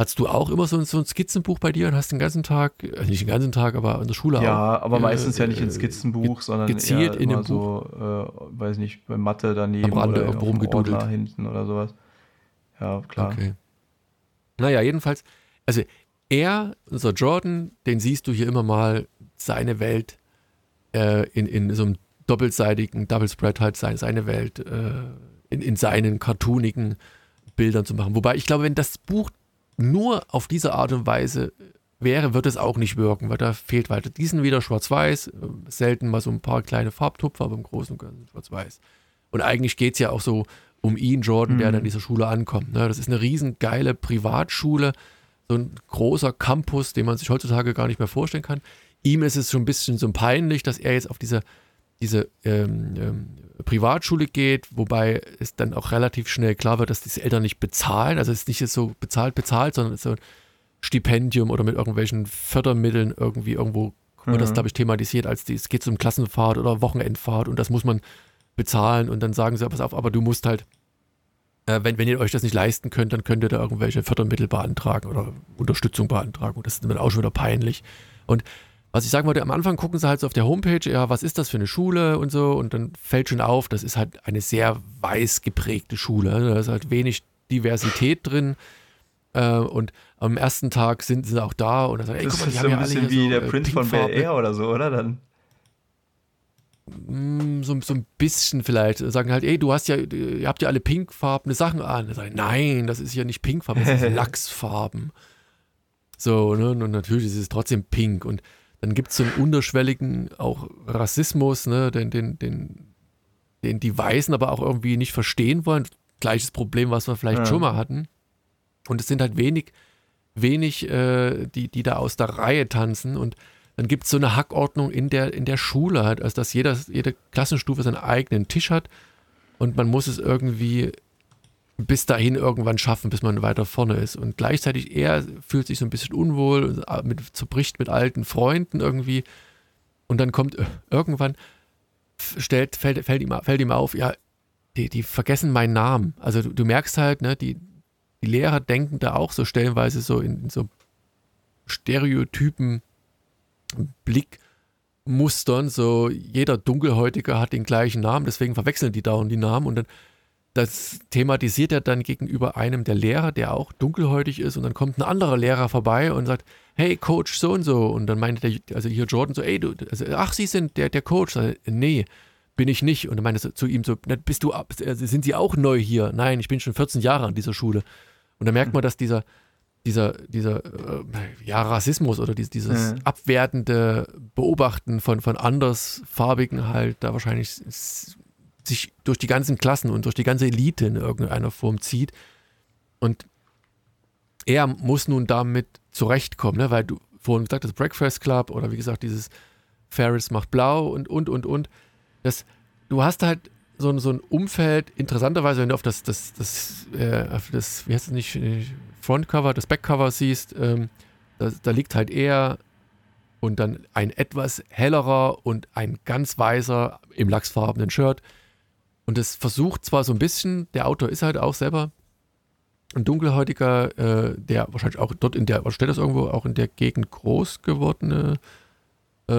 Hattest du auch immer so ein, so ein Skizzenbuch bei dir und hast den ganzen Tag, äh, nicht den ganzen Tag, aber in der Schule ja, auch? Ja, aber äh, meistens ja nicht ein Skizzenbuch, sondern gezielt in dem so, äh, weiß nicht, bei Mathe daneben Am Rande oder rumgedudelt. hinten oder sowas. Ja, klar. Okay. Naja, jedenfalls, also er, unser Jordan, den siehst du hier immer mal, seine Welt äh, in, in so einem doppelseitigen Double Spread halt seine Welt äh, in, in seinen cartoonigen Bildern zu machen. Wobei ich glaube, wenn das Buch nur auf diese Art und Weise wäre, wird es auch nicht wirken, weil da fehlt weiter. Die sind wieder schwarz-weiß, äh, selten mal so ein paar kleine Farbtupfer, aber im Großen und Ganzen schwarz-weiß. Und eigentlich geht es ja auch so um ihn, Jordan, der mhm. dann in dieser Schule ankommt. Ne? Das ist eine riesen geile Privatschule, so ein großer Campus, den man sich heutzutage gar nicht mehr vorstellen kann. Ihm ist es schon ein bisschen so peinlich, dass er jetzt auf diese, diese ähm, ähm, Privatschule geht, wobei es dann auch relativ schnell klar wird, dass die Eltern nicht bezahlen. Also es ist nicht so bezahlt, bezahlt, sondern so ein Stipendium oder mit irgendwelchen Fördermitteln irgendwie irgendwo wird mhm. das, glaube ich, thematisiert, als die, es geht zum Klassenfahrt oder Wochenendfahrt und das muss man bezahlen und dann sagen sie, pass auf, aber du musst halt, äh, wenn, wenn ihr euch das nicht leisten könnt, dann könnt ihr da irgendwelche Fördermittel beantragen oder Unterstützung beantragen und das ist dann auch schon wieder peinlich. Und was ich sagen wollte, am Anfang gucken sie halt so auf der Homepage, ja, was ist das für eine Schule und so, und dann fällt schon auf, das ist halt eine sehr weiß geprägte Schule. Da ist halt wenig Diversität drin. Äh, und am ersten Tag sind sie auch da und dann sagen, ey, guck mal, die ist so ein bisschen wie so, der äh, Prinz von Bel Air oder so, oder? Dann. Mm, so, so ein bisschen vielleicht. Sagen halt, ey, du hast ja, ihr habt ja alle pinkfarbene Sachen an. Dann sagen, nein, das ist ja nicht pinkfarben, das ist Lachsfarben. So, ne? Und natürlich ist es trotzdem pink. Und dann gibt es so einen unterschwelligen auch Rassismus, ne, den, den, den, den die Weißen aber auch irgendwie nicht verstehen wollen. Gleiches Problem, was wir vielleicht ja. schon mal hatten. Und es sind halt wenig, wenig, äh, die, die da aus der Reihe tanzen. Und dann gibt es so eine Hackordnung in der, in der Schule halt, also dass jeder, jede Klassenstufe seinen eigenen Tisch hat und man muss es irgendwie bis dahin irgendwann schaffen, bis man weiter vorne ist. Und gleichzeitig er fühlt sich so ein bisschen unwohl, mit, zerbricht mit alten Freunden irgendwie. Und dann kommt äh, irgendwann, stellt, fällt, fällt, ihm, fällt ihm auf, ja, die, die vergessen meinen Namen. Also du, du, merkst halt, ne, die, die Lehrer denken da auch so stellenweise so in, in so Stereotypen, Blickmustern, so jeder Dunkelhäutige hat den gleichen Namen, deswegen verwechseln die dauernd die Namen und dann das thematisiert er dann gegenüber einem der Lehrer, der auch dunkelhäutig ist und dann kommt ein anderer Lehrer vorbei und sagt, hey Coach so und so und dann meinte der, also hier Jordan so, ey du, also, ach Sie sind der, der Coach, also, nee, bin ich nicht. Und dann meinte er zu ihm so, bist du, also, sind Sie auch neu hier? Nein, ich bin schon 14 Jahre an dieser Schule. Und da merkt man, dass dieser, dieser, dieser äh, ja, Rassismus oder dieses, dieses mhm. abwertende Beobachten von, von Andersfarbigen halt da wahrscheinlich sich durch die ganzen Klassen und durch die ganze Elite in irgendeiner Form zieht. Und er muss nun damit zurechtkommen, ne? weil du vorhin gesagt hast, Breakfast Club oder wie gesagt, dieses Ferris macht blau und, und, und, und. Das, du hast halt so, so ein Umfeld, interessanterweise, wenn du auf das, das, das, äh, auf das wie heißt es nicht, Frontcover, das Backcover siehst, ähm, da, da liegt halt er und dann ein etwas hellerer und ein ganz weißer im lachsfarbenen Shirt und es versucht zwar so ein bisschen, der Autor ist halt auch selber ein dunkelhäutiger, äh, der wahrscheinlich auch dort in der, was steht das irgendwo, auch in der Gegend groß gewordene äh,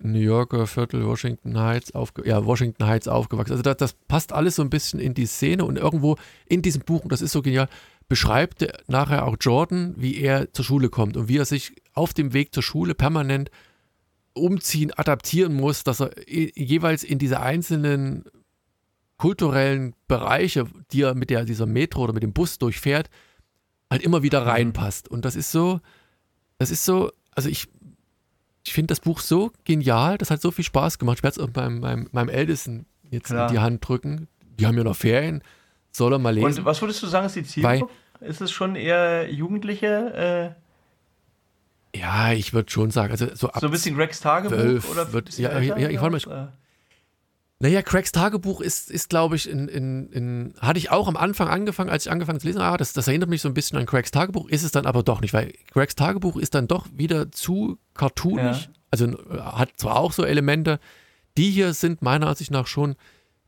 New Yorker Viertel, Washington Heights, aufge ja, Washington Heights aufgewachsen. Also das, das passt alles so ein bisschen in die Szene und irgendwo in diesem Buch, und das ist so genial, beschreibt nachher auch Jordan, wie er zur Schule kommt und wie er sich auf dem Weg zur Schule permanent umziehen, adaptieren muss, dass er jeweils in diese einzelnen kulturellen Bereiche, die er mit der, dieser Metro oder mit dem Bus durchfährt, halt immer wieder mhm. reinpasst. Und das ist so, das ist so, also ich, ich finde das Buch so genial, das hat so viel Spaß gemacht. Ich werde es auch meinem, meinem, meinem Ältesten jetzt Klar. in die Hand drücken. Die haben ja noch Ferien, soll er mal lesen. Und was würdest du sagen, ist die Zielgruppe? Ist es schon eher Jugendliche? Äh ja, ich würde schon sagen, also so, so ein bisschen Gregs Tagebuch oder wird, ja, ja, ja, ich wollte mal. Naja, Craigs Tagebuch ist, ist glaube ich, in, in, in, hatte ich auch am Anfang angefangen, als ich angefangen zu lesen, ah, das, das erinnert mich so ein bisschen an Craigs Tagebuch, ist es dann aber doch nicht, weil Craigs Tagebuch ist dann doch wieder zu cartoonig, ja. also äh, hat zwar auch so Elemente, die hier sind meiner Ansicht nach schon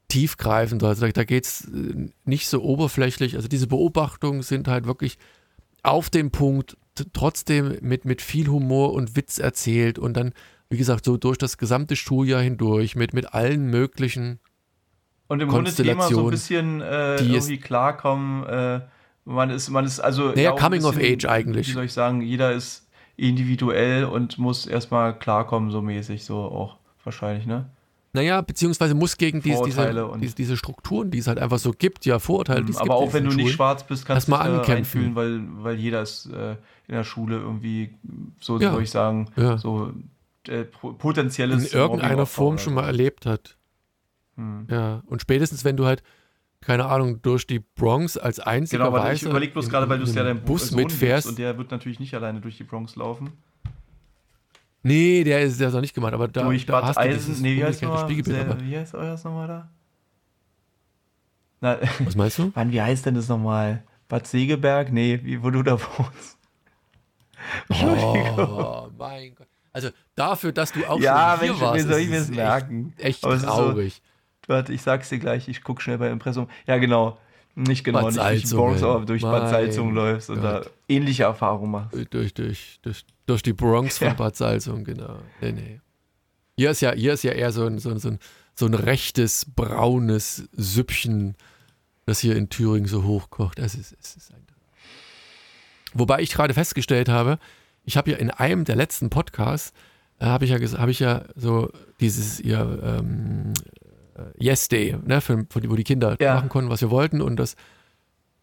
tiefgreifend, also da, da geht es äh, nicht so oberflächlich, also diese Beobachtungen sind halt wirklich auf den Punkt, trotzdem mit, mit viel Humor und Witz erzählt und dann wie gesagt, so durch das gesamte Schuljahr hindurch mit, mit allen möglichen Und im Grunde Thema so ein bisschen äh, irgendwie klarkommen. Äh, man ist, man ist also. Naja, Coming bisschen, of Age eigentlich. Wie soll ich sagen, jeder ist individuell und muss erstmal klarkommen, so mäßig, so auch wahrscheinlich, ne? Naja, beziehungsweise muss gegen diese, diese, diese, Strukturen, die es halt einfach so gibt, ja, Vorurteile, die es. Aber auch wenn du Schulen, nicht schwarz bist, kannst du dich ankämpfen. weil, weil jeder ist äh, in der Schule irgendwie, so ja. soll ich sagen, ja. so äh, potenzielles in irgendeiner Form schon mal erlebt hat. Hm. Ja, und spätestens wenn du halt keine Ahnung, durch die Bronx als einziger Genau, aber ich überlege bloß gerade, weil du es ja deinem Bus Sohn mitfährst. Und der wird natürlich nicht alleine durch die Bronx laufen. Nee, der ist ja noch nicht gemacht, aber da, durch da Bad hast Eisen, du nee, wie heißt, nochmal, sehr, wie heißt euer nochmal da? Na, Was meinst du? Mann, wie heißt denn das nochmal? Bad Segeberg? Nee, wie, wo du da wohnst. Oh, mein Gott. Also dafür, dass du auch ja, schon hier warst. wie soll ich mir das merken? Echt, echt traurig. So, warte, ich sag's dir gleich, ich guck schnell bei Impressum. Ja, genau. Nicht genau, Bad nicht durch Bronx, aber durch Bad Salzung läufst und da ähnliche Erfahrungen machst. Durch, durch, durch, durch die Bronx von ja. Bad Salzung, genau. Nee, nee. Hier ist ja, hier ist ja eher so ein, so ein, so ein, so ein rechtes, braunes Süppchen, das hier in Thüringen so hochkocht. Es ist, es ist ein Wobei ich gerade festgestellt habe, ich habe ja in einem der letzten Podcasts, äh, habe ich, ja, hab ich ja so dieses ihr ähm, äh, Yes Day, ne, für, für die, wo die Kinder ja. machen konnten, was wir wollten. Und das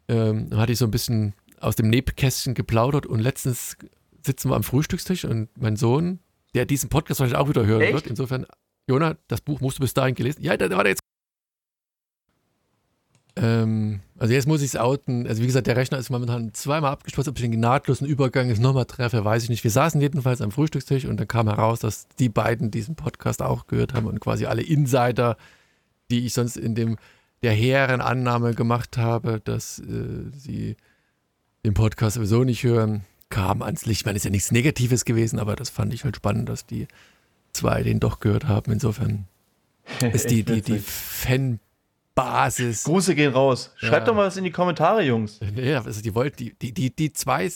ähm, hatte ich so ein bisschen aus dem Nebkästchen geplaudert. Und letztens sitzen wir am Frühstückstisch und mein Sohn, der diesen Podcast wahrscheinlich auch wieder hören Echt? wird, insofern, Jona, das Buch musst du bis dahin gelesen. Ja, da war der jetzt ähm, also jetzt muss ich es outen. Also wie gesagt, der Rechner ist momentan zweimal abgestürzt, ob ich den nahtlosen Übergang jetzt nochmal treffe, weiß ich nicht. Wir saßen jedenfalls am Frühstückstisch und dann kam heraus, dass die beiden diesen Podcast auch gehört haben und quasi alle Insider, die ich sonst in dem der hehren Annahme gemacht habe, dass äh, sie den Podcast sowieso nicht hören, kamen ans Licht. Ich meine, ist ja nichts Negatives gewesen, aber das fand ich halt spannend, dass die zwei den doch gehört haben. Insofern ist die, die, die Fan- Basis. Grüße gehen raus. Schreibt ja. doch mal was in die Kommentare, Jungs. Ja, also die wollten, die, die, die, die zwei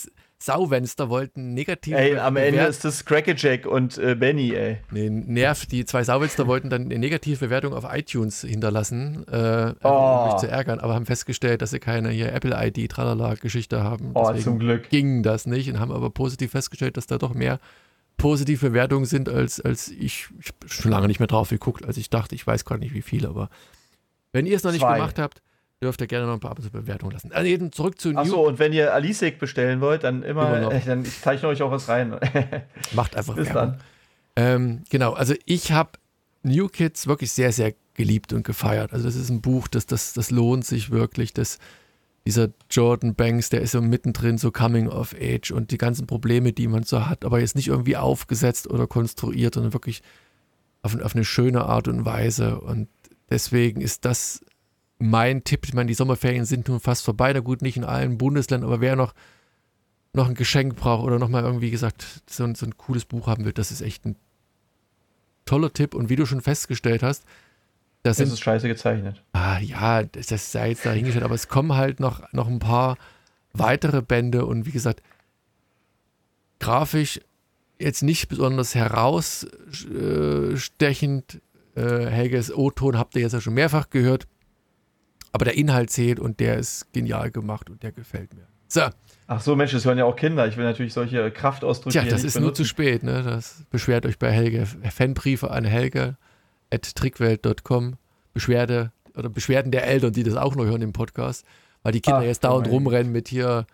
Sauwenster wollten negativ. Ey, am Ende ist das Crackerjack und äh, Benny, ey. Nee, nerv, die zwei Sauwenster wollten dann eine negative Bewertung auf iTunes hinterlassen, äh, oh. um mich zu ärgern, aber haben festgestellt, dass sie keine hier Apple-ID, Tralala-Geschichte haben. Oh, Deswegen zum Glück. Ging das nicht und haben aber positiv festgestellt, dass da doch mehr positive Bewertungen sind, als, als ich, ich schon lange nicht mehr drauf geguckt, als ich dachte, ich weiß gerade nicht wie viel, aber wenn ihr es noch nicht Zwei. gemacht habt, dürft ihr gerne noch ein paar Bewertungen lassen. Also jeden zurück zu New. Achso, und wenn ihr Alisik bestellen wollt, dann immer, äh, dann zeichne euch auch was rein. Macht einfach Bis Werbung. dann. Ähm, genau, also ich habe New Kids wirklich sehr, sehr geliebt und gefeiert. Also das ist ein Buch, das, das, das lohnt sich wirklich. Das, dieser Jordan Banks, der ist so mittendrin, so Coming of Age und die ganzen Probleme, die man so hat, aber jetzt nicht irgendwie aufgesetzt oder konstruiert, sondern wirklich auf, auf eine schöne Art und Weise. Und Deswegen ist das mein Tipp. Ich meine, die Sommerferien sind nun fast vorbei. Na gut, nicht in allen Bundesländern, aber wer noch, noch ein Geschenk braucht oder nochmal irgendwie gesagt, so ein, so ein cooles Buch haben will, das ist echt ein toller Tipp. Und wie du schon festgestellt hast, das, das ist scheiße gezeichnet. Ah, ja, das, das sei jetzt dahingestellt, aber es kommen halt noch, noch ein paar weitere Bände und wie gesagt, grafisch jetzt nicht besonders herausstechend äh, Helges O-Ton habt ihr jetzt ja schon mehrfach gehört. aber der Inhalt zählt und der ist genial gemacht und der gefällt mir. So. Ach so, Mensch, das hören ja auch Kinder. Ich will natürlich solche Kraftausdrücke. Tja, das ist benutzen. nur zu spät, ne? Das beschwert euch bei Helge. Fanbriefe an Helge at trickwelt.com. Beschwerde oder Beschwerden der Eltern, die das auch noch hören im Podcast, weil die Kinder Ach, jetzt dauernd rumrennen mit hier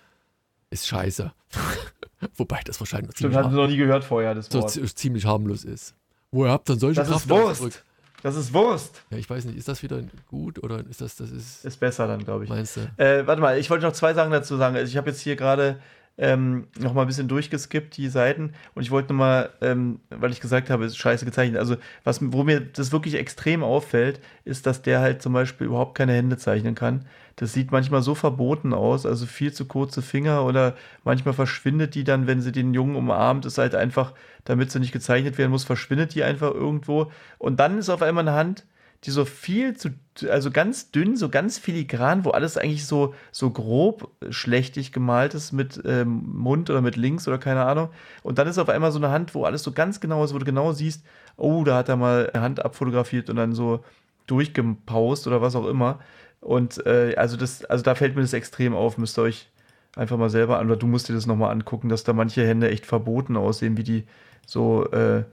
ist scheiße. Wobei das wahrscheinlich Stimmt, hatten sie noch nie gehört vorher, das Wort. So ziemlich harmlos ist. Woher habt ihr dann solche Das Wurst. Das ist Wurst. Ja, ich weiß nicht, ist das wieder gut oder ist das, das ist. Ist besser dann, glaube ich. Meinst du? Äh, warte mal, ich wollte noch zwei Sachen dazu sagen. Also ich habe jetzt hier gerade ähm, noch mal ein bisschen durchgeskippt, die Seiten. Und ich wollte noch mal, ähm, weil ich gesagt habe, es ist scheiße gezeichnet. Also, was, wo mir das wirklich extrem auffällt, ist, dass der halt zum Beispiel überhaupt keine Hände zeichnen kann. Das sieht manchmal so verboten aus, also viel zu kurze Finger oder manchmal verschwindet die dann, wenn sie den Jungen umarmt, ist halt einfach, damit sie nicht gezeichnet werden muss, verschwindet die einfach irgendwo. Und dann ist auf einmal eine Hand, die so viel zu, also ganz dünn, so ganz filigran, wo alles eigentlich so, so grob schlechtig gemalt ist mit ähm, Mund oder mit Links oder keine Ahnung. Und dann ist auf einmal so eine Hand, wo alles so ganz genau ist, wo du genau siehst, oh, da hat er mal eine Hand abfotografiert und dann so durchgepaust oder was auch immer. Und äh, also das, also da fällt mir das extrem auf, müsst ihr euch einfach mal selber an, oder du musst dir das nochmal angucken, dass da manche Hände echt verboten aussehen, wie die so äh,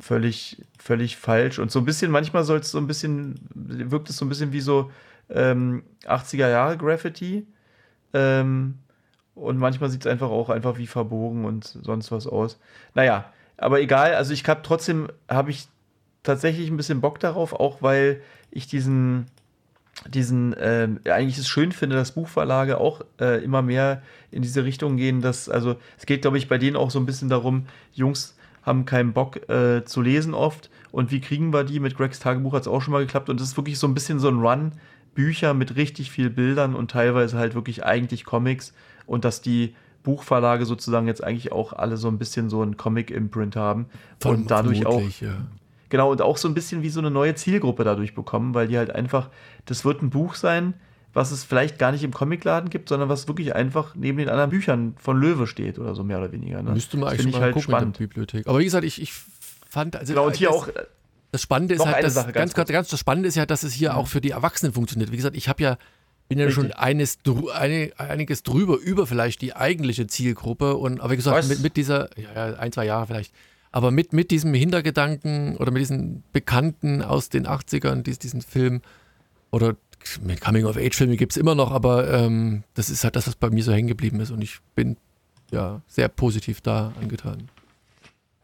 völlig, völlig falsch. Und so ein bisschen, manchmal soll es so ein bisschen, wirkt es so ein bisschen wie so ähm, 80er Jahre Graffiti. Ähm, und manchmal sieht es einfach auch einfach wie verbogen und sonst was aus. Naja, aber egal, also ich habe trotzdem, habe ich tatsächlich ein bisschen Bock darauf, auch weil ich diesen, diesen, äh, eigentlich es schön finde, dass Buchverlage auch äh, immer mehr in diese Richtung gehen, dass, also es geht, glaube ich, bei denen auch so ein bisschen darum, Jungs, haben keinen Bock äh, zu lesen oft. Und wie kriegen wir die? Mit Gregs Tagebuch hat es auch schon mal geklappt. Und das ist wirklich so ein bisschen so ein Run. Bücher mit richtig viel Bildern und teilweise halt wirklich eigentlich Comics. Und dass die Buchverlage sozusagen jetzt eigentlich auch alle so ein bisschen so ein Comic-Imprint haben. Von und dadurch auch. Ja. Genau, und auch so ein bisschen wie so eine neue Zielgruppe dadurch bekommen, weil die halt einfach, das wird ein Buch sein, was es vielleicht gar nicht im Comicladen gibt, sondern was wirklich einfach neben den anderen Büchern von Löwe steht oder so mehr oder weniger. Ne? Müsste man eigentlich mal halt gucken spannend. in der Bibliothek. Aber wie gesagt, ich, ich fand also genau, und hier das, auch das Spannende ist halt, dass, Sache, ganz, ganz, ganz, das Spannende ist ja, dass es hier mhm. auch für die Erwachsenen funktioniert. Wie gesagt, ich habe ja bin ja Richtig. schon eines, eine, einiges drüber über vielleicht die eigentliche Zielgruppe und aber wie gesagt mit, mit dieser ja, ein zwei Jahre vielleicht aber mit, mit diesem Hintergedanken oder mit diesen Bekannten aus den 80ern, diesen Film oder Coming-of-Age-Filme gibt es immer noch, aber ähm, das ist halt das, was bei mir so hängen geblieben ist und ich bin ja sehr positiv da angetan.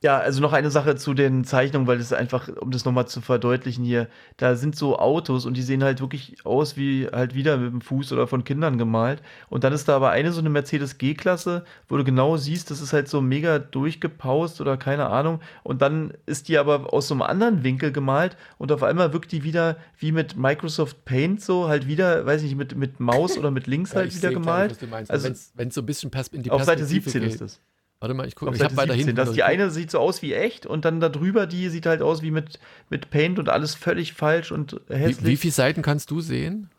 Ja, also noch eine Sache zu den Zeichnungen, weil das einfach, um das nochmal zu verdeutlichen hier, da sind so Autos und die sehen halt wirklich aus wie halt wieder mit dem Fuß oder von Kindern gemalt. Und dann ist da aber eine so eine Mercedes G-Klasse, wo du genau siehst, das ist halt so mega durchgepaust oder keine Ahnung. Und dann ist die aber aus so einem anderen Winkel gemalt und auf einmal wirkt die wieder wie mit Microsoft Paint so, halt wieder, weiß ich nicht, mit, mit Maus oder mit links halt wieder gemalt. Nicht, also, wenn es so ein bisschen in die Auf Seite 17 geht. ist das. Warte mal, ich gucke. Ich habe weiter hinten. Das, die eine sieht so aus wie echt und dann darüber die sieht halt aus wie mit, mit Paint und alles völlig falsch und hässlich. Wie, wie viele Seiten kannst du sehen?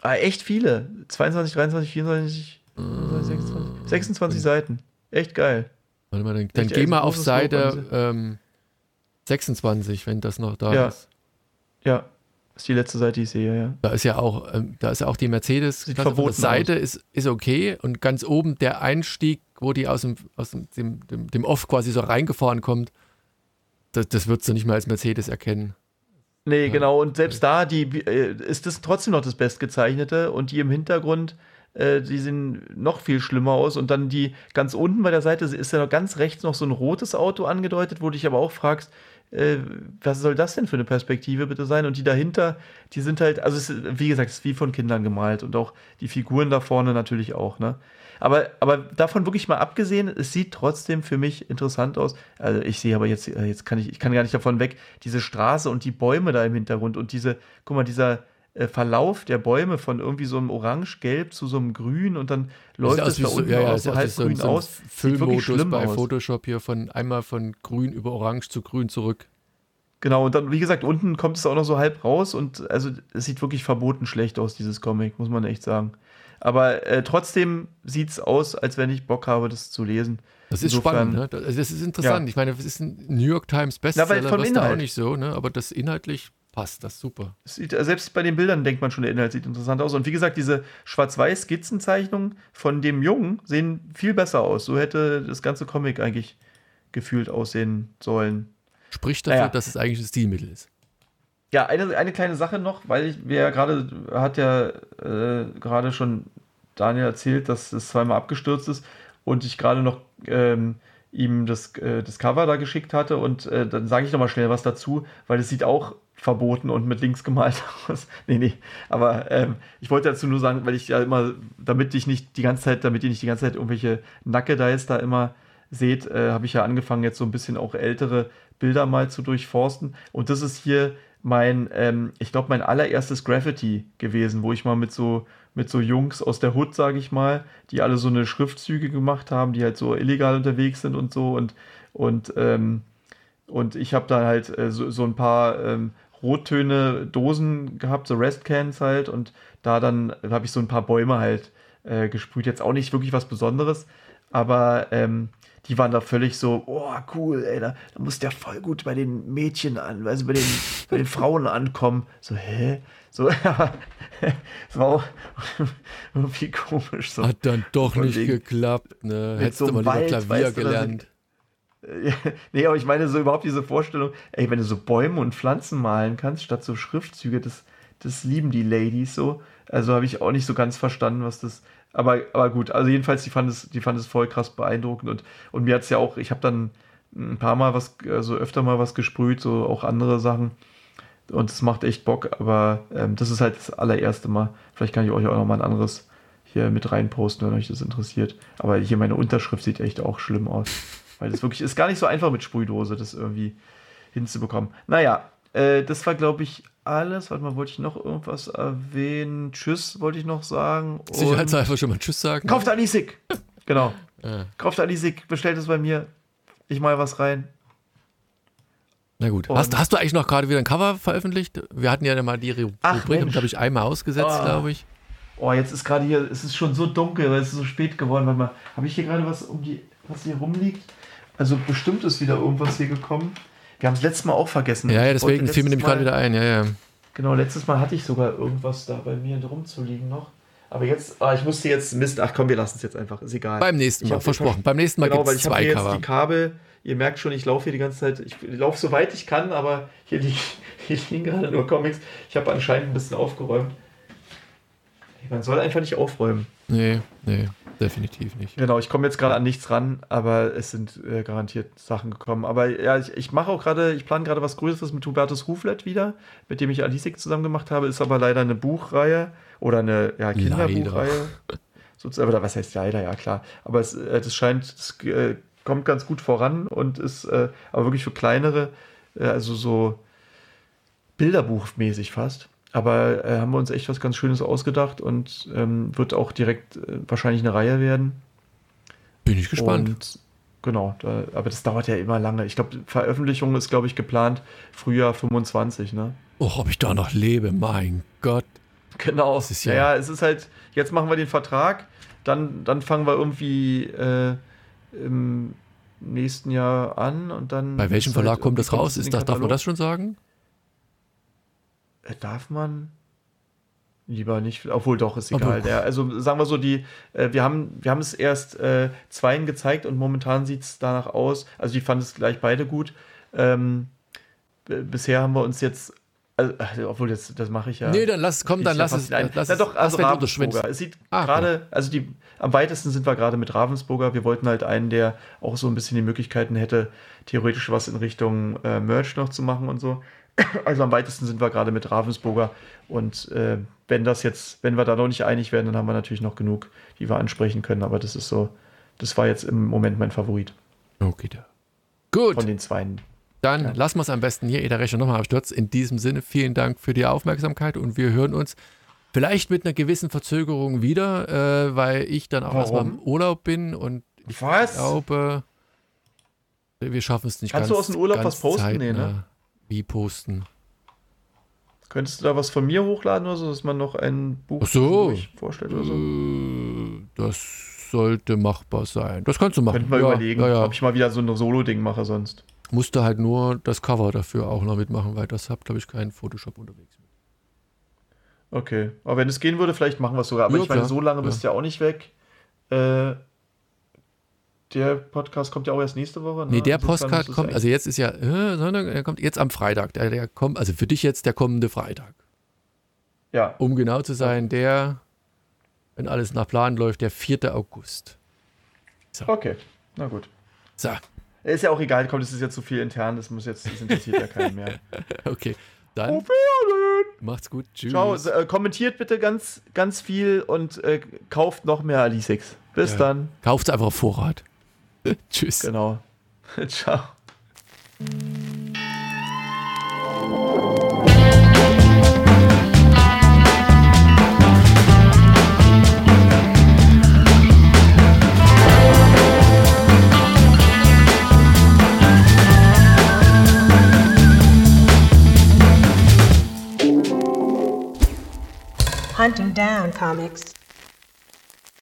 Ah, echt viele. 22, 23, 24, 26, 26, 26 Seiten. Echt geil. Warte mal, dann, dann geh mal auf Seite ähm, 26, wenn das noch da ja. ist. Ja. Das ist die letzte Seite, die ich sehe, ja. Da ist ja auch, ähm, da ist ja auch die Mercedes. Sieht verboten Seite ist, ist okay und ganz oben der Einstieg, wo die aus dem, aus dem, dem, dem, dem Off quasi so reingefahren kommt, das, das würdest du nicht mehr als Mercedes erkennen. Nee, ja. genau. Und selbst da die, äh, ist das trotzdem noch das Bestgezeichnete und die im Hintergrund, äh, die sehen noch viel schlimmer aus. Und dann die ganz unten bei der Seite ist ja noch ganz rechts noch so ein rotes Auto angedeutet, wo du dich aber auch fragst, äh, was soll das denn für eine Perspektive bitte sein? Und die dahinter, die sind halt, also es wie gesagt, es ist wie von Kindern gemalt und auch die Figuren da vorne natürlich auch, ne? Aber, aber davon wirklich mal abgesehen, es sieht trotzdem für mich interessant aus. Also ich sehe aber jetzt, äh, jetzt kann ich, ich kann gar nicht davon weg, diese Straße und die Bäume da im Hintergrund und diese, guck mal, dieser, äh, Verlauf der Bäume von irgendwie so einem Orange-Gelb zu so einem Grün und dann läuft es da unten ja, ja, auch so halb grün so aus. Füllmodus bei aus. Photoshop hier von einmal von grün über orange zu grün zurück. Genau, und dann, wie gesagt, unten kommt es auch noch so halb raus und also es sieht wirklich verboten schlecht aus, dieses Comic, muss man echt sagen. Aber äh, trotzdem sieht es aus, als wenn ich Bock habe, das zu lesen. Das ist Insofern, spannend, ne? Das, das ist interessant. Ja. Ich meine, das ist ein New York Times Bestseller, Na, weil vom Inhalt. auch nicht so, ne? Aber das inhaltlich passt das super. Sieht, äh, selbst bei den Bildern denkt man schon, der Inhalt sieht interessant aus. Und wie gesagt, diese Schwarz-Weiß-Skizzenzeichnungen von dem Jungen sehen viel besser aus. So hätte das ganze Comic eigentlich gefühlt aussehen sollen. Spricht dafür, naja. dass es eigentlich ein Stilmittel ist. Ja, eine, eine kleine Sache noch, weil ich, wir ja gerade, hat ja äh, gerade schon Daniel erzählt, dass es zweimal abgestürzt ist und ich gerade noch ähm, ihm das, äh, das Cover da geschickt hatte und äh, dann sage ich nochmal schnell was dazu, weil es sieht auch verboten und mit links gemalt aus. nee, nee, aber ähm, ich wollte dazu nur sagen, weil ich ja immer, damit ich nicht die ganze Zeit, damit ihr nicht die ganze Zeit irgendwelche Nacke-Dice da immer seht, äh, habe ich ja angefangen jetzt so ein bisschen auch ältere Bilder mal zu durchforsten. Und das ist hier mein, ähm, ich glaube, mein allererstes Graffiti gewesen, wo ich mal mit so, mit so Jungs aus der Hood, sage ich mal, die alle so eine Schriftzüge gemacht haben, die halt so illegal unterwegs sind und so. Und, und, ähm, und ich habe da halt äh, so, so ein paar ähm, Rottöne Dosen gehabt, so Restcans halt und da dann habe ich so ein paar Bäume halt äh, gesprüht. Jetzt auch nicht wirklich was Besonderes, aber ähm, die waren da völlig so, oh cool, ey, da, da muss der voll gut bei den Mädchen an, also bei den, bei den Frauen ankommen. So, hä? So, ja, das war auch irgendwie komisch. So. Hat dann doch nicht wegen, geklappt, ne? Hättest so du mal Wald, Klavier weißt gelernt. nee, aber ich meine so überhaupt diese Vorstellung, ey, wenn du so Bäume und Pflanzen malen kannst, statt so Schriftzüge, das, das lieben die Ladies so. Also habe ich auch nicht so ganz verstanden, was das, aber, aber gut, also jedenfalls, die fand es, die fand es voll krass beeindruckend und, und mir hat es ja auch, ich habe dann ein paar Mal was, also öfter mal was gesprüht, so auch andere Sachen. Und es macht echt Bock, aber ähm, das ist halt das allererste Mal. Vielleicht kann ich euch auch noch mal ein anderes hier mit reinposten, wenn euch das interessiert. Aber hier meine Unterschrift sieht echt auch schlimm aus. Weil das wirklich ist gar nicht so einfach mit Sprühdose, das irgendwie hinzubekommen. Naja, äh, das war, glaube ich, alles. Warte mal, wollte ich noch irgendwas erwähnen? Tschüss, wollte ich noch sagen. Sicherheitshalber schon mal Tschüss sagen. Kauft Alisik! genau. Ja. Kauft Alisik, bestellt es bei mir. Ich mal was rein. Na gut. Hast, hast, du eigentlich noch gerade wieder ein Cover veröffentlicht? Wir hatten ja mal die Rubrik, habe ich einmal ausgesetzt, oh. glaube ich. Oh, jetzt ist gerade hier, es ist schon so dunkel, weil es ist so spät geworden. Warte mal, habe ich hier gerade was um die, was hier rumliegt? Also bestimmt ist wieder irgendwas hier gekommen. Wir haben es letztes Mal auch vergessen. Ja, ja deswegen fiel mir nämlich gerade wieder ein, ja, ja. Genau, letztes Mal hatte ich sogar irgendwas da bei mir rumzuliegen noch. Aber jetzt, ah, ich musste jetzt Mist. Ach komm, wir lassen es jetzt einfach. Ist egal. Beim nächsten Mal, versprochen. Beim nächsten Mal genau, gibt es zwei hier Cover. Jetzt die Kabel. Ihr merkt schon, ich laufe hier die ganze Zeit. Ich laufe so weit ich kann, aber hier, liegen, hier liegen gerade nur Comics. Ich habe anscheinend ein bisschen aufgeräumt. Man soll einfach nicht aufräumen. Nee, nee definitiv nicht. Genau, ich komme jetzt gerade an nichts ran, aber es sind äh, garantiert Sachen gekommen. Aber ja, ich, ich mache auch gerade, ich plane gerade was Größeres mit Hubertus Ruflet wieder, mit dem ich Alisik zusammen gemacht habe. Ist aber leider eine Buchreihe oder eine ja, Kinderbuchreihe. Sozusagen, oder was heißt leider, ja klar. Aber es, äh, das scheint, es äh, kommt ganz gut voran und ist äh, aber wirklich für kleinere, äh, also so Bilderbuchmäßig fast. Aber äh, haben wir uns echt was ganz Schönes ausgedacht und ähm, wird auch direkt äh, wahrscheinlich eine Reihe werden. Bin ich gespannt. Und, genau, da, aber das dauert ja immer lange. Ich glaube, Veröffentlichung ist, glaube ich, geplant Frühjahr 25, ne? Oh, ob ich da noch lebe, mein Gott. Genau. Das ist ja, ja, es ist halt, jetzt machen wir den Vertrag, dann, dann fangen wir irgendwie äh, im nächsten Jahr an und dann. Bei welchem Verlag halt kommt das raus? Ist das, darf man das schon sagen? Äh, darf man? Lieber nicht, obwohl doch, ist egal. Der, also sagen wir so, die, äh, wir, haben, wir haben es erst äh, zweien gezeigt und momentan sieht es danach aus. Also die fanden es gleich beide gut. Ähm, bisher haben wir uns jetzt also, obwohl, das, das mache ich ja. Nee, dann lass, komm, dann lass es. Lass Na doch, also Ravensburger. Es sieht ah, gerade, okay. also die, am weitesten sind wir gerade mit Ravensburger. Wir wollten halt einen, der auch so ein bisschen die Möglichkeiten hätte, theoretisch was in Richtung äh, Merch noch zu machen und so. Also am weitesten sind wir gerade mit Ravensburger. Und äh, wenn das jetzt, wenn wir da noch nicht einig werden, dann haben wir natürlich noch genug, die wir ansprechen können. Aber das ist so, das war jetzt im Moment mein Favorit. Okay, da. Gut. Von den zweien. Dann ja. lassen wir es am besten hier, der Rechner nochmal abstürzt. In diesem Sinne, vielen Dank für die Aufmerksamkeit und wir hören uns vielleicht mit einer gewissen Verzögerung wieder, äh, weil ich dann auch erstmal im Urlaub bin und ich was? glaube, wir schaffen es nicht Kannst ganz, du aus dem Urlaub was posten? Zeitnah. Nee, ne? Wie posten? Könntest du da was von mir hochladen oder so, dass man noch ein Buch so. vorstellt oder so? Äh, das sollte machbar sein. Das kannst du machen. Könnten wir ja, überlegen, ja, ja. ob ich mal wieder so ein Solo-Ding mache sonst. Musste halt nur das Cover dafür auch noch mitmachen, weil das hat, glaube ich, keinen Photoshop unterwegs. Okay, aber wenn es gehen würde, vielleicht machen wir es sogar. Aber ich meine, so lange bist du ja auch nicht weg. Äh, der Podcast kommt ja auch erst nächste Woche. Ne? Nee, der es kommt, also jetzt ist ja, äh, sondern er kommt jetzt am Freitag. Der, der kommt, also für dich jetzt der kommende Freitag. Ja, Um genau zu sein, der, wenn alles nach Plan läuft, der 4. August. okay, na gut. So, Ist ja auch egal, kommt, es ist jetzt zu viel intern, das muss jetzt, das interessiert ja keinen mehr. okay. Dann Auf Wiedersehen! macht's gut. Tschüss. Ciao, äh, kommentiert bitte ganz, ganz viel und äh, kauft noch mehr Alisix. Bis Ja. dann. Kauft's einfach auf Vorrat. Tschüss. Genau. Ciao. Hunting down comics.